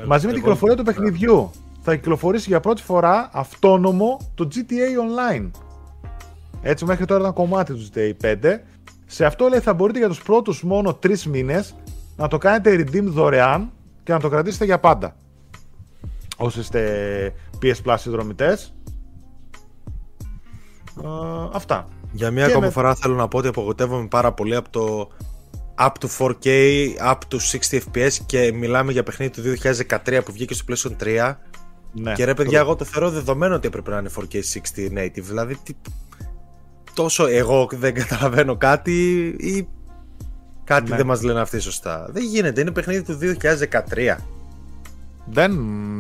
Μαζί με την κυκλοφορία του παιχνιδιού θα κυκλοφορήσει για πρώτη φορά αυτόνομο το GTA Online. Έτσι μέχρι τώρα ήταν κομμάτι του GTA 5. Σε αυτό λέει θα μπορείτε για τους πρώτους μόνο 3 μήνες να το κάνετε redeem δωρεάν και να το κρατήσετε για πάντα. Όσοι είστε PS Plus συνδρομητές. αυτά. Για μία ακόμα φορά θέλω να πω ότι απογοητεύομαι πάρα πολύ από το up to 4K, up to 60 FPS και μιλάμε για παιχνίδι του 2013 που βγήκε στο PlayStation 3. Ναι, και ρε παιδιά, εγώ το θεωρώ δεδομένο ότι έπρεπε να είναι 4K 60 native. Δηλαδή, τι... τόσο εγώ δεν καταλαβαίνω κάτι ή κάτι ναι. δεν μας λένε αυτοί σωστά. Δεν γίνεται, είναι παιχνίδι του 2013. Δεν,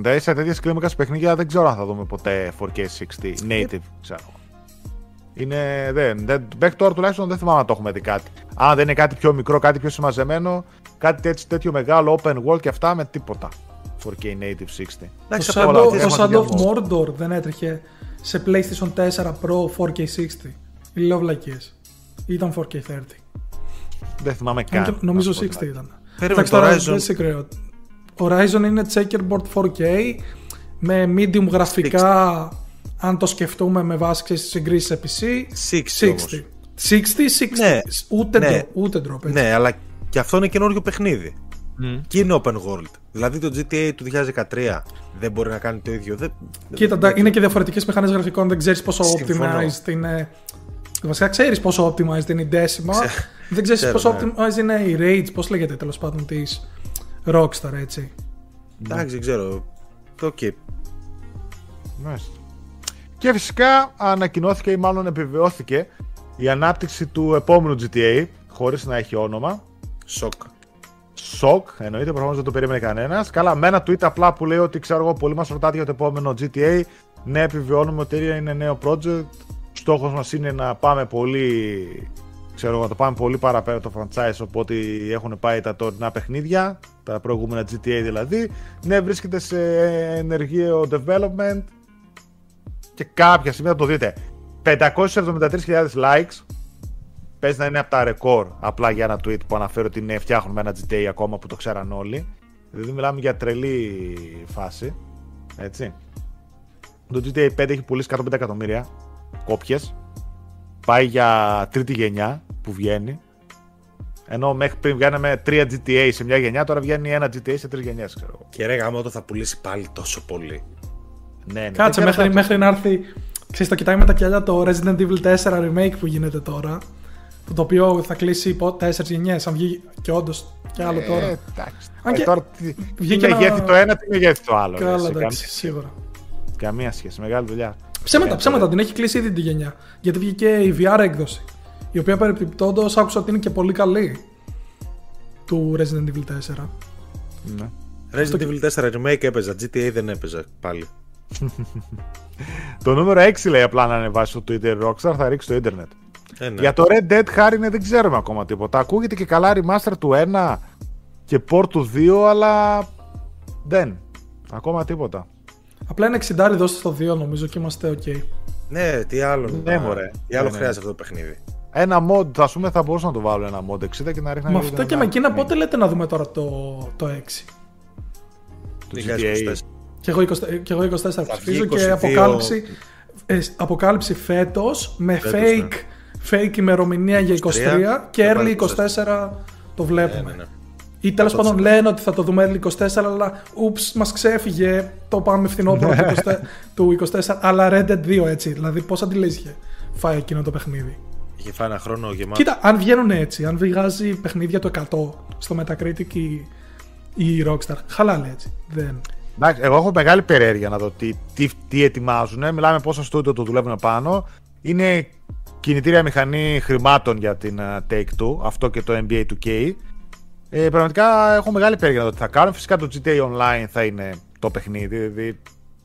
δεν σε τέτοιε κλίμακας παιχνίδια δεν ξέρω αν θα δούμε ποτέ 4K 60 native, ξέρω. Είναι, δεν, δεν, μέχρι τώρα τουλάχιστον δεν θυμάμαι να το έχουμε δει κάτι. Αν δεν είναι κάτι πιο μικρό, κάτι πιο συμμαζεμένο, κάτι τέτοιο, τέτοιο μεγάλο open world και αυτά με τίποτα. 4K native 60. Το Shadow of Mordor δεν έτρεχε σε PlayStation 4 Pro 4K 60. Λέω βλακίες. Ήταν 4K 30. Δεν θυμάμαι καν. Νομίζω 60 ήταν. Περίμενε το Horizon. Horizon είναι checkerboard 4K με medium γραφικά αν το σκεφτούμε με βάση τις συγκρίσεις σε PC 60 60 60, 60, ναι, ούτε, ναι, ούτε drop. Έτσι. Ναι, αλλά και αυτό είναι καινούριο παιχνίδι. Mm. Και είναι open world. Δηλαδή το GTA του 2013 δεν μπορεί να κάνει το ίδιο. Δεν, Κοίτα, δεν... είναι και διαφορετικές μηχανές γραφικών, δεν ξέρεις πόσο Συμφωνώ. optimized είναι. Βασικά ξέρεις πόσο optimized είναι η Decima. δεν ξέρεις πόσο ναι. optimized είναι η Rage, πώς λέγεται τέλος πάντων της Rockstar, έτσι. Εντάξει, ξέρω. OK. Okay. Και φυσικά ανακοινώθηκε ή μάλλον επιβεβαιώθηκε η ανάπτυξη του επόμενου GTA χωρίς να έχει όνομα. Σοκ. Σοκ, εννοείται, προφανώς δεν το περίμενε κανένας. Καλά, με ένα tweet απλά που λέει ότι ξέρω εγώ, πολύ μας ρωτάτε για το επόμενο GTA. Ναι, επιβεβαιώνουμε ότι είναι νέο project. Στόχος μας είναι να πάμε πολύ. Ξέρω εγώ, να το πάμε πολύ παραπέρα το franchise οπότε έχουν πάει τα τωρινά παιχνίδια, τα προηγούμενα GTA δηλαδή. Ναι, βρίσκεται σε ενεργείο development και κάποια στιγμή θα το δείτε. 573.000 likes. Παίζει να είναι από τα ρεκόρ απλά για ένα tweet που αναφέρει ότι είναι φτιάχνουμε ένα GTA ακόμα που το ξέραν όλοι. Δηλαδή μιλάμε για τρελή φάση. Έτσι. Το GTA 5 έχει πουλήσει 105 εκατομμύρια κόπιες. Πάει για τρίτη γενιά που βγαίνει. Ενώ μέχρι πριν βγαίναμε 3 GTA σε μια γενιά, τώρα βγαίνει ένα GTA σε τρεις γενιές, ξέρω Και ρε γάμο, θα πουλήσει πάλι τόσο πολύ. Ναι, ναι. Κάτσε μέχρι, μέχρι να έρθει. Ξέρεις, το κοιτάει με τα κιάλια το Resident Evil 4 remake που γίνεται τώρα. Το οποίο θα κλείσει υπό 4 γενιές. Αν βγει και όντως και άλλο ε, τώρα. Ε, εντάξει. Αν και... τώρα, τι, τι μεγέθη το ένα, τι μεγέθη το άλλο. Καλά, εντάξει, σίγουρα. Καμία σχέση. Μεγάλη δουλειά. Ψέματα, ψέματα. Την έχει κλείσει ήδη τη γενιά. Γιατί βγήκε η VR έκδοση. Η οποία περιπτώντω άκουσα ότι είναι και πολύ καλή. Του Resident Evil 4. Ναι. Resident Evil 4 remake έπαιζα. GTA δεν έπαιζα πάλι το νούμερο 6 λέει απλά να ανεβάσει στο Twitter Rockstar, θα ρίξει το Ιντερνετ. Ε, ναι. Για το Red Dead χάρη είναι, δεν ξέρουμε ακόμα τίποτα. Ακούγεται και καλά remaster του 1 και port του 2, αλλά δεν. Ακόμα τίποτα. Απλά είναι 60 δώστε στο 2 νομίζω και είμαστε ok. Ναι, τι άλλο. Ναι, μωρέ. Τι άλλο ναι, ναι. χρειάζεται αυτό το παιχνίδι. Ένα mod, α πούμε, θα μπορούσα να το βάλω ένα mod 60 και να ρίχνω. Με αυτό και με εκείνα πότε λέτε να δούμε τώρα το, το 6. Το GTA. Και εγώ 24, και εγώ 24 ψηφίζω και αποκάλυψη, ε, αποκάλυψη φέτος με fake, ναι. fake ημερομηνία για 23, και early 24 το βλέπουμε. Ναι, ναι, ναι. Ή τέλος πάντων λένε ότι θα το δούμε early 24, αλλά ούψ, μας ξέφυγε το πάμε φθηνότερο του 24, αλλά Red Dead 2 έτσι. Δηλαδή, πώς αντιλέγεις είχε φάει εκείνο το παιχνίδι; Είχε φάει ένα χρόνο γεμάτο. Κοίτα, αν βγαίνουν έτσι, αν βγάζει παιχνίδια το 100 στο Metacritic η, η Rockstar, χαλάλε έτσι. Δεν... Εντάξει, εγώ έχω μεγάλη περιέργεια να δω τι, τι, τι ετοιμάζουν. Μιλάμε πόσα στούντιο το δουλεύουν πάνω. Είναι κινητήρια μηχανή χρημάτων για την uh, Take-Two, αυτό και το NBA 2K. Ε, πραγματικά έχω μεγάλη περιέργεια να δω τι θα κάνουν. Φυσικά το GTA Online θα είναι το παιχνίδι. Δηλαδή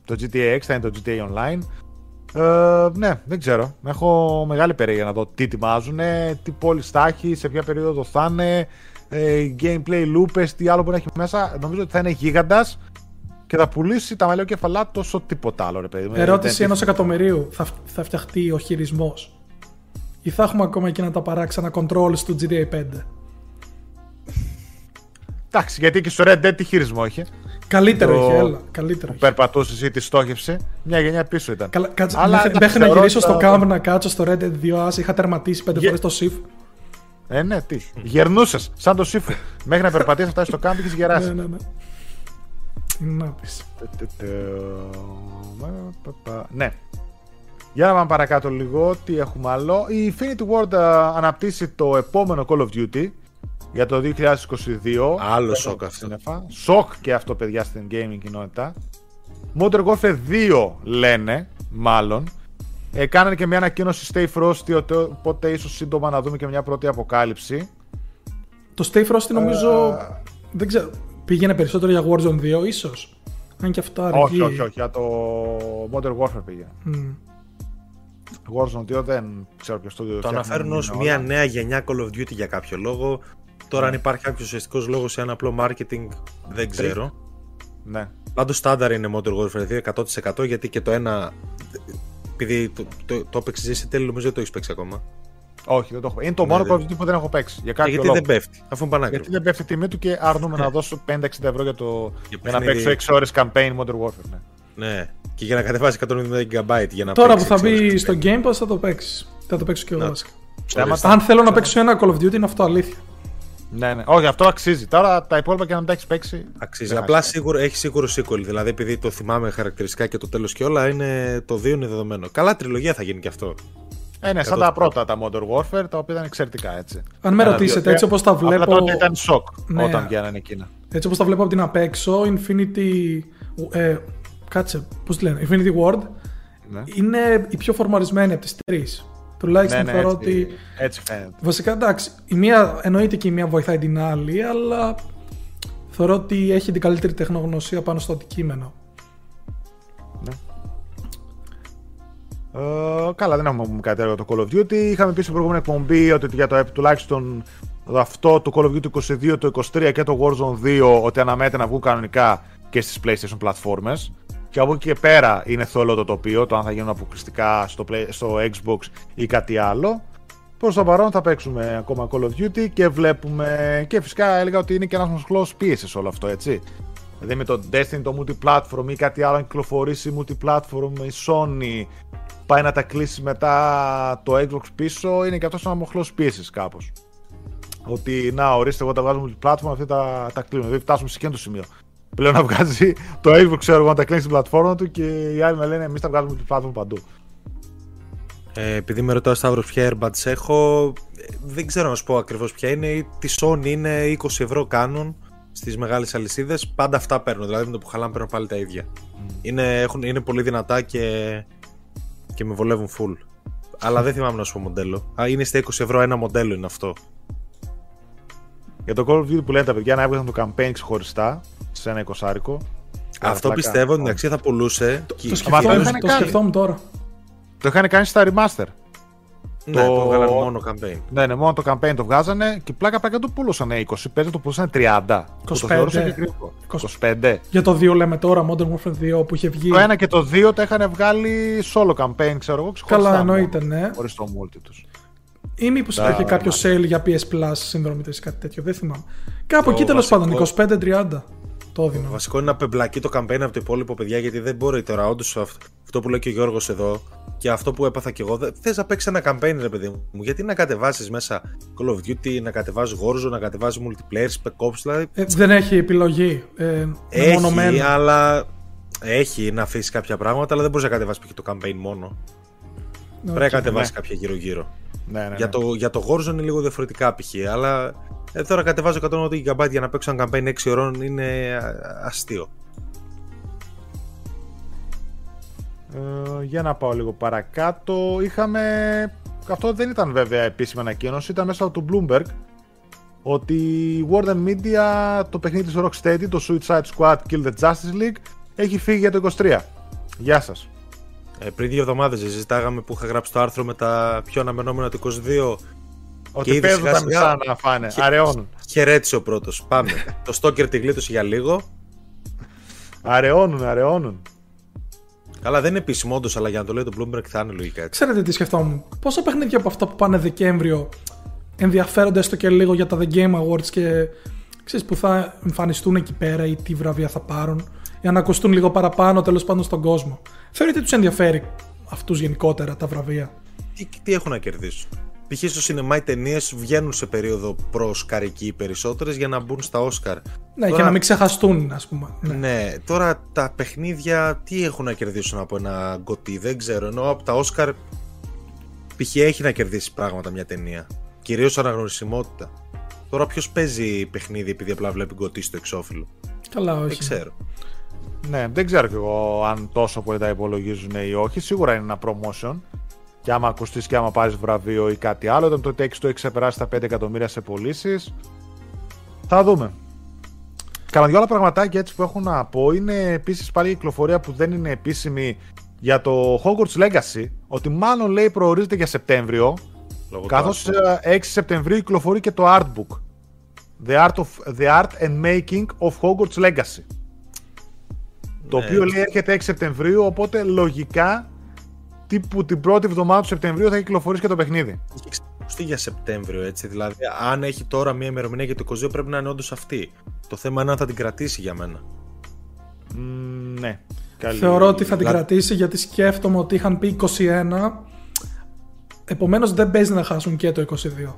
το GTA X θα είναι το GTA Online. Ε, ναι, δεν ξέρω. Έχω μεγάλη περίεργα να δω τι ετοιμάζουν, τι πόλει θα έχει, σε ποια περίοδο θα είναι, ε, gameplay loops, τι άλλο μπορεί να έχει μέσα. Νομίζω ότι θα είναι γίγαντας και θα πουλήσει τα μαλλιό κεφαλά τόσο τίποτα άλλο, ρε παιδί. Ερώτηση ενός εκατομμυρίου. Θα, θα φτιαχτεί ο χειρισμός, ή θα έχουμε ακόμα εκείνα τα παράξενα controls του GTA 5. Εντάξει, γιατί και στο Red Dead τι χειρισμό είχε. Καλύτερο το... είχε, έλα. Καλύτερο που περπατούσε ή τη στόχευση. Μια γενιά πίσω ήταν. Καλα, κάτσε, Αλλά, μέχρι να γυρίσω στο camp να κάτσω στο Red Dead 2 As, είχα τερματίσει πέντε φορές το SIF. Ε, ναι, τι. Γερνούσες, σαν το SIF. μέχρι να περπατήσεις να φτάσεις στο camp είχες γεράσει. ναι, ναι, ναι. Να πεις. Ναι. Για να πάμε παρακάτω λίγο, τι έχουμε άλλο. Η Infinity Ward αναπτύσσει το επόμενο Call of Duty για το 2022. Άλλο σοκ αυτό. Σοκ και αυτό, παιδιά, στην gaming κοινότητα. Modern Warfare 2 λένε, μάλλον. Ε, κάνανε και μια ανακοίνωση Stay Frosty, οπότε ίσως σύντομα να δούμε και μια πρώτη αποκάλυψη. Το Stay Frosty νομίζω, uh... δεν ξέρω, πήγαινε περισσότερο για Warzone 2 ίσως; Αν και αυτό αργεί. Όχι, όχι, όχι, για το Modern Warfare πήγαινε. Mm. Warzone 2 δεν ξέρω ποιο το Το αναφέρουν ως μια νέα γενιά Call of Duty για κάποιο λόγο. Τώρα, αν υπάρχει κάποιος ουσιαστικός λόγος ή ένα απλό marketing, δεν ξέρω. Ναι. Πάντως, στάνταρ είναι Modern Warfare 2 100% γιατί και το ένα. Επειδή το, το, το έπαιξες σε τέλει, νομίζω δεν το έχεις παίξει ακόμα. Όχι, δεν το έχω. Είναι το ναι, μόνο Call που δεν έχω παίξει. Για κάποιο γιατί λόγο. δεν πέφτει, αφού είναι πανάκριβο. Γιατί δεν πέφτει η τιμή του και αρνούμε να δώσω 5-60 ευρώ για, το... για, να παίξω 6 ώρες campaign Modern Warfare. Ναι. ναι. Και για να κατεβάσει 170 GB για να Τώρα που θα μπει στο Game Pass θα το παίξεις. Θα το παίξω και εγώ. Αν θέλω να παίξω ένα Call of Duty είναι αυτό αλήθεια. Ναι, ναι. Όχι, αυτό αξίζει. Τώρα τα υπόλοιπα και να τα έχεις παίξει. Αξίζει. Απλά σίγουρο, έχει σίγουρο sequel. Δηλαδή, επειδή το θυμάμαι χαρακτηριστικά και το τέλος και όλα, είναι, το 2 είναι δεδομένο. Καλά, τριλογία θα γίνει και αυτό. Ε, ναι, σαν τα πρώτα τα Modern Warfare, τα οποία ήταν εξαιρετικά έτσι. Αν με ρωτήσετε, έτσι όπως τα βλέπω. Απλά τότε ήταν σοκ ναι. όταν βγαίνανε εκείνα. Έτσι όπως τα βλέπω από την απ' έξω, Infinity. Ε, κάτσε, πώς τη λένε, Infinity Ward ναι. είναι η πιο φορμαρισμένη από τις τρεις. Τουλάχιστον ναι, ναι, θεωρώ έτσι, ότι. Έτσι φαίνεται. Βασικά εντάξει, η μία εννοείται και η μία βοηθάει την άλλη, αλλά θεωρώ ότι έχει την καλύτερη τεχνογνωσία πάνω στο αντικείμενο. Ναι. Ε, καλά, δεν έχουμε κάτι άλλο το Call of Duty. Είχαμε πει στην προηγούμενη εκπομπή ότι για το τουλάχιστον αυτό το Call of Duty 22, το 23 και το Warzone 2 ότι αναμένεται να βγουν κανονικά και στις PlayStation platforms. Και από εκεί και πέρα είναι θολό το τοπίο, το αν θα γίνουν αποκλειστικά στο, play, στο Xbox ή κάτι άλλο. Προς το παρόν θα παίξουμε ακόμα Call of Duty και βλέπουμε. Και φυσικά έλεγα ότι είναι και ένας μοσχλό πίεσης όλο αυτό, έτσι. Δηλαδή με το Destiny το multiplatform ή κάτι άλλο, αν κυκλοφορήσει multiplatform η Sony, πάει να τα κλείσει μετά το Xbox πίσω, είναι και αυτός ένας μοχλό πίεσης κάπως. Ότι να ορίστε, εγώ τα βγάζω multiplatform, αυτοί τα, τα κλείνουν. Δηλαδή φτάσουμε σε εκείνο το σημείο πλέον να βγάζει το Xbox ξέρω να τα κλείνει στην πλατφόρμα του και οι άλλοι να λένε εμείς τα βγάζουμε την πλατφόρμα παντού. Ε, επειδή με ρωτάω Σταύρο ποια airbuds έχω, δεν ξέρω να σου πω ακριβώς ποια είναι. Τη Sony είναι 20 ευρώ κάνουν στις μεγάλες αλυσίδες. Πάντα αυτά παίρνω. Δηλαδή με το που χαλάμε παίρνω πάλι τα ίδια. Mm. Είναι, έχουν, είναι πολύ δυνατά και, και με βολεύουν full. Αλλά δεν θυμάμαι να σου πω μοντέλο. Α, είναι στα 20 ευρώ ένα μοντέλο είναι αυτό. Για το Call of Duty που λένε τα παιδιά να έβγαζαν το campaign ξεχωριστά σε ένα εικοσάρικο. Αυτό πιστεύω ότι αξία θα πουλούσε. Το, το, το, σκεφτόμουν τώρα. Το είχαν κάνει στα remaster. Ναι, το, το βγάλανε μόνο campaign. Ναι, ναι, μόνο το campaign το βγάζανε και πλάκα πλάκα το πουλούσαν 20, πέντε το πουλούσαν 30. 25. Το 25. Για το 2 λέμε τώρα, Modern Warfare 2 που είχε βγει. Το 1 και το 2 τα είχαν βγάλει solo campaign, ξέρω εγώ. Καλά, εννοείται, ναι. Χωρίς το multi τους. Ή μήπως είχε κάποιο sale για PS Plus συνδρομητές ή κάτι τέτοιο, δεν θυμάμαι. Κάπου εκεί τέλος πάντων, 25-30. Το έδινα. Βασικό είναι να πεμπλακεί το campaign από το υπόλοιπο παιδιά γιατί δεν μπορεί τώρα. Όντως αυτό που λέει και ο Γιώργος εδώ και αυτό που έπαθα και εγώ. Θες να παίξεις ένα campaign, ρε παιδί μου. Γιατί να κατεβάσεις μέσα Call of Duty, να κατεβάζει Warzone, να κατεβάζει multiplayer, spec ops δηλαδή. Ε, δεν έχει επιλογή. Ε, έχει, αλλά. Έχει να αφήσει κάποια πράγματα, αλλά δεν μπορείς να κατεβάσεις το campaign μόνο. Πρέπει να κατεβάσει ναι. κάποια γύρω-γύρω. Ναι, ναι, για, ναι. το, για το Warzone είναι λίγο διαφορετικά π.χ. Αλλά ε, τώρα κατεβάζω 180 GB για να παίξω ένα campaign 6 ώρων είναι αστείο. Ε, για να πάω λίγο παρακάτω. Είχαμε. Αυτό δεν ήταν βέβαια επίσημη ανακοίνωση, ήταν μέσα από το Bloomberg. Ότι η Warner Media, το παιχνίδι της Rocksteady, το Suicide Squad Kill the Justice League, έχει φύγει για το 23. Γεια σας. Ε, πριν δύο εβδομάδες συζητάγαμε που είχα γράψει το άρθρο με τα πιο αναμενόμενα του 22. Ότι παίζουν τα μισά να φάνε. Χε... Αραιώνουν. Χαιρέτησε ο πρώτος. Πάμε. το Στόκερ τη γλίτωσε για λίγο. Αραιώνουν, αραιώνουν. Καλά, δεν είναι επίσημο όντως, αλλά για να το λέει το Bloomberg θα είναι λογικά έτσι. Ξέρετε τι σκεφτόμουν. Πόσα παιχνίδια από αυτά που πάνε Δεκέμβριο ενδιαφέρονται έστω και λίγο για τα The Game Awards και ξέρεις που θα εμφανιστούν εκεί πέρα ή τι βραβεία θα πάρουν για να ακουστούν λίγο παραπάνω τέλος πάντων στον κόσμο. Θεωρείτε τους ενδιαφέρει αυτούς γενικότερα τα βραβεία; Τι, τι έχουν να κερδίσουν; Π.χ. στο σινεμά οι ταινίες βγαίνουν σε περίοδο προ καρική περισσότερες για να μπουν στα Όσκαρ. Ναι, τώρα... και να μην ξεχαστούν, ας πούμε. Ναι. ναι. τώρα τα παιχνίδια τι έχουν να κερδίσουν από ένα γκοτί, δεν ξέρω. Ενώ από τα Όσκαρ π.χ. έχει να κερδίσει πράγματα μια ταινία. Κυρίως αναγνωρισιμότητα. Τώρα ποιος παίζει παιχνίδι επειδή απλά βλέπει γκοτί στο εξώφυλλο; Καλά, όχι. Δεν ξέρω. Ναι, δεν ξέρω κι εγώ αν τόσο πολύ τα υπολογίζουν ή όχι. Σίγουρα είναι ένα promotion. Και άμα ακουστείς και άμα πάρεις βραβείο ή κάτι άλλο, όταν το Takes το έχεις ξεπεράσει τα 5 εκατομμύρια σε πωλήσεις. Θα δούμε. Κάνα δυο άλλα πραγματάκια έτσι που έχω να πω είναι επίσης πάλι η κυκλοφορία που δεν είναι επίσημη για το Hogwarts Legacy. Ότι μάλλον λέει προορίζεται για Σεπτέμβριο. Καθώς 6 Σεπτεμβρίου κυκλοφορεί και το artbook. The Art, of, the Art and Making of Hogwarts Legacy. Το ναι. οποίο λέει έρχεται 6 Σεπτεμβρίου, οπότε λογικά τύπου την πρώτη εβδομάδα του Σεπτεμβρίου θα κυκλοφορήσει και το παιχνίδι. Έχει για Σεπτέμβριο, έτσι. Δηλαδή, αν έχει τώρα μια ημερομηνία για το 22, πρέπει να είναι όντως αυτή. Το θέμα είναι αν θα την κρατήσει για μένα. Mm, ναι. Καλή... Θεωρώ ότι θα την κρατήσει γιατί σκέφτομαι ότι είχαν πει 21. Επομένως δεν παίζει να χάσουν και το 22.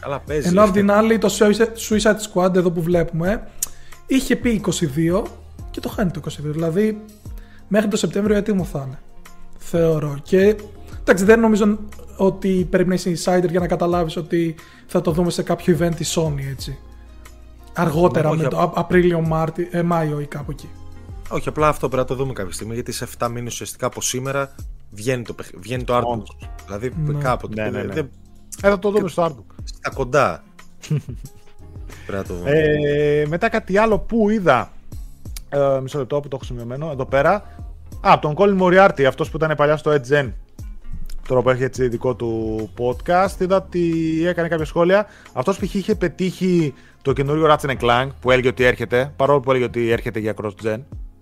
Καλά, παίζει. Ενώ απ' την άλλη το Suicide Squad εδώ που βλέπουμε είχε πει 22 και το χάνει το 22. Δηλαδή μέχρι το Σεπτέμβριο έτοιμο θα είναι. Θεωρώ. Και εντάξει, δεν νομίζω ότι πρέπει να είσαι insider για να καταλάβεις ότι θα το δούμε σε κάποιο event της Sony έτσι. Αργότερα, με το Απρίλιο, Μάρτι, ε, Μάιο ή κάπου εκεί. Όχι, απλά αυτό πρέπει να το δούμε κάποια στιγμή γιατί σε 7 μήνες ουσιαστικά από σήμερα βγαίνει το, βγαίνει το artbook. Δηλαδή ναι. κάποτε. Ναι, ναι, ναι. Δεν... Ε, θα το δούμε στο artbook. Στα κοντά. πρέπει να το δούμε. Ε, μετά κάτι άλλο που είδα ε, μισό λεπτό που το έχω σημειωμένο. Εδώ πέρα. Α, από τον Colin Moriarty, αυτός που ήταν παλιά στο Edge Τώρα που έχει έτσι δικό του podcast, είδα ότι έκανε κάποια σχόλια. Αυτός π.χ. είχε πετύχει το καινούριο Ratchet Clank που έλεγε ότι έρχεται, παρόλο που έλεγε ότι έρχεται για cross-gen.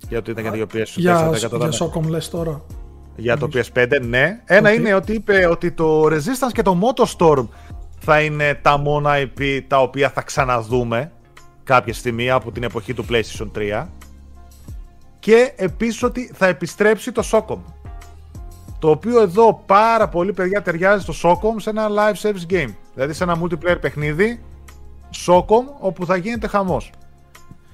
Για ότι ήταν για το PS4. Για, για Socom λες τώρα. Για το PS5, ναι. Ένα είναι ότι είπε ότι το Resistance και το Motostorm θα είναι τα μόνα IP τα οποία θα ξαναδούμε κάποια στιγμή από την εποχή του PlayStation 3 και επίσης ότι θα επιστρέψει το Socom. Το οποίο εδώ πάρα πολύ παιδιά ταιριάζει στο Socom σε ένα live service game. Δηλαδή σε ένα multiplayer παιχνίδι Socom όπου θα γίνεται χαμός.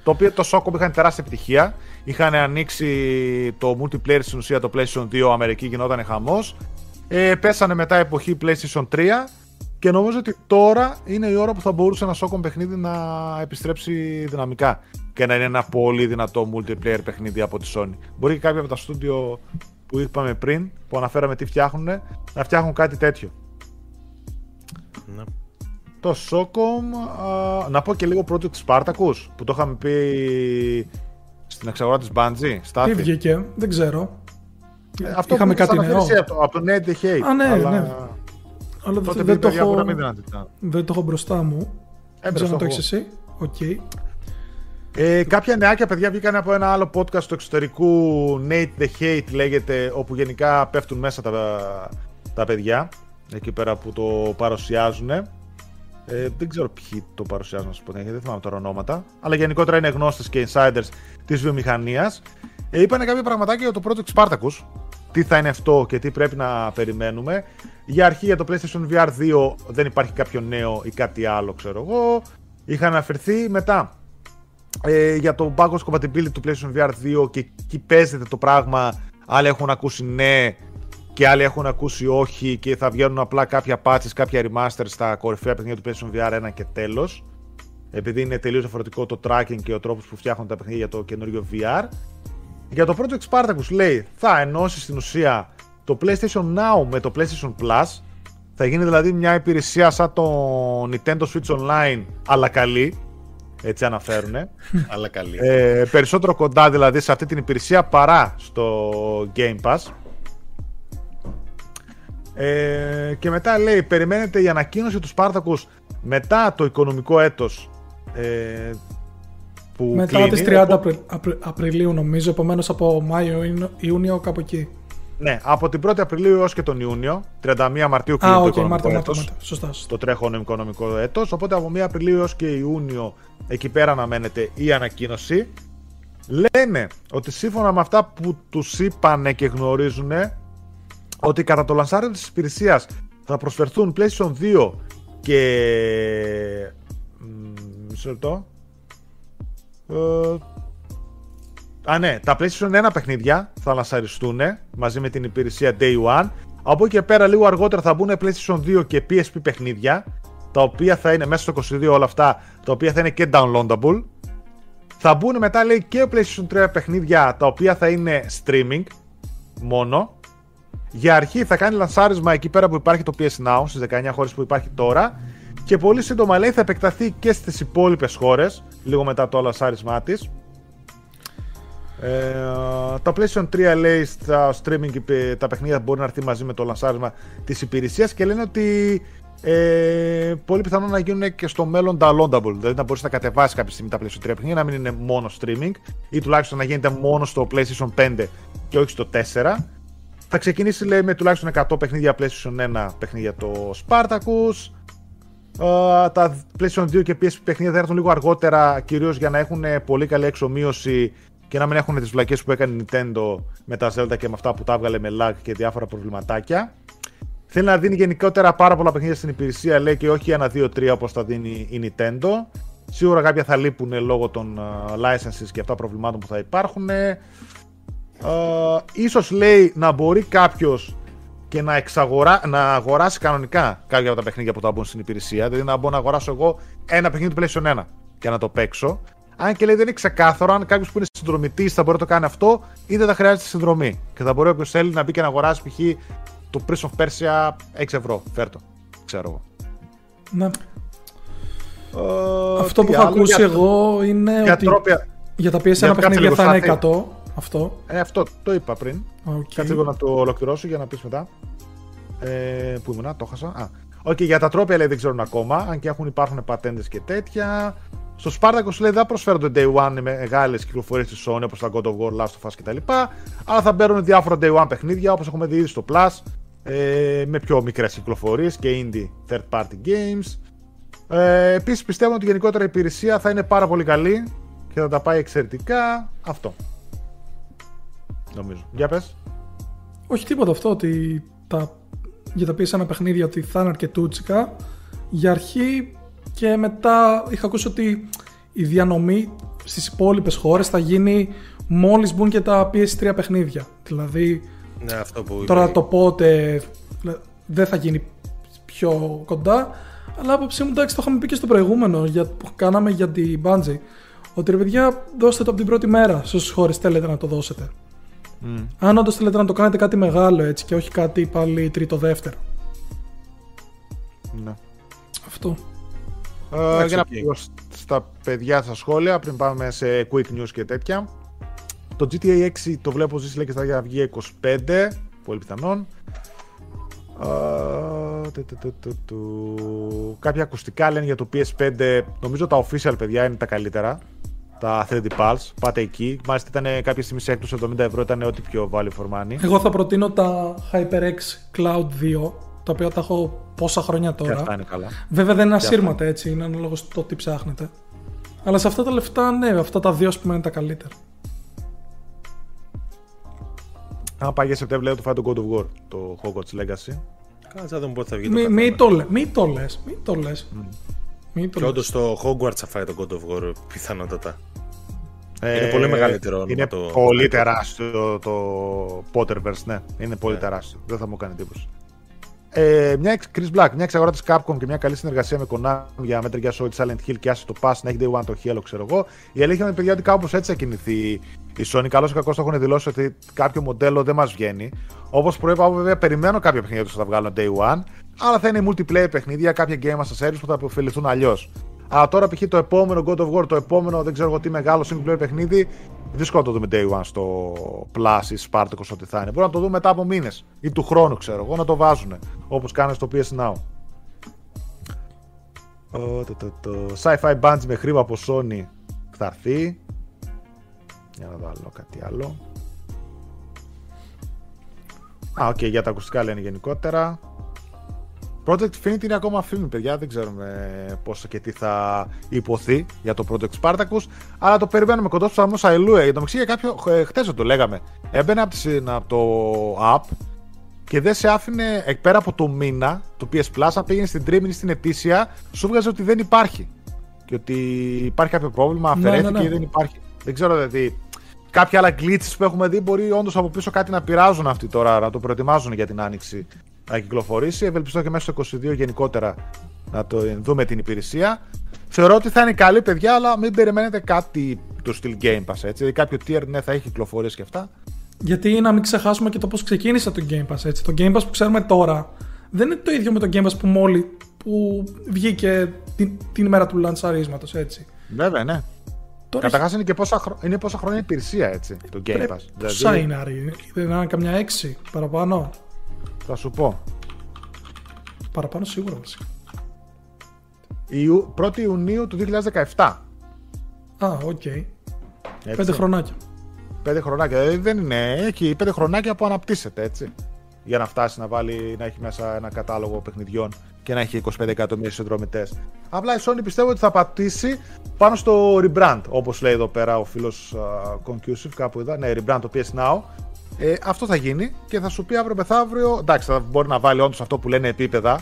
Το οποίο το Socom είχαν τεράστια επιτυχία. Είχαν ανοίξει το multiplayer στην ουσία το PlayStation 2 Αμερική γινόταν χαμός. Ε, πέσανε μετά εποχή PlayStation 3 και νομίζω ότι τώρα είναι η ώρα που θα μπορούσε ένα Socom παιχνίδι να επιστρέψει δυναμικά και να είναι ένα πολύ δυνατό multiplayer παιχνίδι από τη Sony. Μπορεί και κάποια από τα στούντιο που είπαμε πριν, που αναφέραμε τι φτιάχνουν, να φτιάχνουν κάτι τέτοιο. Ναι. Το Socom, να πω και λίγο Project Spartacus, που το είχαμε πει στην εξαγορά της Bungie. Τι βγήκε, δεν ξέρω. Ε, αυτό Είχαμε κάτι νέο. Από το Ned the Hate. Α, ναι, αλλά... ναι. Αλλά δεν, το έχω, δεν το έχω μπροστά μου. Δεν ξέρω αν το έχεις εσύ. Okay. Ε, κάποια νεάκια παιδιά βγήκαν από ένα άλλο podcast του εξωτερικού Nate the Hate λέγεται όπου γενικά πέφτουν μέσα τα, τα παιδιά εκεί πέρα που το παρουσιάζουν ε, δεν ξέρω ποιοι το παρουσιάζουν να σου πω δεν θυμάμαι τώρα ονόματα αλλά γενικότερα είναι γνώστες και insiders της βιομηχανίας. Ε, είπανε κάποια πραγματάκια για το Project Spartacus. Τι θα είναι αυτό και τι πρέπει να περιμένουμε. Για αρχή για το PlayStation VR 2 δεν υπάρχει κάποιο νέο ή κάτι άλλο ξέρω εγώ. Είχαν αναφερθεί μετά ε, για το backwards compatibility του PlayStation VR 2 και εκεί παίζεται το πράγμα. Άλλοι έχουν ακούσει ναι και άλλοι έχουν ακούσει όχι και θα βγαίνουν απλά κάποια patches, κάποια remasters στα κορυφαία παιχνίδια του PlayStation VR 1 και τέλος. Επειδή είναι τελείως διαφορετικό το tracking και ο τρόπος που φτιάχνουν τα παιχνίδια για το καινούριο VR. Για το Project Spartacus λέει θα ενώσει στην ουσία το PlayStation Now με το PlayStation Plus. Θα γίνει δηλαδή μια υπηρεσία σαν το Nintendo Switch Online αλλά καλή Έτσι αναφέρουν. Αλλά καλή. Ε, περισσότερο κοντά δηλαδή σε αυτή την υπηρεσία παρά στο Game Pass. Ε, και μετά λέει, περιμένετε η ανακοίνωση του Spartacus μετά το οικονομικό έτος ε, που Μετά κλείνει. τις 30 Απρι- Απρι- Απριλίου νομίζω, επομένως από Μάιο, Ιούνιο- Ιούνιο κάπου εκεί. Ναι, από την 1η Απριλίου έως και τον Ιούνιο, 31 Μαρτίου κλείνει Α, το οκ, οικονομικό Μάρτιο, Μάρτιο, έτος. Μάρτιο. Σωστά, σωστά. το τρέχον οικονομικό έτος, οπότε από 1 Απριλίου έως και Ιούνιο εκεί πέρα αναμένεται η ανακοίνωση. Λένε ότι σύμφωνα με αυτά που τους είπανε και γνωρίζουν ότι κατά το λανσάριο της υπηρεσίας θα προσφερθούν PlayStation 2 και... μ, Μισό λεπτό. Ε, Α, ναι, τα PlayStation 1 παιχνίδια θα λανσαριστούν μαζί με την υπηρεσία Day One. Από εκεί και πέρα, λίγο αργότερα θα μπουν PlayStation 2 και PSP παιχνίδια, τα οποία θα είναι μέσα στο 22 όλα αυτά, τα οποία θα είναι και downloadable. Θα μπουν μετά, λέει, και PlayStation 3 παιχνίδια, τα οποία θα είναι streaming μόνο. Για αρχή θα κάνει λανσάρισμα εκεί πέρα που υπάρχει το PS Now, στις 19 χώρες που υπάρχει τώρα. Και πολύ σύντομα, λέει, θα επεκταθεί και στις υπόλοιπες χώρες, λίγο μετά το λανσάρισμά της. Ε, τα PlayStation 3 λέει στα streaming ε, τα παιχνίδια μπορεί να έρθει μαζί με το λανσάρισμα της υπηρεσίας και λένε ότι ε, πολύ πιθανό να γίνουν και στο μέλλον downloadable. Δηλαδή να μπορείς να κατεβάσεις κάποια στιγμή τα PlayStation 3 παιχνίδια, να μην είναι μόνο streaming ή τουλάχιστον να γίνεται μόνο στο PlayStation 5 και όχι στο 4. Θα ξεκινήσει λέει με τουλάχιστον 100 παιχνίδια PlayStation 1 παιχνίδια το Spartacus. Ε, τα PlayStation 2 και PSP παιχνίδια θα έρθουν λίγο αργότερα, κυρίως για να έχουν πολύ καλή εξομοίωση και να μην έχουν τις βλακές που έκανε η Nintendo με τα Zelda και με αυτά που τα έβγαλε με lag και διάφορα προβληματάκια. Θέλει να δίνει γενικότερα πάρα πολλά παιχνίδια στην υπηρεσία, λέει και όχι ένα, δύο, τρία όπως τα δίνει η Nintendo. Σίγουρα κάποια θα λείπουν λόγω των uh, licenses και αυτά προβλημάτων που θα υπάρχουν. Uh, ίσως λέει να μπορεί κάποιος και να, εξαγορά, να αγοράσει κανονικά κάποια από τα παιχνίδια που θα μπουν στην υπηρεσία. Δηλαδή να μπορώ να αγοράσω εγώ ένα παιχνίδι του PlayStation 1 και να το παίξω. Αν και λέει δεν είναι ξεκάθαρο αν κάποιος που είναι συνδρομητής θα μπορεί να το κάνει αυτό ή δεν θα χρειάζεται συνδρομή. Και θα μπορεί όποιος θέλει να μπει και να αγοράσει π.χ. το Prince of Persia 6 ευρώ. Φέρτο. Ξέρω εγώ. Ναι. Ε, Αυτό τι που έχω άλλο, ακούσει για- εγώ είναι Για ότι τρόπαια. για τα PS1 κάτσε παιχνίδια λίγο, θα είναι Στάθη. 100. Αυτό. Ε, αυτό το είπα πριν. Οκ. Κάτσε λίγο να το ολοκληρώσω για να πεις μετά. Ε, πού ήμουνα, το χάσα. Α, Οκ, για τα τρόπαια λέει δεν ξέρουν ακόμα, αν και έχουν υπάρχουν πατέντες και τέτοια. Στο Spartacus λέει δεν προσφέρονται day one με μεγάλες κυκλοφορίες της Sony όπως τα God of War, Last of Us κτλ. Αλλά θα μπαίνουν διάφορα day one παιχνίδια όπως έχουμε δει ήδη στο Plus ε, με πιο μικρές κυκλοφορίες και indie third party games. Ε, Επίσης πιστεύω ότι γενικότερα η υπηρεσία θα είναι πάρα πολύ καλή και θα τα πάει εξαιρετικά. Αυτό. Νομίζω. Για πες. Όχι τίποτα αυτό ότι τα, για τα PS1 παιχνίδια ότι θα είναι αρκετούτσικα. Για αρχή και μετά είχα ακούσει ότι η διανομή στις υπόλοιπες χώρες θα γίνει μόλις μπουν και τα PS3 παιχνίδια. Δηλαδή Ναι, αυτό που τώρα είπε. το πότε δεν θα γίνει πιο κοντά. Αλλά άποψή μου εντάξει το είχαμε πει και στο προηγούμενο για, που κάναμε για την Bungie. Ότι ρε παιδιά δώστε το από την πρώτη μέρα σε όσες χώρες θέλετε να το δώσετε. Αν όντως θέλετε να το κάνετε κάτι μεγάλο έτσι και όχι κάτι πάλι τρίτο-δεύτερο. Ναι. Αυτό. Ε, Εντάξει, για να οκ. πήγω στα παιδιά στα σχόλια πριν πάμε σε quick news και τέτοια. Το GTA 6 το βλέπω ζήσει λέει και στα για βγει 25, πολύ πιθανόν. Ε, του, του, του, του, του. Κάποια ακουστικά λένε για το PS5. Νομίζω τα official παιδιά είναι τα καλύτερα. Τα 3D Pulse. Πάτε εκεί. Μάλιστα ήταν κάποια στιγμή σε έκπτωση 70 ευρώ. Ήταν ό,τι πιο value for money. Εγώ θα προτείνω τα HyperX Cloud 2, τα οποία τα έχω πόσα χρόνια Και αυτά τώρα. είναι καλά. Βέβαια δεν είναι ασύρματα έτσι, είναι ανάλογο στο τι ψάχνετε. Αλλά σε αυτά τα λεφτά, ναι, αυτά τα δύο ας πούμε είναι τα καλύτερα. Αν πάει για Σεπτέμβριο, λέει το φάει το God of War. Το Hogwarts Legacy. Κάτσε να δούμε πότε θα βγει το Μη, καθένα. μη το λες, μη το λες, μη το λες. Μη το Και όντως λες. το Hogwarts θα φάει το God of War πιθανότατα. Ε, Είναι πολύ μεγαλύτερο όνομα Είναι το- πολύ το- τεράστιο το Potterverse, ναι. Είναι πολύ τεράστιο. Δεν θα μου κάνει εντύπωση. Ε, μια εξ- Chris Black, μια εξαγορά της Capcom και μια καλή συνεργασία με Konami για Metal Gear Solid Silent Hill και άσε το Pass να έχει Day One το Halo, ξέρω εγώ. Η αλήθεια είναι, παιδιά, ότι κάπως έτσι θα κινηθεί η Sony. Καλώς ή κακώς το έχουν δηλώσει ότι κάποιο μοντέλο δεν μας βγαίνει. Όπως προείπα, βέβαια, περιμένω κάποια παιχνίδια του θα τα βγάλουν Day One. Αλλά θα είναι multiplayer παιχνίδια, κάποια game as a service που θα αποφεληθούν αλλιώς. Αλλά τώρα π.χ. το επόμενο God of War, το επόμενο δεν ξέρω εγώ τι μεγάλο single player παιχνίδι, δύσκολο να το δούμε day one στο Plus ή Spartacus ό,τι θα είναι. Μπορεί να το δούμε μετά από μήνες ή του χρόνου, ξέρω εγώ, να το βάζουν όπως κάνουν στο PS Now. Το, το, το, Sci-Fi Bunch με χρήμα από Sony θα έρθει. Για να δω άλλο κάτι άλλο. Α, OK, okay, για τα ακουστικά λένε γενικότερα. Project Infinity είναι ακόμα φήμη, παιδιά. Δεν ξέρουμε πόσο και τι θα υποθεί για το Project Spartacus. Αλλά το περιμένουμε κοντά στο Σαμό Αλληλούια. Για το μεταξύ, για κάποιο. Ε, Χθες το λέγαμε. Έμπαινε από, από το app και δεν σε άφηνε εκ πέρα από το μήνα, το PS Plus, αν πήγαινε στην Dreaming ή στην ετήσια, σου βγάζει ότι δεν υπάρχει. Και ότι υπάρχει κάποιο πρόβλημα, ναι, αφαιρέθηκε ναι, ναι, ναι. ή δεν υπάρχει. Δεν ξέρω δηλαδή. Κάποια άλλα glitches που έχουμε δει μπορεί όντως από πίσω κάτι να πειράζουν αυτοί τώρα, να το προετοιμάζουν για την άνοιξη να κυκλοφορήσει. Ευελπιστώ και μέσα στο 22 γενικότερα να το δούμε την υπηρεσία. Θεωρώ ότι θα είναι καλή παιδιά, αλλά μην περιμένετε κάτι του στυλ Game Pass. Έτσι. Δηλαδή κάποιο tier ναι, θα έχει κυκλοφορίες και αυτά. Γιατί να μην ξεχάσουμε και το πώς ξεκίνησε το Game Pass. Έτσι. Το Game Pass που ξέρουμε τώρα δεν είναι το ίδιο με το Game Pass που μόλι που βγήκε την, την ημέρα του λανσαρίσματος. Έτσι. Βέβαια, ναι. Τώρα Καταρχάς είναι και πόσα, είναι πόσα χρόνια υπηρεσία έτσι, το Game Pass. Πόσα δηλαδή... είναι, Άρη, δεν είναι καμιά έξι παραπάνω. Θα σου πω. Παραπάνω σίγουρα βασικά. 1η Ιουνίου του 2017. Α, OK. Okay. Πέντε χρονάκια. Πέντε χρονάκια. Δηλαδή δεν είναι. Έχει πέντε χρονάκια που αναπτύσσεται έτσι. Για να φτάσει να, βάλει, να έχει μέσα ένα κατάλογο παιχνιδιών και να έχει 25 εκατομμύρια συνδρομητές. Απλά η Sony πιστεύω ότι θα πατήσει πάνω στο rebrand. Όπως λέει εδώ πέρα ο φίλος uh, Concusive, κάπου είδα. Ναι, rebrand το PS Now. Ε, αυτό θα γίνει και θα σου πει αύριο μεθαύριο. Εντάξει, θα μπορεί να βάλει όντως αυτό που λένε επίπεδα.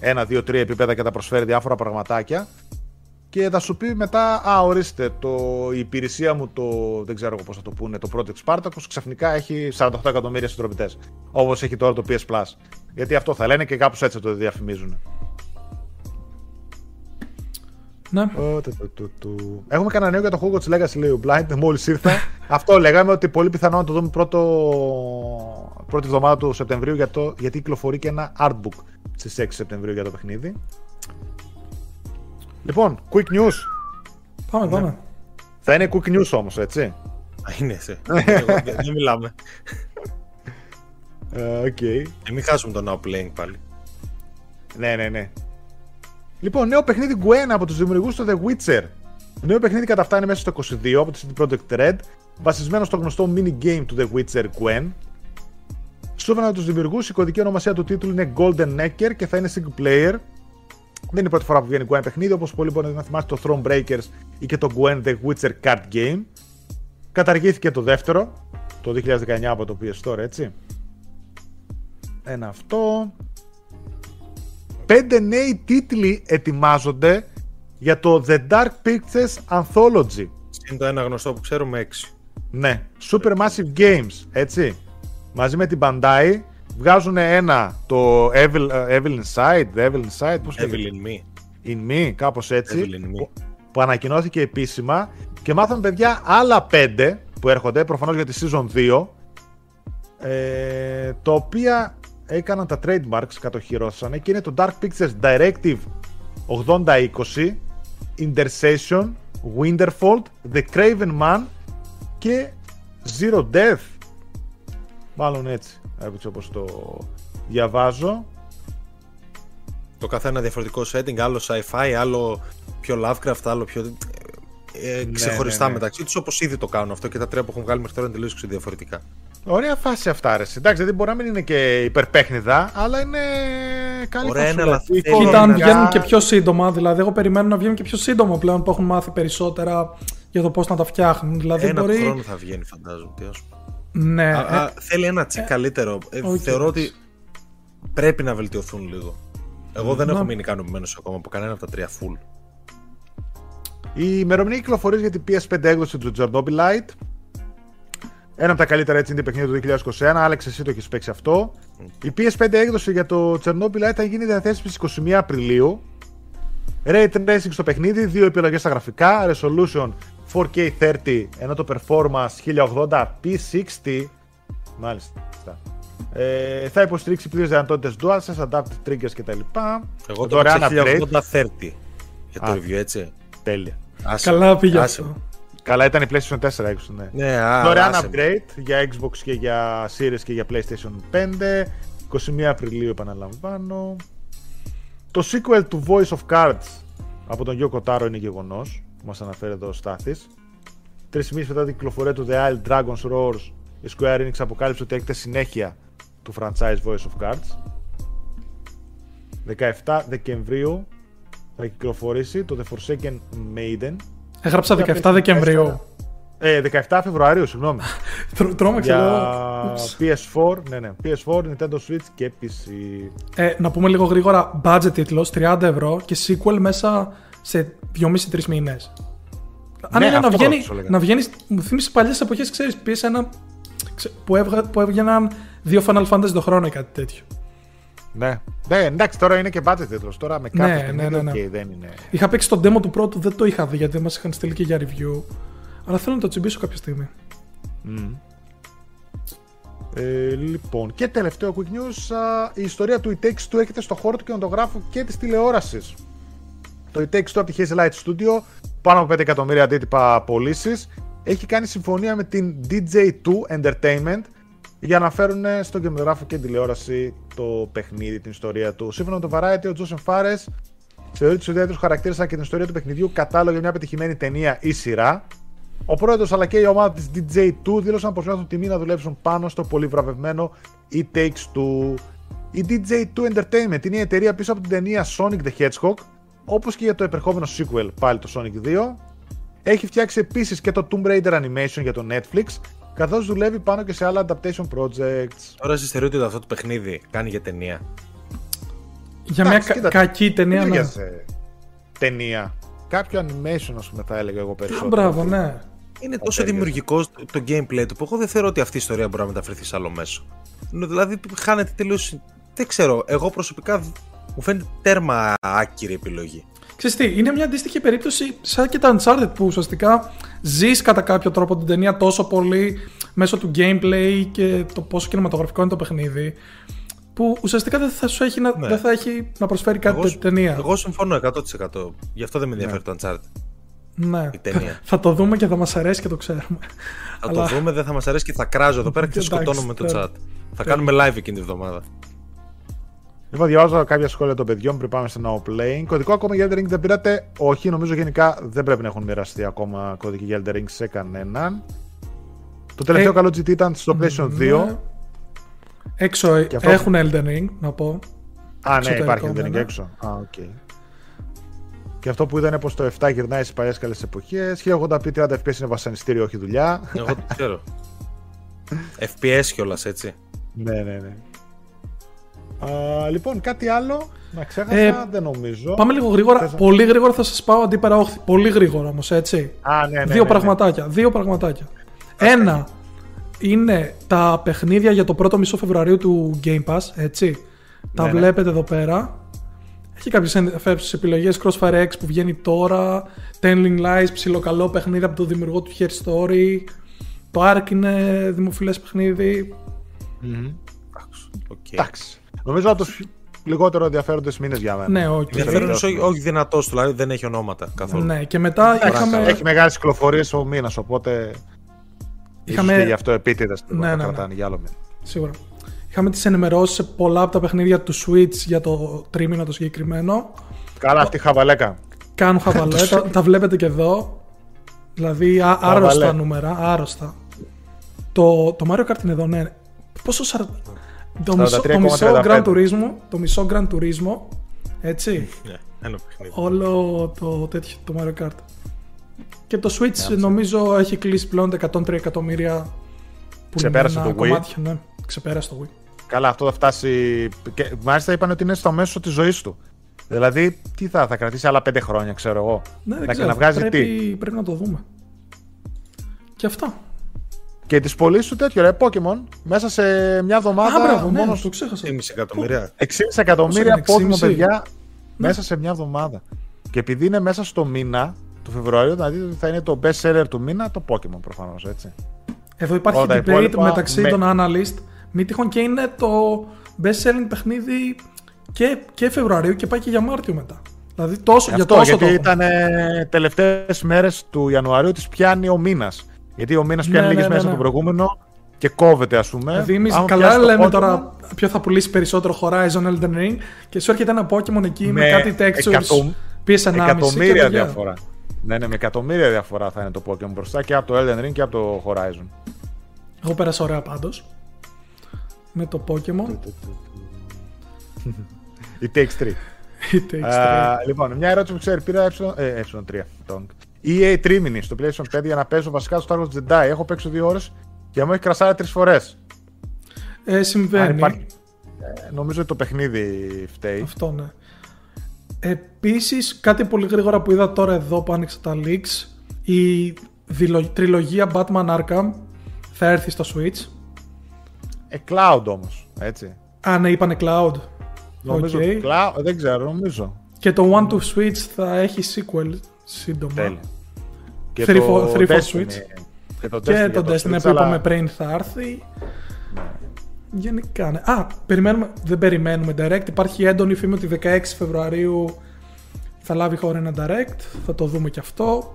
Ένα, δύο, τρία επίπεδα και θα προσφέρει διάφορα πραγματάκια. Και θα σου πει μετά, Α, ορίστε, το, η υπηρεσία μου, το, δεν ξέρω πώς θα το πούνε, το Project Spartacus ξαφνικά έχει 48 εκατομμύρια συνδρομητέ. Όπως έχει τώρα το PS Plus. Γιατί αυτό θα λένε και κάπως έτσι το διαφημίζουν. Ναι. Έχουμε κανένα νέο για το Hogwarts Legacy, λέει ο Blind, μόλις ήρθα. Αυτό λέγαμε ότι πολύ πιθανό να το δούμε πρώτο... πρώτη εβδομάδα του Σεπτεμβρίου για το... γιατί κυκλοφορεί και ένα artbook στις 6 Σεπτεμβρίου για το παιχνίδι. Λοιπόν, quick news. Πάμε, ναι. πάμε. Θα είναι quick news όμως, έτσι. Είναι, σε. δεν μιλάμε. Ε, οκ. Okay. Ε, μην χάσουμε το now playing πάλι. Ναι, ναι, ναι. Λοιπόν, νέο παιχνίδι Gwent από τους δημιουργούς του The Witcher. Νέο παιχνίδι καταφτάνει μέσα στο 22 από τη CD Projekt Red, βασισμένο στο γνωστό mini game του The Witcher Gwen. Σύμφωνα με τους δημιουργούς, η κωδική ονομασία του τίτλου είναι Golden Necker και θα είναι single player. Δεν είναι η πρώτη φορά που βγαίνει Gwen παιχνίδι, όπως πολλοί μπορείτε να θυμάστε το Throne Breakers ή και το Gwen The Witcher Card Game. Καταργήθηκε το δεύτερο, το 2019 από το PS Store, έτσι. Ένα αυτό πέντε νέοι τίτλοι ετοιμάζονται για το The Dark Pictures Anthology. Είναι το ένα γνωστό που ξέρουμε έξι. Ναι, Supermassive Games, έτσι. Μαζί με την Bandai βγάζουν ένα, το Evil, uh, Evil Inside, The Evil Inside, πώς Evil in Me. In Me, κάπως έτσι, Evil in me. Που, που ανακοινώθηκε επίσημα και μάθαμε παιδιά άλλα πέντε που έρχονται, προφανώς για τη Season 2, ε, τα οποία έκαναν τα trademarks, κατοχυρώσανε και είναι το Dark Pictures Directive 8020, Intercession, Winterfold, The Craven Man και Zero Death. Μάλλον έτσι, έτσι όπως το διαβάζω. Το καθένα διαφορετικό setting, άλλο sci-fi, άλλο πιο Lovecraft, άλλο πιο ε, ναι, ξεχωριστά ναι, ναι. μεταξύ τους, όπως ήδη το κάνουν αυτό και τα τρία που έχουν βγάλει μέχρι τώρα είναι τελείως διαφορετικά. Ωραία φάση αυτά, ρε. Εντάξει, δηλαδή μπορεί να μην είναι και υπερπέχνιδα, αλλά είναι καλή Ωραία, είναι, αλλά Κοίτα, αν βγαίνουν και πιο σύντομα, δηλαδή εγώ περιμένω να βγαίνουν και πιο σύντομα πλέον που έχουν μάθει περισσότερα για το πώς να τα φτιάχνουν. Δηλαδή, ένα μπορεί... χρόνο θα βγαίνει, φαντάζομαι. Τι ναι. Α, α, ε, θέλει ένα τσικ ε, καλύτερο. Ε, θεωρώ ότι πρέπει να βελτιωθούν λίγο. Εγώ δεν έχω μείνει ικανοποιημένος ακόμα από κανένα από τα τρία full. Η ημερομηνία κυκλοφορίας για την PS5 έκδοση του Light ένα από τα καλύτερα έτσι είναι το παιχνίδι του 2021. Άλεξ, εσύ το έχεις παίξει αυτό. Η PS5 έκδοση για το Light θα γίνει διαθέσιμη στις 21 Απριλίου. Ray Tracing στο παιχνίδι, δύο επιλογές στα γραφικά. Resolution 4K30 ενώ το performance 1080 P60. Μάλιστα. Ε, θα υποστηρίξει πλήρες δυνατότητες DualSense, adaptive triggers κτλ. Εγώ το 1080 30. Για το review, έτσι. Τέλεια. Άσε, Καλά πήγε άσε. αυτό. Καλά ήταν η PlayStation 4 έξω, ναι. Ναι, α, Δωρεάν άσε. upgrade για Xbox και για Series και για PlayStation 5. 21 Απριλίου επαναλαμβάνω. Το sequel του Voice of Cards από τον Yoko Taro είναι γεγονός. Που μας αναφέρει εδώ ο Στάθης. Τρεις μήνες μετά την κυκλοφορία του The Isle Dragon's Roars, η Square Enix αποκάλυψε ότι έχετε συνέχεια του franchise Voice of Cards. 17 Δεκεμβρίου θα κυκλοφορήσει το The Forsaken Maiden. Έγραψα Για 17 PlayStation Δεκεμβρίου. Ε, 17 Φεβρουαρίου, συγγνώμη. Τρό- Τρόμαξε για εδώ. Ούψ. PS4, ναι, ναι. PS4, Nintendo Switch και PC. Ε, να πούμε λίγο γρήγορα, budget τίτλος, 30 ευρώ και sequel μέσα σε 2,5-3 μήνες. Αν Ναι, είναι να αυτό βγαίνει, σου έλεγα. να βγαίνει, μου θύμισε παλιές εποχές, ξέρεις, PS ένα, ξε- που, έβγα, που έβγαιναν δύο Final Fantasy το χρόνο ή κάτι τέτοιο. Ναι. ναι, εντάξει, τώρα είναι και budget τίτλος. Τώρα με Ναι, κάποιο ναι, παιχνίδι, ναι, ναι. οκ, δεν είναι. Είχα παίξει το demo του πρώτου, δεν το είχα δει γιατί μας είχαν στείλει και για review. Αλλά θέλω να το τσιμπήσω κάποια στιγμή. Μμμ. Ε, λοιπόν, και τελευταίο quick news, α, η ιστορία του It Takes Two έρχεται στο χώρο του κινηματογράφου και της τηλεόρασης. Το It Takes Two από τη Hazelight Studio, πάνω από 5 εκατομμύρια αντίτυπα πωλήσεις, έχει κάνει συμφωνία με την DJ2 Entertainment για να φέρουν στον κινηματογράφο και την τηλεόραση το παιχνίδι, την ιστορία του. Σύμφωνα με το Variety, ο Joseph Fares θεωρεί τους ιδιαίτερους χαρακτήρες αλλά και την ιστορία του παιχνιδιού κατάλογο για μια πετυχημένη ταινία ή σειρά. Ο πρόεδρος αλλά και η ομάδα της DJ2 δήλωσαν πως έχουν τιμή να δουλέψουν πάνω στο πολύ βραβευμένο It Takes Two. Η DJ2 Entertainment είναι η εταιρεία πίσω από την ταινία Sonic the Hedgehog, όπως και για το επερχόμενο sequel πάλι το Sonic 2. Έχει φτιάξει επίσης και το Tomb Raider Animation για το Netflix, καθώς δουλεύει πάνω και σε άλλα adaptation projects. Τώρα εσείς θεωρείτε ότι αυτό το παιχνίδι κάνει για ταινία. Για Εντάξει, μια κα- κοίτα, κακή ταινία, Δεν ναι. σε ταινία. Κάποιο animation, ας πούμε, θα έλεγα εγώ Α, περισσότερο. Μπράβο, ναι. Είναι τόσο τέριαζε. δημιουργικό το, το gameplay του που εγώ δεν θεωρώ ότι αυτή η ιστορία μπορεί να μεταφερθεί σε άλλο μέσο. Νο- Δηλαδή χάνεται τελείω. Δεν ξέρω. Εγώ προσωπικά δ- μου φαίνεται τέρμα άκυρη επιλογή. Ξέρεις τι, είναι μια αντίστοιχη περίπτωση σαν και τα Uncharted που ουσιαστικά ζεις κατά κάποιο τρόπο την ταινία τόσο πολύ μέσω του gameplay και το πόσο κινηματογραφικό είναι το παιχνίδι που ουσιαστικά δεν θα σου έχει να, Ναι. δεν θα έχει να προσφέρει κάτι Εγώ, τε- ταινία. εγώ συμφωνώ 100%. Γι' αυτό δεν με ενδιαφέρει το Uncharted. ναι. η ταινία. θα το δούμε και θα μας αρέσει και το ξέρουμε. Θα Αλλά- το δούμε, δεν θα μας αρέσει και θα κράζω εδώ πέρα και θα Εντάξει, σκοτώνουμε το τέλος. chat. Θα κάνουμε live εκείνη τη εβδομάδα. Λοιπόν, διαβάζω κάποια σχόλια των παιδιών πριν πάμε στο Now Playing. Κωδικό ακόμα για Elden Ring δεν πήρατε. Όχι, νομίζω γενικά δεν πρέπει να έχουν μοιραστεί ακόμα κωδικοί για Elden Ring σε κανέναν. Το τελευταίο Ε, καλό GT ήταν στο PlayStation 2. Ναι. Έξω Και αυτό- έχουν Elden Ring, να πω. Α, ναι, εξωτερικό, υπάρχει Elden ναι, Ring ναι. έξω. Α, οκ. Και αυτό που είδανε πως το 7 γυρνάει στις παλιές καλές εποχές. 1080p 30 FPS είναι βασανιστήριο, όχι δουλειά. Εγώ το ξέρω. FPS κιόλας έτσι. ναι, ναι, ναι. Α, λοιπόν, κάτι άλλο να ξέχασα, Ε, δεν νομίζω. Πάμε λίγο γρήγορα. Θες να- Πολύ γρήγορα θα σας πάω αντίπερα όχθη. Πολύ γρήγορα όμως, έτσι. Α, ναι, ναι, δύο ναι, ναι. πραγματάκια. Δύο πραγματάκια. Ένα είναι τα παιχνίδια για το πρώτο μισό Φεβρουαρίου του Game Pass, έτσι. Τα Ναι, ναι. βλέπετε εδώ πέρα. Έχει κάποιες ενδιαφέρουσες επιλογές. Crossfire X που βγαίνει τώρα. Telling Lies, ψιλοκαλό παιχνίδι από το δημιουργό του Her Story. Το Ark είναι δημοφιλές παιχνίδι. Μμμ. Οκ. Εντάξει. Νομίζω από τους λιγότερο ενδιαφέροντες μήνες για μένα. Ναι, όχι. Ενδιαφέρον όχι, όχι δυνατός δηλαδή δεν έχει ονόματα καθόλου. Ναι, και μετά είχαμε... Έχει μεγάλες κυκλοφορίες ο μήνας, οπότε. Είχαμε- Είχαμε... και γι' αυτό επίτηδες Ναι, ναι, ναι. κρατάνε για άλλο μήνα. Σίγουρα. Είχαμε τις ενημερώσεις σε πολλά από τα παιχνίδια του Switch για το τρίμηνο το συγκεκριμένο. Καλά, αυτή η χαβαλέκα. Κάνουν χαβαλέ, τα, τα βλέπετε και εδώ. Δηλαδή α, άρρωστα Χαβαλέ. νούμερα, άρρωστα. Το, το Mario Kart είναι εδώ, ναι. Πόσο σαρ... Το μισό, το μισό 43,35. Gran Turismo, το μισό Gran Turismo, έτσι, Ναι, ένα παιχνίδι. όλο το τέτοιο, το Mario Kart. Και το Switch νομίζω έχει κλείσει πλέον τα 103 εκατομμύρια που Ξεπέρασε είναι ένα το Wii. κομμάτια, ναι. Ξεπέρασε το Wii. Καλά, αυτό θα φτάσει. Και μάλιστα είπαν ότι είναι στο μέσο της ζωής του. Δηλαδή, τι θα, θα κρατήσει άλλα πέντε χρόνια, ξέρω εγώ. Ναι, δεν να, ξέρω. να βγάζει πρέπει, τι. πρέπει να το δούμε. Και αυτά. Και τις πωλήσεις του τέτοιο, ρε, Pokemon, μέσα σε μια εβδομάδα. Α, μπράβο, ναι, μόνος το ξέχασα. 2,5 εκατομμύρια. 6 εκατομμύρια Πόσο είναι, Pokemon, 6,5? παιδιά, Ναι. μέσα σε μια εβδομάδα. Και επειδή είναι μέσα στο μήνα του Φεβρουαρίου, θα δείτε ότι θα είναι το best seller του μήνα το Pokemon προφανώς, έτσι. Εδώ υπάρχει Όλα τα debate υπόλοιπα μεταξύ με- των analyst. Μη τυχόν και είναι το best selling παιχνίδι και, και Φεβρουαρίου και πάει και για Μάρτιο μετά. Δηλαδή τόσο, για αυτό, τόσο γιατί ήταν τελευταίες μέρες του Ιανουαρίου τη πιάνει ο μήνας. Γιατί ο μήνα πιάνει ναι, λίγε ναι, μέρε ναι, από τον προηγούμενο και κόβεται, α πούμε. Δηλαδή, εμεί καλά λέμε Pokemon... τώρα ποιο θα πουλήσει περισσότερο Horizon Elden Ring και σου έρχεται ένα Pokémon εκεί με, με κάτι textures. Εκατο... PS1,5 εκατομμύρια διαφορά. Ναι, ναι, με εκατομμύρια διαφορά θα είναι το Pokémon μπροστά και από το Elden Ring και από το Horizon. Εγώ πέρασα ωραία πάντω. Με το Pokémon. Η Takes 3. Uh, λοιπόν, μια ερώτηση που ξέρει, πήρα ε3. Ε, ε, EA Trimini στο PlayStation 5 για να παίζω βασικά στο Star Wars Jedi. Έχω παίξει δύο ώρες και μου έχει κρασάρει τρεις φορές. Ε, συμβαίνει. Υπάρχει... Ε, νομίζω ότι το παιχνίδι φταίει. Αυτό ναι. Επίσης, κάτι πολύ γρήγορα που είδα τώρα εδώ που άνοιξα τα leaks. Η δηλο... τριλογία Batman Arkham θα έρθει στο Switch. Ε, cloud όμως, έτσι. Α, ναι, είπανε cloud. Νομίζω okay. cloud, δεν ξέρω, νομίζω. Και το One to Switch θα έχει sequel σύντομα. Τέλεια. Και 3 for, Switch. Και το Destiny, και το Destiny που είπαμε πριν θα έρθει. Ναι. Γενικά, ναι. Α, περιμένουμε, δεν περιμένουμε direct. Υπάρχει έντονη φήμη ότι 16 Φεβρουαρίου θα λάβει χώρα ένα direct. Θα το δούμε και αυτό.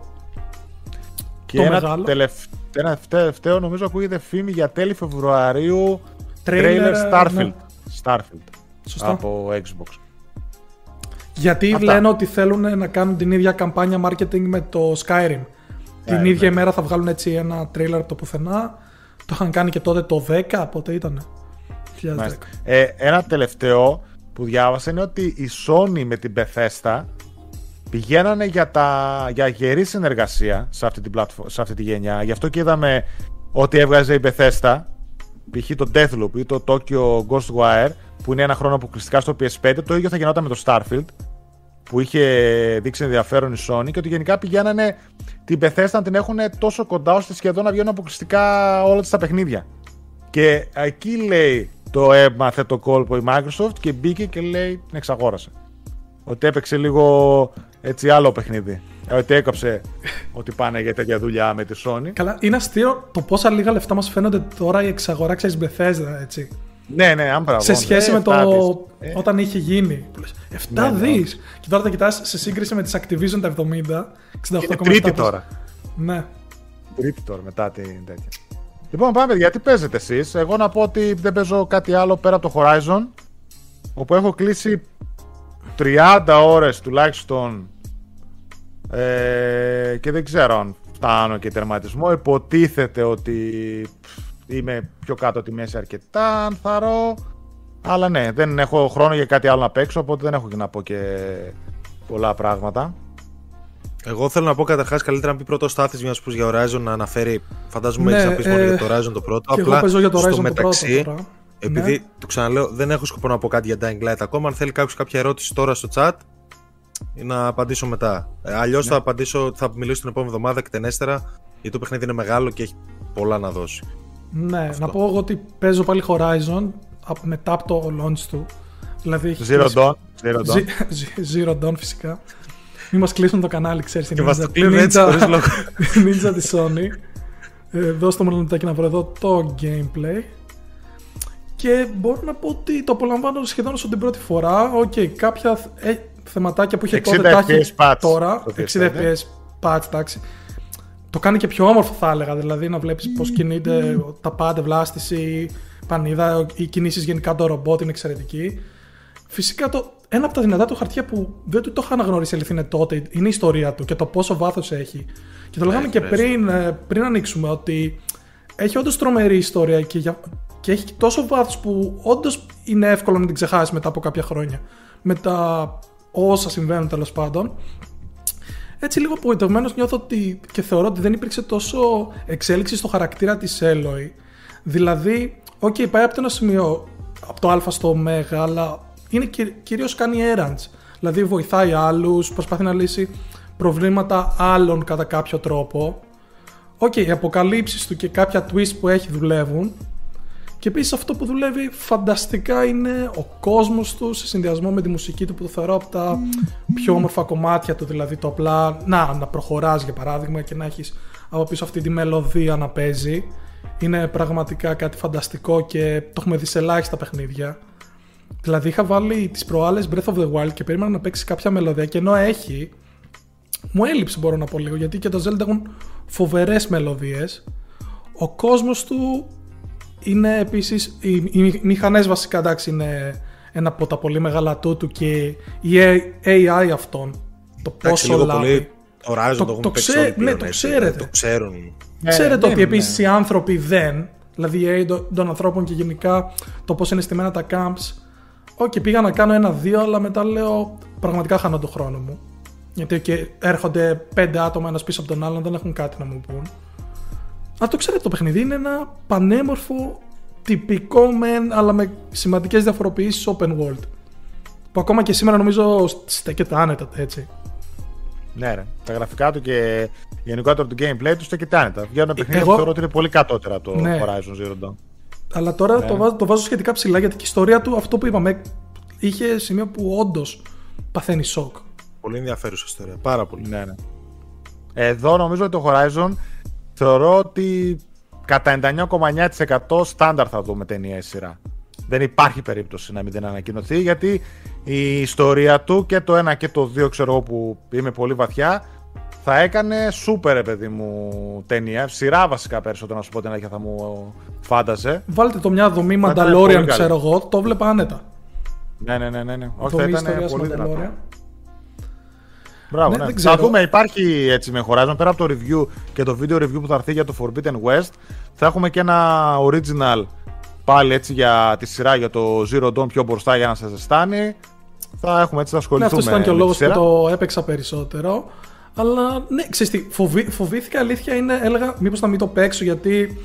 Και το ένα, μεγάλο. Τελευταίο, ένα τελευταίο νομίζω ακούγεται φήμη για τέλη Φεβρουαρίου. Trailer, Starfield. Ναι. Starfield. Σωστά. Από Xbox. Γιατί Αυτά. λένε ότι θέλουν να κάνουν την ίδια καμπάνια marketing με το Skyrim. Την ναι, ίδια ναι. ημέρα θα βγάλουν έτσι ένα trailer από το πουθενά. Το είχαν κάνει και τότε το 10, πότε ήταν. Ε, ένα τελευταίο που διάβασα είναι ότι η Sony με την Bethesda πηγαίνανε για, τα, για γερή συνεργασία σε αυτή, την σε αυτή τη γενιά. Γι' αυτό και είδαμε ότι έβγαζε η Bethesda, π.χ. το Deathloop ή το Tokyo Ghostwire, που είναι ένα χρόνο αποκλειστικά στο PS5. Το ίδιο θα γινόταν με το Starfield, που είχε δείξει ενδιαφέρον η Sony και ότι γενικά πηγαίνανε την Bethesda να την έχουν τόσο κοντά ώστε σχεδόν να βγαίνουν αποκλειστικά όλα τα παιχνίδια. Και εκεί λέει το έμαθε το κόλπο η Microsoft και μπήκε και λέει την εξαγόρασε. Ότι έπαιξε λίγο έτσι άλλο παιχνίδι. Ε, ότι έκοψε ότι πάνε για τέτοια δουλειά με τη Sony. Καλά, είναι αστείο το πόσα λίγα λεφτά μας φαίνονται τώρα η εξαγορά ξέρεις Bethesda, έτσι. Ναι, ναι, αν Σε σχέση με το ε. όταν είχε γίνει. 7 ναι, ναι. δις. Και τώρα τα κοιτάς σε σύγκριση με τις Activision τα 70. 68, τρίτη τώρα. Ναι. Τρίτη τώρα μετά την τέτοια. Λοιπόν, πάμε γιατί παίζετε εσείς; Εγώ να πω ότι δεν παίζω κάτι άλλο πέρα από το Horizon. Όπου έχω κλείσει 30 ώρες τουλάχιστον ε, και δεν ξέρω αν φτάνω και τερματισμό. Υποτίθεται ότι είμαι πιο κάτω τη μέση αρκετά, αν θαρώ. Αλλά ναι, δεν έχω χρόνο για κάτι άλλο να παίξω, οπότε δεν έχω και να πω και πολλά πράγματα. Εγώ θέλω να πω καταρχάς καλύτερα να πει πρώτος στάθης μιας που για Horizon να αναφέρει. Φαντάζομαι ναι, έχει να πεις μόνο για το Horizon το πρώτο. Και απλά εγώ για το Horizon στο μεταξύ, το πρώτο επειδή ναι. το ξαναλέω, δεν έχω σκοπό να πω κάτι για Dying Light ακόμα. Αν θέλει κάποιος κάποια ερώτηση τώρα στο chat, να απαντήσω μετά. Ε, Αλλιώς ναι. θα απαντήσω, θα μιλήσω την επόμενη εβδομάδα εκτενέστερα, γιατί το παιχνίδι είναι μεγάλο και έχει πολλά να δώσει. Ναι, να πω εγώ ότι παίζω πάλι Horizon μετά από το launch του. Δηλαδή, Zero Dawn. Zero Dawn. Zero Dawn φυσικά. Μην μας κλείσουν το κανάλι, ξέρεις. Και μας το κλείνουν έτσι χωρίς λόγο. Ninja της Sony. Ε, δώστε μου ένα λεπτάκι να βρω εδώ το gameplay. Και μπορώ να πω ότι το απολαμβάνω σχεδόν όσο την πρώτη φορά. Οκ, okay, κάποια ε, θεματάκια που είχε τότε τα έχει τώρα. 60 FPS patch, εντάξει το κάνει και πιο όμορφο θα έλεγα, δηλαδή να βλέπεις πώς κινείται τα πάντα, βλάστηση, πανίδα, οι κινήσεις γενικά το ρομπότ είναι εξαιρετική. Φυσικά το, ένα από τα δυνατά του χαρτιά που δεν του το είχα αναγνωρίσει αλήθεια είναι τότε, είναι η ιστορία του και το πόσο βάθος έχει. Και το λέγαμε και πριν, ε, πριν ανοίξουμε ότι έχει όντως τρομερή ιστορία και, για, και έχει τόσο βάθος που όντως είναι εύκολο να την ξεχάσεις μετά από κάποια χρόνια. Με τα όσα συμβαίνουν τέλος πάντων έτσι λίγο απογοητευμένος νιώθω ότι και θεωρώ ότι δεν υπήρξε τόσο εξέλιξη στο χαρακτήρα της Έλοη. Δηλαδή, οκ, okay, πάει από το ένα σημείο, από το Α στο Ω, αλλά είναι κυρίως κάνει errands. Δηλαδή, βοηθάει άλλους, προσπαθεί να λύσει προβλήματα άλλων κατά κάποιο τρόπο. Οκ, okay, οι αποκαλύψεις του και κάποια twist που έχει δουλεύουν, και επίσης αυτό που δουλεύει φανταστικά είναι ο κόσμος του σε συνδυασμό με τη μουσική του που το θεωρώ από τα πιο όμορφα κομμάτια του. Δηλαδή το απλά να, να προχωράς για παράδειγμα και να έχεις από πίσω αυτή τη μελωδία να παίζει. Είναι πραγματικά κάτι φανταστικό και το έχουμε δει σε ελάχιστα παιχνίδια. Δηλαδή είχα βάλει τις προάλλες Breath of the Wild και περίμενα να παίξει κάποια μελωδία και ενώ έχει, μου έλειψε μπορώ να πω λίγο γιατί και το Zelda έχουν φοβερές μελωδίες. Ο κόσμος του είναι επίσης, οι, οι μηχανές βασικά εντάξει είναι ένα από τα πολύ μεγάλα του και η AI αυτών. Το πόσο λάβει. Horizon το, το, το, ξέ, ναι, το ξέρετε. Το ξέρουν. Ξέρετε ναι, ότι ναι, επίσης οι άνθρωποι δεν, δηλαδή η AI των ανθρώπων και γενικά το πώς είναι στημένα τα camps. Όχι, πήγα να κάνω ένα-δύο, αλλά μετά λέω πραγματικά χάνω τον χρόνο μου. Γιατί και έρχονται πέντε άτομα ένας πίσω από τον άλλον, δεν έχουν κάτι να μου πούν. Αλλά το ξέρετε, το παιχνίδι είναι ένα πανέμορφο, τυπικό μεν, αλλά με σημαντικές διαφοροποιήσεις open world. Που ακόμα και σήμερα νομίζω στέκεται άνετα έτσι. Ναι, ρε. Τα γραφικά του και γενικότερα το gameplay του στέκεται άνετα. Βγαίνουν παιχνίδια Εγώ... που θεωρώ ότι είναι πολύ κατώτερα το ναι. Horizon Zero Dawn. Αλλά τώρα ναι. το, βάζω, το βάζω σχετικά ψηλά γιατί και η ιστορία του, αυτό που είπαμε, είχε σημείο που όντως παθαίνει σοκ. Πολύ ενδιαφέρουσα ιστορία. Πάρα πολύ. Ναι, ναι. Εδώ νομίζω ότι το Horizon θεωρώ ότι κατά 99,9% στάνταρ θα δούμε ταινία σειρά. Δεν υπάρχει περίπτωση να μην την ανακοινωθεί γιατί η ιστορία του και το ένα και το δύο ξέρω εγώ που είμαι πολύ βαθιά θα έκανε σούπερ παιδί μου ταινία. Σειρά βασικά περισσότερο να σου πω την αλήθεια θα μου φάνταζε. Βάλτε το μια δομή Mandalorian ξέρω εγώ, το βλέπα άνετα. Ναι, ναι, ναι, ναι. ναι. Όχι, θα ήταν πολύ δυνατό. Μπράβο, ναι, ναι. Θα δούμε, υπάρχει έτσι με Horizon πέρα από το review και το video review που θα έρθει για το Forbidden West. Θα έχουμε και ένα original πάλι έτσι για τη σειρά για το Zero Dawn πιο μπροστά για να σα ζεστάνει. Θα έχουμε έτσι να ασχοληθούμε. Ναι, αυτός ήταν και ο λόγος που το έπαιξα περισσότερο. Αλλά ναι, ξέρεις τι, φοβή, φοβήθηκα αλήθεια είναι, έλεγα μήπως να μην το παίξω γιατί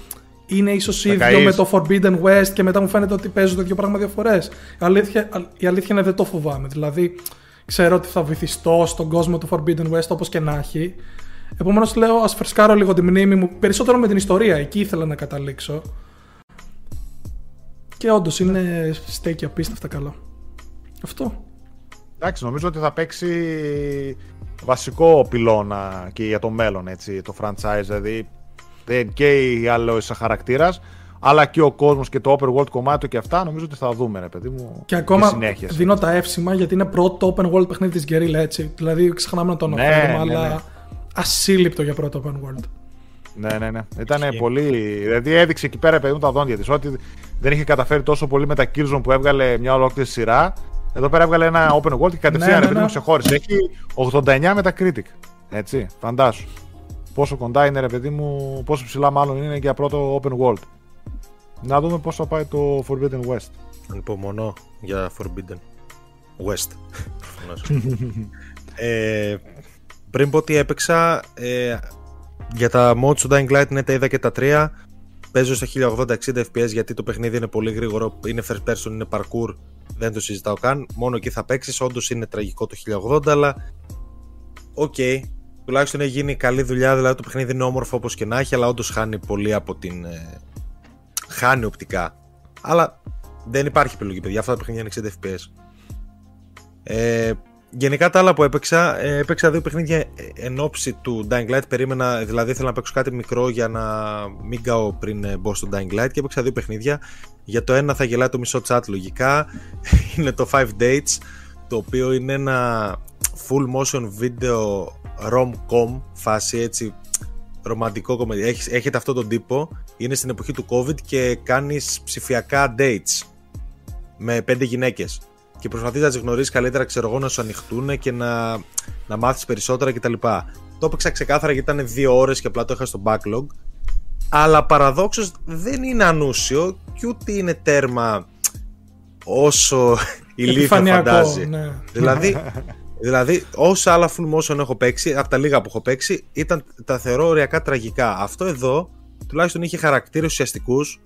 είναι ίσως ίδιο με το Forbidden West και μετά μου φαίνεται ότι παίζω το ίδιο πράγμα δύο φορές. Η αλήθεια, η αλήθεια είναι δεν το φοβάμαι. Δηλαδή, ξέρω ότι θα βυθιστώ στον κόσμο του Forbidden West όπως και να έχει. Επομένως, λέω ας φρεσκάρω λίγο τη μνήμη μου περισσότερο με την ιστορία. Εκεί ήθελα να καταλήξω. Και όντως είναι στέκει απίστευτα καλό. Αυτό. Εντάξει, νομίζω ότι θα παίξει βασικό πυλώνα και για το μέλλον έτσι, το franchise. Δηλαδή και η άλλο χαρακτήρας, αλλά και ο κόσμος και το open world κομμάτι και αυτά, νομίζω ότι θα δούμε, ρε παιδί μου. Και ακόμα και δίνω τα εύσημα γιατί είναι πρώτο open world παιχνίδι της Guerrilla, έτσι. Δηλαδή, ξεχνάμε να το ναι, αναφέρουμε, ναι, αλλά ναι. ασύλληπτο για πρώτο open world. Ναι, ναι, ναι. Ήταν πολύ. Δηλαδή έδειξε εκεί πέρα παιδί μου τα δόντια της. Ότι δεν είχε καταφέρει τόσο πολύ με τα Killzone που έβγαλε μια ολόκληρη σειρά. Εδώ πέρα έβγαλε ένα open world και κατευθείαν ναι, ναι, ναι. ξεχώρισε. Έχει 89 με τα critic. Έτσι, φαντάσου. Πόσο κοντά είναι ρε παιδί μου, πόσο ψηλά μάλλον είναι για πρώτο open world. Να δούμε πώς θα πάει το Forbidden West. Ανυπομονώ για Forbidden West. ε, πριν πω ότι έπαιξα, ε, για τα mods του Dying Light ναι τα είδα και τα τρία. Παίζω στα 1080-60 fps γιατί το παιχνίδι είναι πολύ γρήγορο, είναι first person, είναι parkour, δεν το συζητάω καν. Μόνο εκεί θα παίξεις. Όντως είναι τραγικό το 1080, αλλά οκ. Okay. Τουλάχιστον έχει γίνει καλή δουλειά. Δηλαδή το παιχνίδι είναι όμορφο όπως και να έχει, αλλά όντως χάνει πολύ από την. Ε, χάνει οπτικά. Αλλά δεν υπάρχει επιλογή, παιδιά. Αυτά τα παιχνίδια είναι 60 fps. Ε, Γενικά τα άλλα που έπαιξα, ε, έπαιξα δύο παιχνίδια ε, εν ώψη του Dying Light. Περίμενα, δηλαδή ήθελα να παίξω κάτι μικρό για να μην κάω πριν ε, μπω στο Dying Light και έπαιξα δύο παιχνίδια. Για το ένα θα γελάει το μισό chat λογικά. είναι το 5 Dates, το οποίο είναι ένα full motion video rom-com φάση έτσι ρομαντικό κομμάτι. Έχετε αυτό τον τύπο, είναι στην εποχή του COVID και κάνεις ψηφιακά dates με πέντε γυναίκες και προσπαθείς να τις γνωρίσεις καλύτερα, ξέρω εγώ, να σου ανοιχτούν και να, να μάθεις περισσότερα κτλ. Το έπαιξα ξεκάθαρα γιατί ήταν δύο ώρες και απλά το είχα στο backlog. Αλλά παραδόξως δεν είναι ανούσιο και ούτε είναι τέρμα όσο η Λίθα φαντάζει. Ναι. Δηλαδή, δηλαδή, όσα άλλα full motion έχω παίξει, από τα λίγα που έχω παίξει, ήταν τα θεωρώ ωριακά τραγικά. Αυτό εδώ τουλάχιστον είχε χαρακτήρες ουσιαστικούς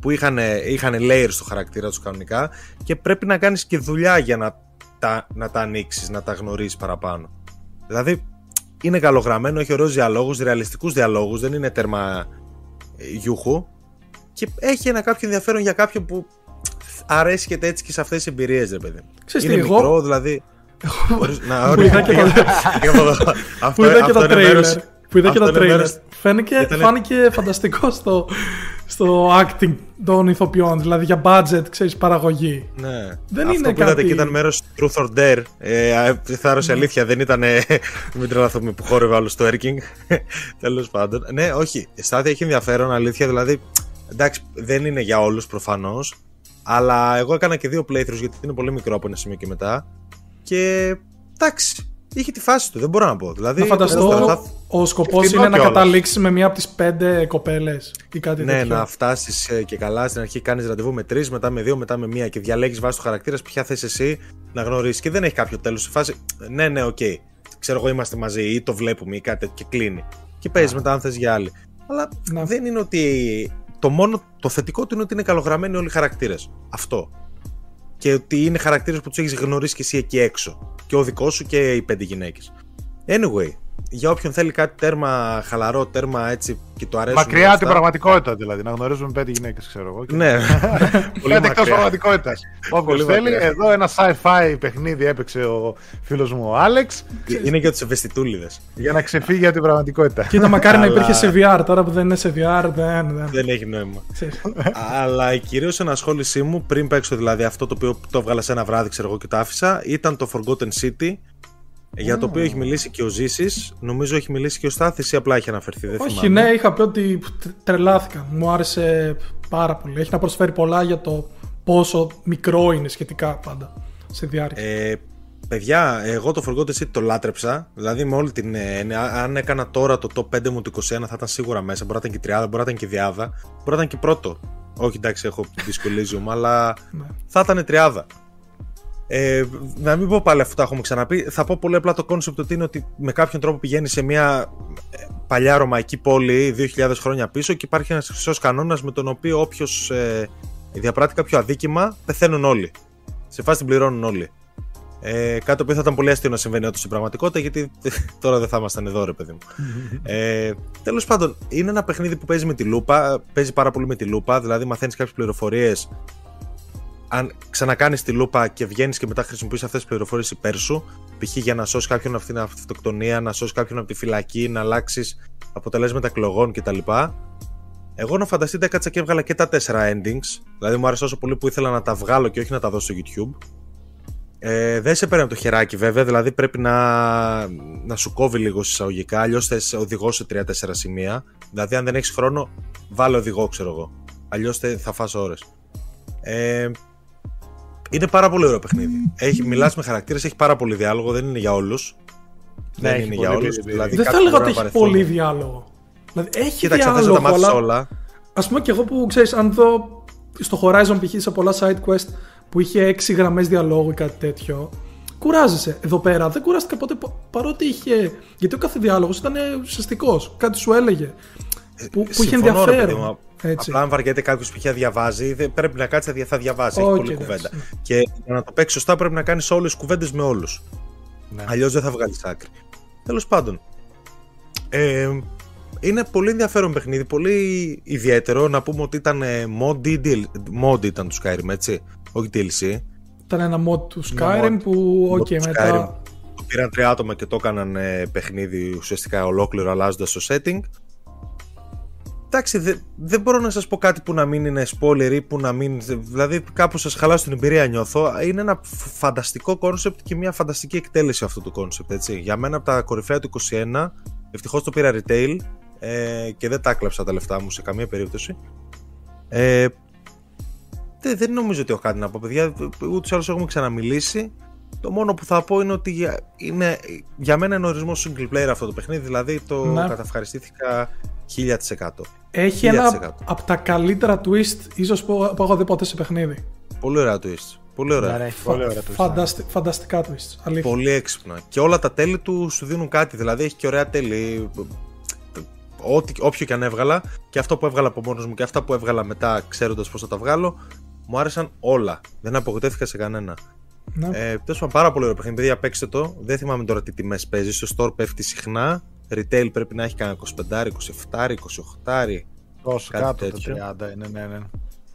που είχαν, είχαν layers στο χαρακτήρα τους κανονικά και πρέπει να κάνεις και δουλειά για να τα, να τα ανοίξεις, να τα γνωρίσεις παραπάνω. Δηλαδή είναι καλογραμμένο, έχει ωραίους διαλόγους, ρεαλιστικούς διαλόγους, δεν είναι τέρμα ε, γιούχου και έχει ένα κάποιο ενδιαφέρον για κάποιον που αρέσει και έτσι και σε αυτές τις εμπειρίες, ρε παιδί. Ξέρεις είναι μικρό, εγώ... δηλαδή... Που είδα και τα τρέιλερ. Που είδα και τα τρέιλερ. Φάνηκε φανταστικό στο, στο acting των ηθοποιών, δηλαδή για budget, ξέρεις, παραγωγή. Ναι. Δεν Αυτό είναι που είδατε κάτι- και ήταν μέρος του Truth or Dare. Ε, θάρρος η αλήθεια, δεν ήταν. ε, μην τρελαθούμε που χόρευε άλλο στο Erking. Τέλος πάντων. Ναι, όχι. Η στάδια έχει ενδιαφέρον, αλήθεια. Δηλαδή, εντάξει, δεν είναι για όλους προφανώς. Αλλά εγώ έκανα και δύο playthroughs γιατί είναι πολύ μικρό από ένα σημείο και μετά. Και εντάξει, είχε τη φάση του, δεν μπορώ να πω. Δηλαδή, Να φανταστώ, θα- θα- ο σκοπός Ευθυνό είναι να κιόλας. καταλήξει με μία από τις πέντε κοπέλες ή κάτι Ναι, τέτοιο. να φτάσεις και καλά. Στην αρχή κάνεις ραντεβού με τρεις, μετά με δύο, μετά με μία και διαλέγεις βάσει του χαρακτήρας ποια θες εσύ να γνωρίσεις. Και δεν έχει κάποιο τέλος. Σε φάση, ναι, ναι, οκ. Ξέρω εγώ είμαστε μαζί ή το βλέπουμε ή κάτι τέτοιο και κλείνει. Και παίζεις μετά αν θες για άλλη. Αλλά Να. δεν είναι ότι. Το μόνο το θετικό του είναι ότι είναι καλογραμμένοι όλοι οι χαρακτήρες. Αυτό. Και ότι είναι χαρακτήρε που τους έχεις γνωρίσει και εσύ εκεί έξω. Και ο δικός σου και οι πέντε γυναίκες. Anyway, για όποιον θέλει κάτι τέρμα χαλαρό, τέρμα έτσι και το αρέσει. Μακριά από την πραγματικότητα δηλαδή. Να γνωρίζουμε πέντε γυναίκες, ξέρω εγώ. και- Ναι. Πολύ Πέντε εκτός μακριά. πραγματικότητας. Όποιος Πολύ θέλει, μακριά. εδώ ένα sci-fi παιχνίδι έπαιξε ο φίλος μου ο Άλεξ Είναι για τους ευαισθητούλιδες. για να ξεφύγει από την πραγματικότητα. Κοίτα, μακάρι να Αλλά- υπήρχε σε VR. Τώρα που δεν είναι σε VR, δεν. δεν. Δεν έχει νόημα. ξέρεις. Αλλά η κυρίως ενασχόλησή μου πριν παίξω δηλαδή αυτό το οποίο το έβγαλα σε ένα βράδυ, ξέρω εγώ και το άφησα, ήταν το Forgotten City. Για το οποίο έχει μιλήσει και ο Ζήσης. Νομίζω έχει μιλήσει και ο Στάθης ή απλά έχει αναφερθεί. Δεν Όχι, θυμάμαι. ναι, είχα πει ότι τρ- τρελάθηκα. Μου άρεσε πάρα πολύ. Έχει να προσφέρει πολλά για το πόσο μικρό είναι σχετικά πάντα σε διάρκεια. Ε, παιδιά, εγώ το Forgotten City το λάτρεψα. Δηλαδή με όλη την. έννοια. αν έκανα τώρα το top 5 μου του 21 θα ήταν σίγουρα μέσα. Μπορεί να ήταν και 30, μπορεί να ήταν και διάδα. Μπορεί να ήταν και πρώτο. Όχι, εντάξει, έχω δυσκολίζει μου, αλλά Ναι. θα ήταν τριάδα. Ε, να μην πω πάλι αυτό που τα έχουμε ξαναπεί. Θα πω πολύ απλά το concept ότι είναι ότι με κάποιον τρόπο πηγαίνει σε μια ε, παλιά ρωμαϊκή πόλη 2000 χρόνια πίσω και υπάρχει ένας χρυσός κανόνας με τον οποίο όποιος ε, διαπράττει κάποιο αδίκημα πεθαίνουν όλοι. Σε φάση την πληρώνουν όλοι. Ε, κάτι το οποίο θα ήταν πολύ αστείο να συμβαίνει όντως στην πραγματικότητα, γιατί τώρα δεν θα ήμασταν εδώ, ρε παιδί μου. ε, Τέλος πάντων, είναι ένα παιχνίδι που παίζει με τη λούπα. Παίζει πάρα πολύ με τη λούπα, δηλαδή μαθαίνεις κάποιες πληροφορίες. Αν ξανακάνεις τη λούπα και βγαίνεις και μετά χρησιμοποιείς αυτές τις πληροφορίες υπέρ σου, π.χ. για να σώσεις κάποιον από την αυτοκτονία, να σώσεις κάποιον από τη φυλακή, να αλλάξεις αποτελέσματα εκλογών κτλ. Εγώ να φανταστείτε έκατσα και έβγαλα και τα τέσσερα endings. Δηλαδή μου άρεσε όσο πολύ που ήθελα να τα βγάλω και όχι να τα δώσω στο YouTube. Ε, δεν σε παίρνει από το χεράκι βέβαια, δηλαδή πρέπει να, να σου κόβει λίγο συσσαγωγικά, αλλιώς θες οδηγό σε 3-4 σημεία. Δηλαδή, αν δεν έχεις χρόνο, βάλε οδηγό, ξέρω εγώ. Αλλιώς θα φας ώρες. Ε, είναι πάρα πολύ ωραίο παιχνίδι. Έχει, μιλάς με χαρακτήρες, έχει πάρα πολύ διάλογο, δεν είναι για όλους. Ναι, δεν έχει είναι πολύ για όλους. πολύ Δηλαδή, δεν θα κάποιοι έλεγα μπορούν ότι να έχει βαρεθούν. πολύ διάλογο. Δηλαδή έχει Κοίταξε, θες να διάλογο, τα μάθεις αλλά όλα. ας πούμε και εγώ που ξέρεις, αν δω στο Horizon π.χ. σε πολλά side quest που είχε 6 γραμμές διαλόγου ή κάτι τέτοιο, κουράζεσαι. Εδώ πέρα δεν κουράστηκα ποτέ πα- παρότι είχε. Γιατί ο κάθε διάλογος ήταν ουσιαστικός. Κάτι σου έλεγε. Που, που είχε Συμφωνώ, ρε παιδί ενδιαφέρον. Μου. Έτσι. Απλά αν βαριέται κάποιος που είχε διαβάζει, δεν- πρέπει να κάτσει θα διαβάσει. Έχει Οκ, πολλή εντάξει, κουβέντα. ναι. Και για να το παίξει σωστά πρέπει να κάνεις όλες τις κουβέντες με όλους. Ναι. Αλλιώς δεν θα βγάλεις άκρη. Τέλος πάντων. Ε, είναι πολύ ενδιαφέρον παιχνίδι, πολύ ιδιαίτερο. Να πούμε ότι ήταν ε, mod, ή DL- mod ήταν του Skyrim, έτσι. Όχι DLC. Ήταν ένα mod του Ένα Skyrim mod. που, Mod οκ, του μετά. Skyrim. Το πήραν τρία άτομα και το έκαναν ε, παιχνίδι ουσιαστικά ολόκληρο αλλάζοντας το setting. Εντάξει, δε- δεν μπορώ να σας πω κάτι που να μην είναι spoiler ή που να μην... Δηλαδή κάπου σας χαλάσω την εμπειρία νιώθω. Είναι ένα φ- φανταστικό concept και μια φανταστική εκτέλεση αυτού του concept, έτσι. Για μένα από τα κορυφαία του 21, ευτυχώς το πήρα retail ε, και δεν τα έκλαψα τα λεφτά μου σε καμία περίπτωση. Ε, δεν, δεν νομίζω ότι έχω κάτι να πω, παιδιά. Ούτως ή άλλως έχουμε ξαναμιλήσει. Το μόνο που θα πω είναι ότι για, είναι, για μένα είναι ορισμός single player αυτό το παιχνίδι, δηλαδή το Ναι. καταυχαριστήθηκα 1000%. Έχει 1000%. ένα από τα καλύτερα twist ίσως που, που έχω δει ποτέ σε παιχνίδι. Πολύ ωραία twist. Πολύ ωραία. Ναι, ναι, έχει πολύ ωραία twist, ναι. Φανταστι- Φανταστικά twist. Αλήθεια. Πολύ έξυπνα. Και όλα τα τέλη του σου δίνουν κάτι. Δηλαδή έχει και ωραία τέλη. Ό,τι, όποιο και αν έβγαλα, και αυτό που έβγαλα από μόνος μου και αυτά που έβγαλα μετά, ξέροντας πώς θα τα βγάλω, μου άρεσαν όλα. Δεν απογοητεύτηκα σε κανένα. Ναι. Ε, Τέλος πάντων, πάρα πολύ ωραίο παιχνίδι. Παιδιά, παίξτε το. Δεν θυμάμαι τώρα τι τιμές παίζει. Στο store πέφτει συχνά. Retail πρέπει να έχει κανένα 25, 27, 28. Τόσο Κάτι κάτω τέτοιο. το 30, ναι, ναι, ναι.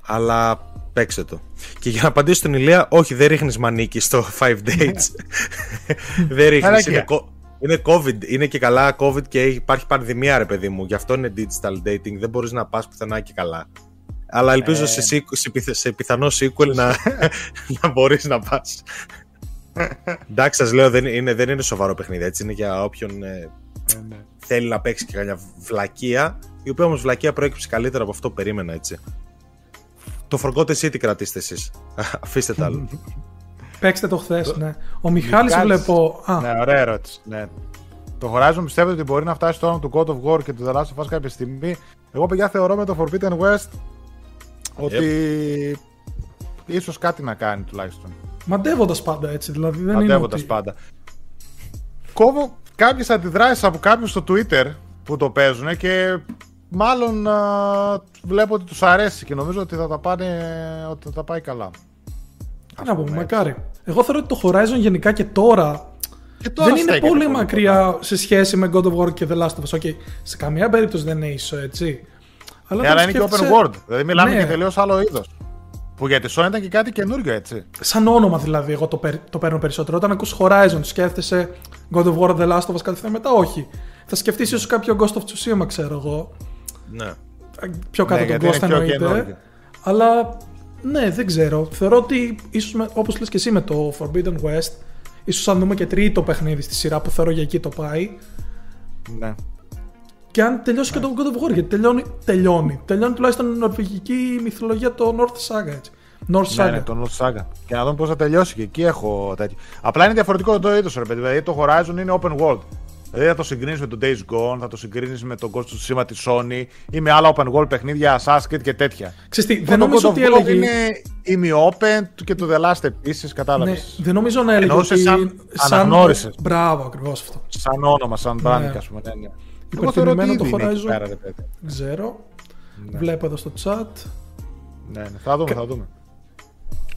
Αλλά παίξτε το. Και για να απαντήσω στην Ηλία, όχι, δεν ρίχνεις μανίκι στο 5 dates. δεν ρίχνεις. Μαλακία. Είναι, κο- Είναι COVID, είναι και καλά COVID και υπάρχει πανδημία ρε παιδί μου. Γι' αυτό είναι digital dating. Δεν μπορείς να πας πουθενά και καλά. Αλλά ελπίζω Ε. σε, sequ- σε, πιθ- σε πιθανό sequel να, να μπορείς να πας. Εντάξει, σας λέω, δεν είναι, δεν είναι σοβαρό παιχνίδι. Έτσι είναι για όποιον ε, Ε, ναι. θέλει να παίξει και καμιά βλακεία. Η οποία όμως βλακεία προέκυψε καλύτερα από αυτό που περίμενα, έτσι. Το Forgotten City κρατήστε εσείς. Αφήστε τα άλλο. Παίξτε το χθες, ναι. Ο Μιχάλης Μιχάλης. βλέπω. Α, Ναι, ωραία ερώτηση. Ναι. Το Horizon πιστεύετε ότι μπορεί να φτάσει στο όνομα του God of War και του The Last of Us κάποια στιγμή; Εγώ παιδιά θεωρώ με το Forbidden West ότι ίσως κάτι να κάνει τουλάχιστον. μαντεύοντας πάντα έτσι. Δηλαδή δεν είναι. Μαντεύοντας Ότι... πάντα. Κόβω κάποιες αντιδράσεις από κάποιους στο Twitter που το παίζουν και μάλλον α, βλέπω ότι τους αρέσει και νομίζω ότι θα τα, πάνε, ότι θα τα πάει καλά. Τι να πούμε, πούμε, μακάρι. Εγώ θεωρώ ότι το Horizon γενικά και τώρα, Και τώρα δεν είναι στέκεται πολύ κοντά. μακριά σε σχέση με God of War και The Last of Us. Okay, σε καμία περίπτωση δεν είναι ίσο, έτσι. Αλλά, Ε, όταν αλλά είναι και open σκέφτεσαι- world. Δηλαδή μιλάμε Ναι. για τελείως άλλο είδος. Που για τη Sony ήταν και κάτι καινούριο έτσι. Σαν όνομα δηλαδή, εγώ το, παίρ- το παίρνω περισσότερο. Όταν ακούς Horizon, σκέφτεσαι God of War, The Last of Us κατευθείαν μετά, όχι. Θα σκεφτείς ίσως κάποιο Ghost of Tsushima, ξέρω εγώ. ναι. Πιο κάτω Ναι, τον γιατί είναι Ghost πιο εννοείται. καινούργιο. Αλλά ναι, δεν ξέρω. Θεωρώ ότι ίσως όπως λες και εσύ με το Forbidden West, ίσως αν δούμε και τρίτο παιχνίδι στη σειρά που θεωρώ για εκεί το πάει. Ναι. Και αν τελειώσει και το God of War, γιατί τελειώνει, τελειώνει. Τελειώνει τουλάχιστον η νορβηγική μυθολογία, το North Saga έτσι. North Ναι, Saga. ναι, το North Saga. Και να δούμε πώς θα τελειώσει. Και εκεί έχω τέτοιο. Απλά είναι διαφορετικό το είδος, ρε παιδί. Δηλαδή το Horizon είναι open world. Δηλαδή θα το συγκρίνεις με το Days Gone, θα το συγκρίνεις με το Ghost of Tsushima τη Sony ή με άλλα open world παιχνίδια, Assassin's Creed και τέτοια. Ξέρεις τι, Το δεν νομίζω God ότι of War έλεγε. Είναι ημι-open και το The Last επίσης, κατάλαβες. Ναι, δεν νομίζω να έλεγε Εννοούσε ότι. σαν αναγνώρισες. Μπράβο, ακριβώς αυτό. Σαν όνομα, σαν branding, Ναι. ας πούμε. Ναι, ναι. Εγώ θεωρώ ότι Υπερθυμημένο το ήδη είναι εκεί Horizon. πέρα, ρε παιδί. Δεν ξέρω. Βλέπω εδώ στο chat. Ναι, ναι. Θα δούμε, θα δούμε.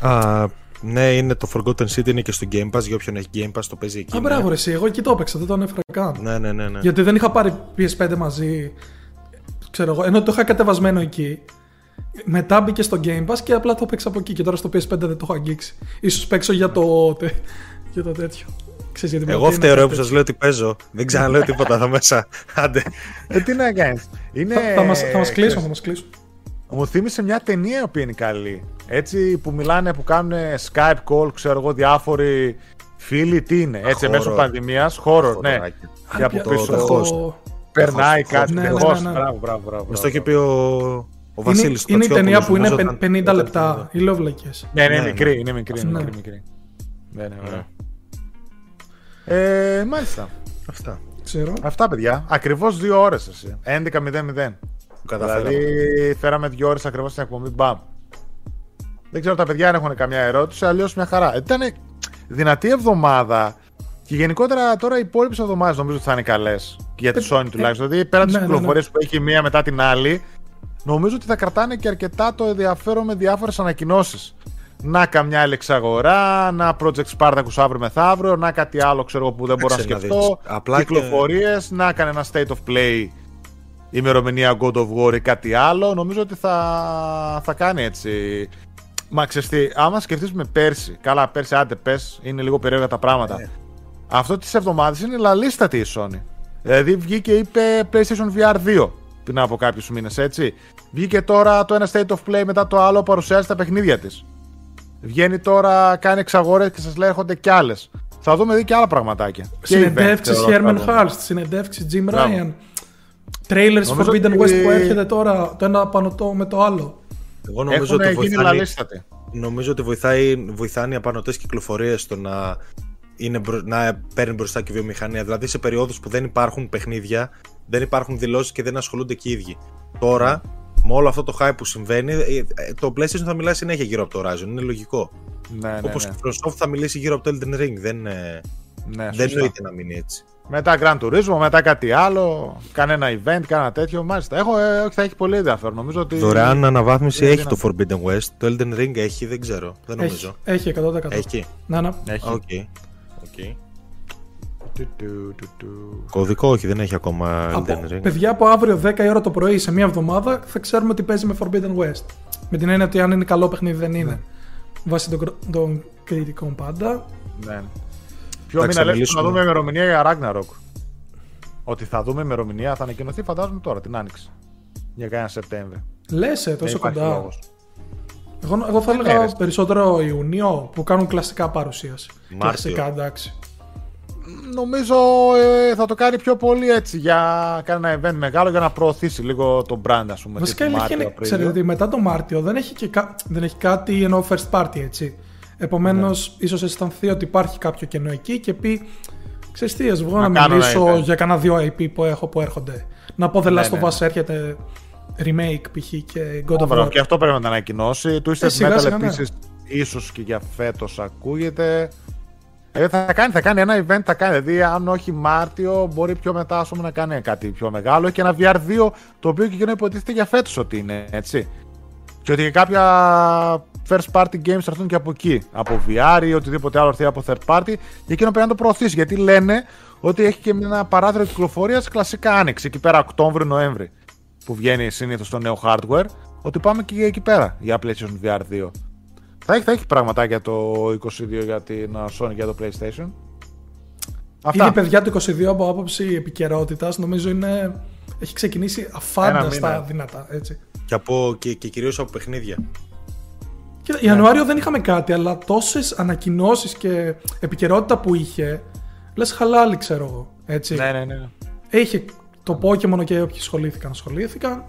Α, ναι, είναι το Forgotten City, είναι και στο Game Pass. Για όποιον έχει Game Pass, το παίζει εκεί. Α, ναι. μπράβο, ρε, εσύ. Εγώ εκεί το έπαιξα, δεν το ανέφερα καν. Ναι, ναι, ναι. ναι. Γιατί δεν είχα πάρει PS5 μαζί. Ξέρω εγώ, ενώ το είχα κατεβασμένο εκεί. Μετά μπήκε στο Game Pass και απλά το έπαιξα από εκεί. Και τώρα στο PS5 δεν το έχω αγγίξει. σω παίξω για το, τε- για το τέτοιο. Ξέρεις, για την Εγώ πλατίνα, φταίω ρε, που τέτοιο. σα λέω ότι παίζω. Δεν ξαναλέω τίποτα εδώ μέσα. Άντε. Ε, τι να κάνεις. Είναι... Θα, θα, μας, θα μας κλείσουν, ξέρεις, θα μας κλείσουν. Μου θύμισε μια ταινία η οποία είναι καλή. Έτσι που μιλάνε, που κάνουν Skype call, ξέρω εγώ, διάφοροι φίλοι. Τι είναι, έτσι, Horror. μέσω πανδημίας. Horror, ναι. Χωράκι. Και από Άλπια, πίσω το- το περνάει Host, κάτι. ναι, Ναι, ναι, host. ναι, ναι. Μπράβο, μπράβο, μπράβο. Μας το είχε μπράβο. πει ο, ο Είναι, Βασίλης. είναι η ταινία που είναι Πατριόπουλος, πεν- 50 νομίζω, λεπτά. όταν- Οι λόβλακες. Ναι, ναι, Ναι, μικρή, είναι μικρή, είναι Ναι. μικρή, μικρή. Ναι, ναι, ωραία. Ε, μάλιστα. Αυτά. Ξέρω. Αυτά, παιδιά. Ακριβώς δύο ώρες εσύ. 11.00. Που καταφέραμε. Δηλαδή, φέραμε δύο ώρες ακριβώς στην εκπομπή. Μπαμ. Δεν ξέρω τα παιδιά αν έχουν καμιά ερώτηση, αλλιώς μια χαρά. Ήταν δυνατή εβδομάδα και γενικότερα τώρα οι υπόλοιπες εβδομάδες νομίζω ότι θα είναι καλές. Για τη Sony τουλάχιστον. Δηλαδή, πέρα τι ναι, ναι, ναι. κυκλοφορίε που έχει μία μετά την άλλη, νομίζω ότι θα κρατάνε και αρκετά το ενδιαφέρον με διάφορες ανακοινώσεις. Να καμιά άλλη εξαγορά, να Project Spartacus αύριο μεθαύριο, να κάτι άλλο ξέρω εγώ που δεν μπορώ να Κάτσε να σκεφτώ. δεις. Απλά και- Κυκλοφορίες, να κάνει ένα state of play ημερομηνία God of War ή κάτι άλλο. Νομίζω ότι θα, θα κάνει έτσι. Μα ξέρεις τι, άμα σκεφτείς με πέρσι, καλά πέρσι άντε πες, είναι λίγο περίεργα τα πράγματα. Ναι. Αυτό τις εβδομάδες είναι λαλίστατη η Sony. Δηλαδή βγήκε είπε PlayStation VR 2 πριν από κάποιους μήνες έτσι. Βγήκε τώρα το ένα State of Play μετά το άλλο παρουσιάζει τα παιχνίδια της. Βγαίνει τώρα, κάνει εξαγορές και σας λέει έρχονται κι άλλες. Θα δούμε δει και άλλα πραγματάκια. Και Συνεντεύξεις event, θεωρώ, Hermen θα δούμε. Hulst, συνεντεύξεις Jim Μπράβο. Ryan. Trailers Νομίζω Forbidden ότι- West που έρχεται τώρα το ένα πάνω το με το άλλο. Εγώ νομίζω Έχουν ότι γίνει βοηθάει, λαλίστατοι. νομίζω ότι βοηθάει, βοηθάνε οι απανωτές κυκλοφορίες στο να, είναι, μπρο- να παίρνει μπροστά και η βιομηχανία. Δηλαδή σε περιόδους που δεν υπάρχουν παιχνίδια, δεν υπάρχουν δηλώσεις και δεν ασχολούνται και οι ίδιοι. Τώρα, με όλο αυτό το hype που συμβαίνει, ε, ε, το PlayStation θα μιλάει συνέχεια γύρω από το Horizon. Είναι λογικό. Ναι, ναι, Όπως ναι. και η Microsoft θα μιλήσει γύρω από το Elden Ring. Δεν, ε, Ναι, δεν σωστά. νοείται να μείνει έτσι. Μετά Gran Turismo, μετά κάτι άλλο, κανένα event, κανένα τέτοιο. Μάλιστα. Έχω, ε, όχι, θα έχει πολύ ενδιαφέρον. Νομίζω ότι. Δωρεάν αναβάθμιση είναι έχει το δυνατό. Forbidden West. Το Elden Ring έχει, δεν ξέρω. Δεν Έχει, νομίζω. έχει 100%. Έχει. Να, να. Έχει. Οκ. Οκ. Κωδικό όχι, δεν έχει ακόμα Από, Elden Ring. παιδιά από αύριο 10 η ώρα το πρωί σε μία εβδομάδα θα ξέρουμε ότι παίζει με Forbidden West. Με την έννοια ότι αν είναι καλό παιχνίδι δεν είναι. Βάσει των, κρο- των κριτικών πάντα. Ναι. Ποιο μήνα λες να δούμε ημερομηνία για Ragnarok. Ότι θα δούμε ημερομηνία, θα ανακοινωθεί φαντάζομαι τώρα την άνοιξη. Για κανένα Σεπτέμβριο. Λες, τόσο κοντά. Εγώ, εγώ θα έλεγα περισσότερο Ιουνίο που κάνουν κλασικά παρουσίαση. Μάρτιο. Κλασικά εντάξει. Νομίζω ε, θα το κάνει πιο πολύ έτσι για κάνει ένα event μεγάλο για να προωθήσει λίγο το brand ας πούμε. Βασικά η είναι, ξέρετε ότι μετά το Μάρτιο δεν έχει, και δεν έχει κάτι ενώ first party έτσι. Επομένως, ναι. ίσως αισθανθεί ότι υπάρχει κάποιο κενό εκεί και πει Ξέρεις τι, βγω να, να μιλήσω για κανένα δύο IP που έχω που έρχονται. Να πω The ναι, Last ναι, of Us έρχεται remake π.χ. και God of War. Και αυτό πρέπει να τα ανακοινώσει. Twisted ε, Metal επίσης ίσως και για φέτος ακούγεται. Ε, θα, κάνει, θα κάνει ένα event, θα κάνει. Δηλαδή, αν όχι Μάρτιο, μπορεί πιο μετά ας πούμε, να κάνει κάτι πιο μεγάλο. Και ένα VR2 το οποίο και εκείνο υποτίθεται για φέτος ότι είναι έτσι. Και ότι κάποια first party games θα έρθουν και από εκεί. Από VR ή οτιδήποτε άλλο έρθει από third party. Και εκείνο πρέπει να το προωθήσει. Γιατί λένε ότι έχει και ένα παράθυρο κυκλοφορίας κλασικά άνοιξη. Εκεί πέρα Οκτώβριο-Νοέμβρη. Που βγαίνει συνήθως το νέο hardware. Ότι πάμε και εκεί πέρα για PlayStation VR 2. Θα έχει, θα έχει πραγματάκια το 22 για την Sony για το PlayStation. Αυτά. Ήδη παιδιά το 22 από άποψη επικαιρότητας νομίζω είναι. Έχει ξεκινήσει αφάνταστα δυνατά. Έτσι. Και, από, και, και κυρίως από παιχνίδια. Κοίτα, Ιανουάριο δεν είχαμε κάτι, αλλά τόσες ανακοινώσεις και επικαιρότητα που είχε. Λες χαλάλι, ξέρω εγώ. Έτσι. Ναι, ναι, ναι. Είχε το Pokemon και όποιοι σχολήθηκαν, ασχολήθηκαν.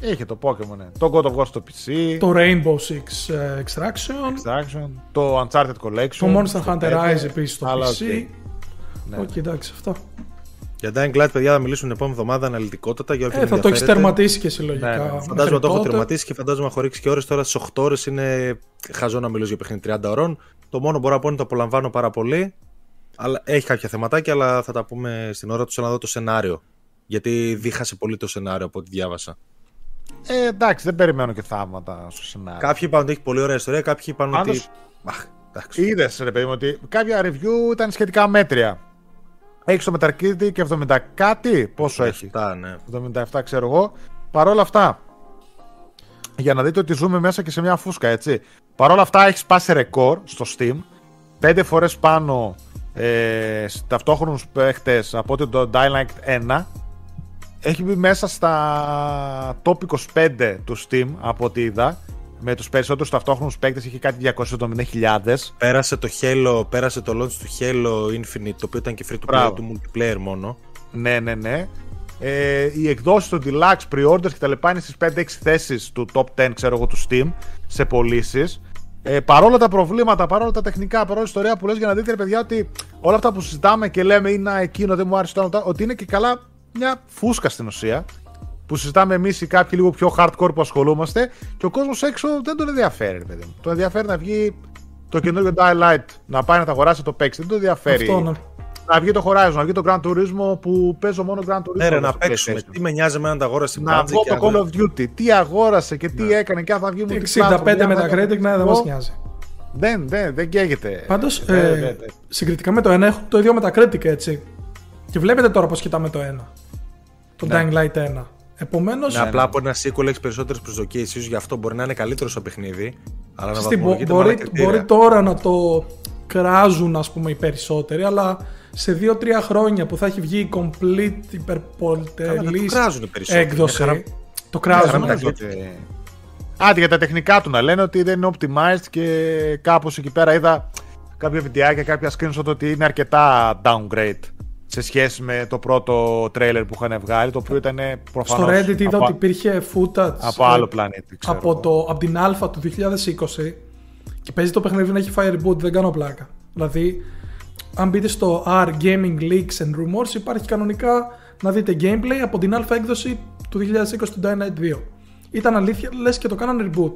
Είχε το Pokemon, ναι. Το God of War στο PC. Το Rainbow Six uh, Extraction. Extraction. Το Uncharted Collection. Το Monster Hunter Rise επίσης στο PC. Okay. Ναι. Okay, εντάξει, αυτό. Για Dying Light, παιδιά, θα μιλήσουν την επόμενη εβδομάδα αναλυτικότατα. Για ε, θα το έχεις τερματίσει και συλλογικά. Ναι, ναι. Φαντάζομαι το έχω τερματίσει και φαντάζομαι να χωρίξει και ώρες. Τώρα στις 8 ώρες είναι χαζό να μιλήσω για παιχνίδι 30 ώρων. Το μόνο που μπορώ να πω είναι ότι το απολαμβάνω πάρα πολύ. Αλλά έχει κάποια θεματάκια, αλλά θα τα πούμε στην ώρα του να δω το σενάριο. Γιατί δίχασε πολύ το σενάριο από ό,τι διάβασα. Ε, εντάξει, δεν περιμένω και θαύματα στο σενάριο. Κάποιοι είπαν ότι έχει πολύ ωραία ιστορία, κάποιοι είπαν ότι. Αχ, Είδες, ρε παιδί μου, ότι κάποια review ήταν σχετικά μέτρια. Έχεις το Metacritic και 70 κάτι; Πόσο 77, έχει. Ναι. 77, ξέρω εγώ. Παρ' όλα αυτά, για να δείτε ότι ζούμε μέσα και σε μια φούσκα, έτσι. Παρ' όλα αυτά, έχεις σπάσει ρεκόρ στο Steam. Πέντε φορές πάνω ε, ταυτόχρονους παίχτες από ότι το Dying 1 έχει μπει μέσα στα top 25 του Steam από ό,τι είδα. Με τους περισσότερους ταυτόχρονους παίκτες είχε κάτι 270.000. Πέρασε το Halo, πέρασε το launch του Halo Infinite, το οποίο ήταν και free to play του multiplayer μόνο. Ναι, ναι, ναι. Ε, οι εκδόσεις του Deluxe, pre-orders και τα λοιπά είναι στις 5-6 θέσεις του top 10 ξέρω εγώ, του Steam σε πωλήσεις. Ε, παρόλα τα προβλήματα, παρόλα τα τεχνικά, παρόλα η ιστορία που λες για να δείτε, ρε παιδιά, ότι όλα αυτά που συζητάμε και λέμε είναι εκείνο, δεν μου άρεσε το ότι είναι και καλά μια φούσκα στην ουσία που συζητάμε εμείς ή κάποιοι λίγο πιο hardcore που ασχολούμαστε και ο κόσμος έξω δεν τον ενδιαφέρει, παιδί μου. Τον ενδιαφέρει να βγει το καινούργιο Light, να πάει να τα αγοράσει το παίξει. Δεν τον ενδιαφέρει. Αυτό, ναι. Να βγει το Horizon, να βγει το Grand Turismo που παίζω μόνο Grand Turismo. Ναι, ρε, να παίξουμε. Τι με νοιάζει με έναν αγόρασε Να βγω το Call of Duty. Τι αγόρασε και τι ναι. έκανε και αν θα βγει μου 65 με τα credit, ναι, δεν μας νοιάζει. Δεν, δεν, δεν καίγεται. Πάντως, ε, συγκριτικά με το 1 έχουν το ίδιο με τα credit, έτσι. Και βλέπετε τώρα πώς κοιτάμε το 1. Το ναι. Dying Light 1. Επομένως. Ναι, απλά από ένα sequel έχεις περισσότερες προσδοκίες. ίσως γι' αυτό μπορεί να είναι καλύτερο στο παιχνίδι. Αλλά να μπορεί, μπορεί τώρα να το κράζουν ας πούμε οι περισσότεροι, αλλά σε 2-3 χρόνια που θα έχει βγει η complete υπερπολιτελής έκδοση. Το κράζουν. Άντε για τα τεχνικά του να λένε ότι δεν είναι optimized και κάπως εκεί πέρα είδα κάποια βιντεάκια, κάποια screenshot ότι είναι αρκετά downgrade σε σχέση με το πρώτο τρέιλερ που είχαν βγάλει, το οποίο ήταν προφανώς... Στο Reddit είδα από... ότι υπήρχε footage από άλλο πλανήτη, ξέρω από, το, από την Alpha του 2020 και παίζει το παιχνίδι να έχει fire reboot, δεν κάνω πλάκα. Δηλαδή, αν μπείτε στο R Gaming Leaks and Rumors υπάρχει κανονικά να δείτε gameplay από την alpha έκδοση του 2020 του Dying 2. Ήταν αλήθεια, λες και το κάνανε reboot.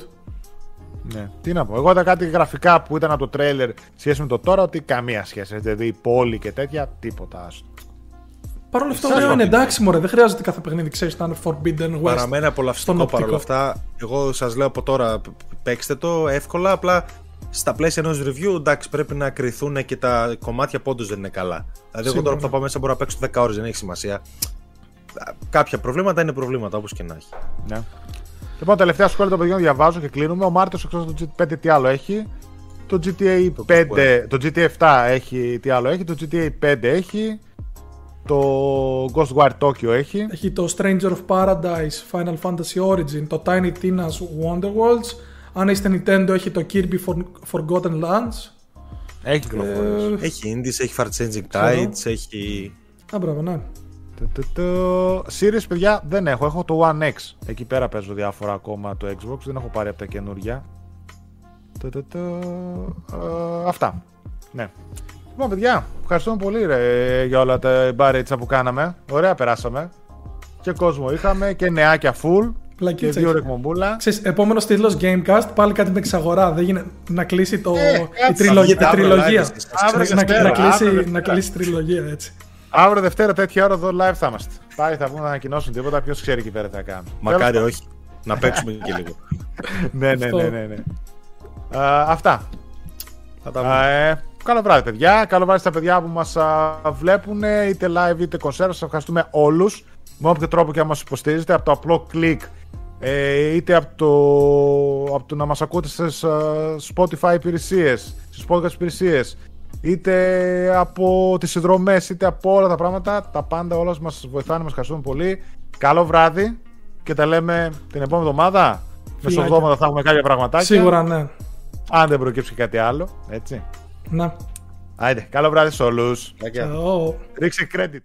Ναι. Τι να πω. Εγώ είδα κάτι γραφικά που ήταν από το τρέιλερ σχέση με το τώρα ότι καμία σχέση. Δηλαδή πόλη και τέτοια, τίποτα. Παρ' όλα αυτά, ωραίο είναι εντάξει, μωρέ. Δεν χρειάζεται κάθε παιχνίδι, ξέρεις, να είναι Forbidden West. Παραμένει απολαυστικό παρόλα αυτά. Εγώ σας λέω από τώρα, παίξτε το εύκολα. Απλά στα πλαίσια ενός review, εντάξει, πρέπει να κρυθούν και τα κομμάτια πόντου δεν είναι καλά. Δηλαδή, εγώ τώρα που θα πάω μέσα μπορώ να παίξω 10 ώρες, δεν έχει σημασία. Κάποια προβλήματα είναι προβλήματα, όπως και να έχει. Ναι. Λοιπόν, τελευταία σχόλια των παιδιών διαβάζω και κλείνουμε. Ο Μάρτιος εκτό από το G5 τι άλλο έχει; Το GTA 5, το GTA 7 έχει, τι άλλο έχει, το GTA 5 έχει, το Ghostwire Tokyo έχει. Έχει το Stranger of Paradise, Final Fantasy Origin, το Tiny Tina's Wonderworlds. Αν είστε Nintendo έχει το Kirby Forgotten Lands. Έχει κυκλοφορίες. Ε, έχει Indies, έχει Far Changing Tides, έχει... Α, μπράβο, ναι. Το, το, Series, παιδιά, δεν έχω. Έχω το One X. Εκεί πέρα παίζω διάφορα ακόμα το Xbox. Δεν έχω πάρει από τα καινούργια. Το, το, το, ε, αυτά. Ναι. Λοιπόν, παιδιά, ευχαριστούμε πολύ ρε, για όλα τα μπαρέτσα που κάναμε. Ωραία, περάσαμε. Και κόσμο είχαμε και νεάκια full. Και δύο ρεκμομπούλα. Ξέρεις, επόμενος τίτλος Gamecast, πάλι κάτι με εξαγορά. Δεν γίνεται να κλείσει το, ε, η, τριλογία. Η τριλογία. να, κλείσει, να κλείσει η τριλογία, έτσι. Αύριο Δευτέρα τέτοια ώρα εδώ live θα είμαστε. Πάλι θα πούμε να ανακοινώσουν τίποτα. Ποιος ξέρει εκεί πέρα τι θα κάνουμε. Μακάρι όχι. να παίξουμε και λίγο. ναι, ναι, ναι, ναι. ναι. αυτά. Θα ε, καλό βράδυ, παιδιά. Καλό βράδυ στα παιδιά που μας βλέπουν, είτε live είτε κονσέρβα. Σας ευχαριστούμε όλους. Με όποιο τρόπο και αν μας υποστηρίζετε, από το απλό κλικ ε, είτε από το, από το να μας ακούτε στις Spotify υπηρεσίες, στις podcast υπηρεσίες, είτε από τις συνδρομές, είτε από όλα τα πράγματα, τα πάντα όλας μας βοηθάνε, μας ευχαριστούμε πολύ. Καλό βράδυ και τα λέμε την επόμενη εβδομάδα. Μεσοβδόματα θα έχουμε κάποια πραγματάκια. Σίγουρα, ναι. Αν δεν προκύψει κάτι άλλο, έτσι. Ναι. Άιντε, καλό βράδυ σε όλους. Oh. Ρίξε credit.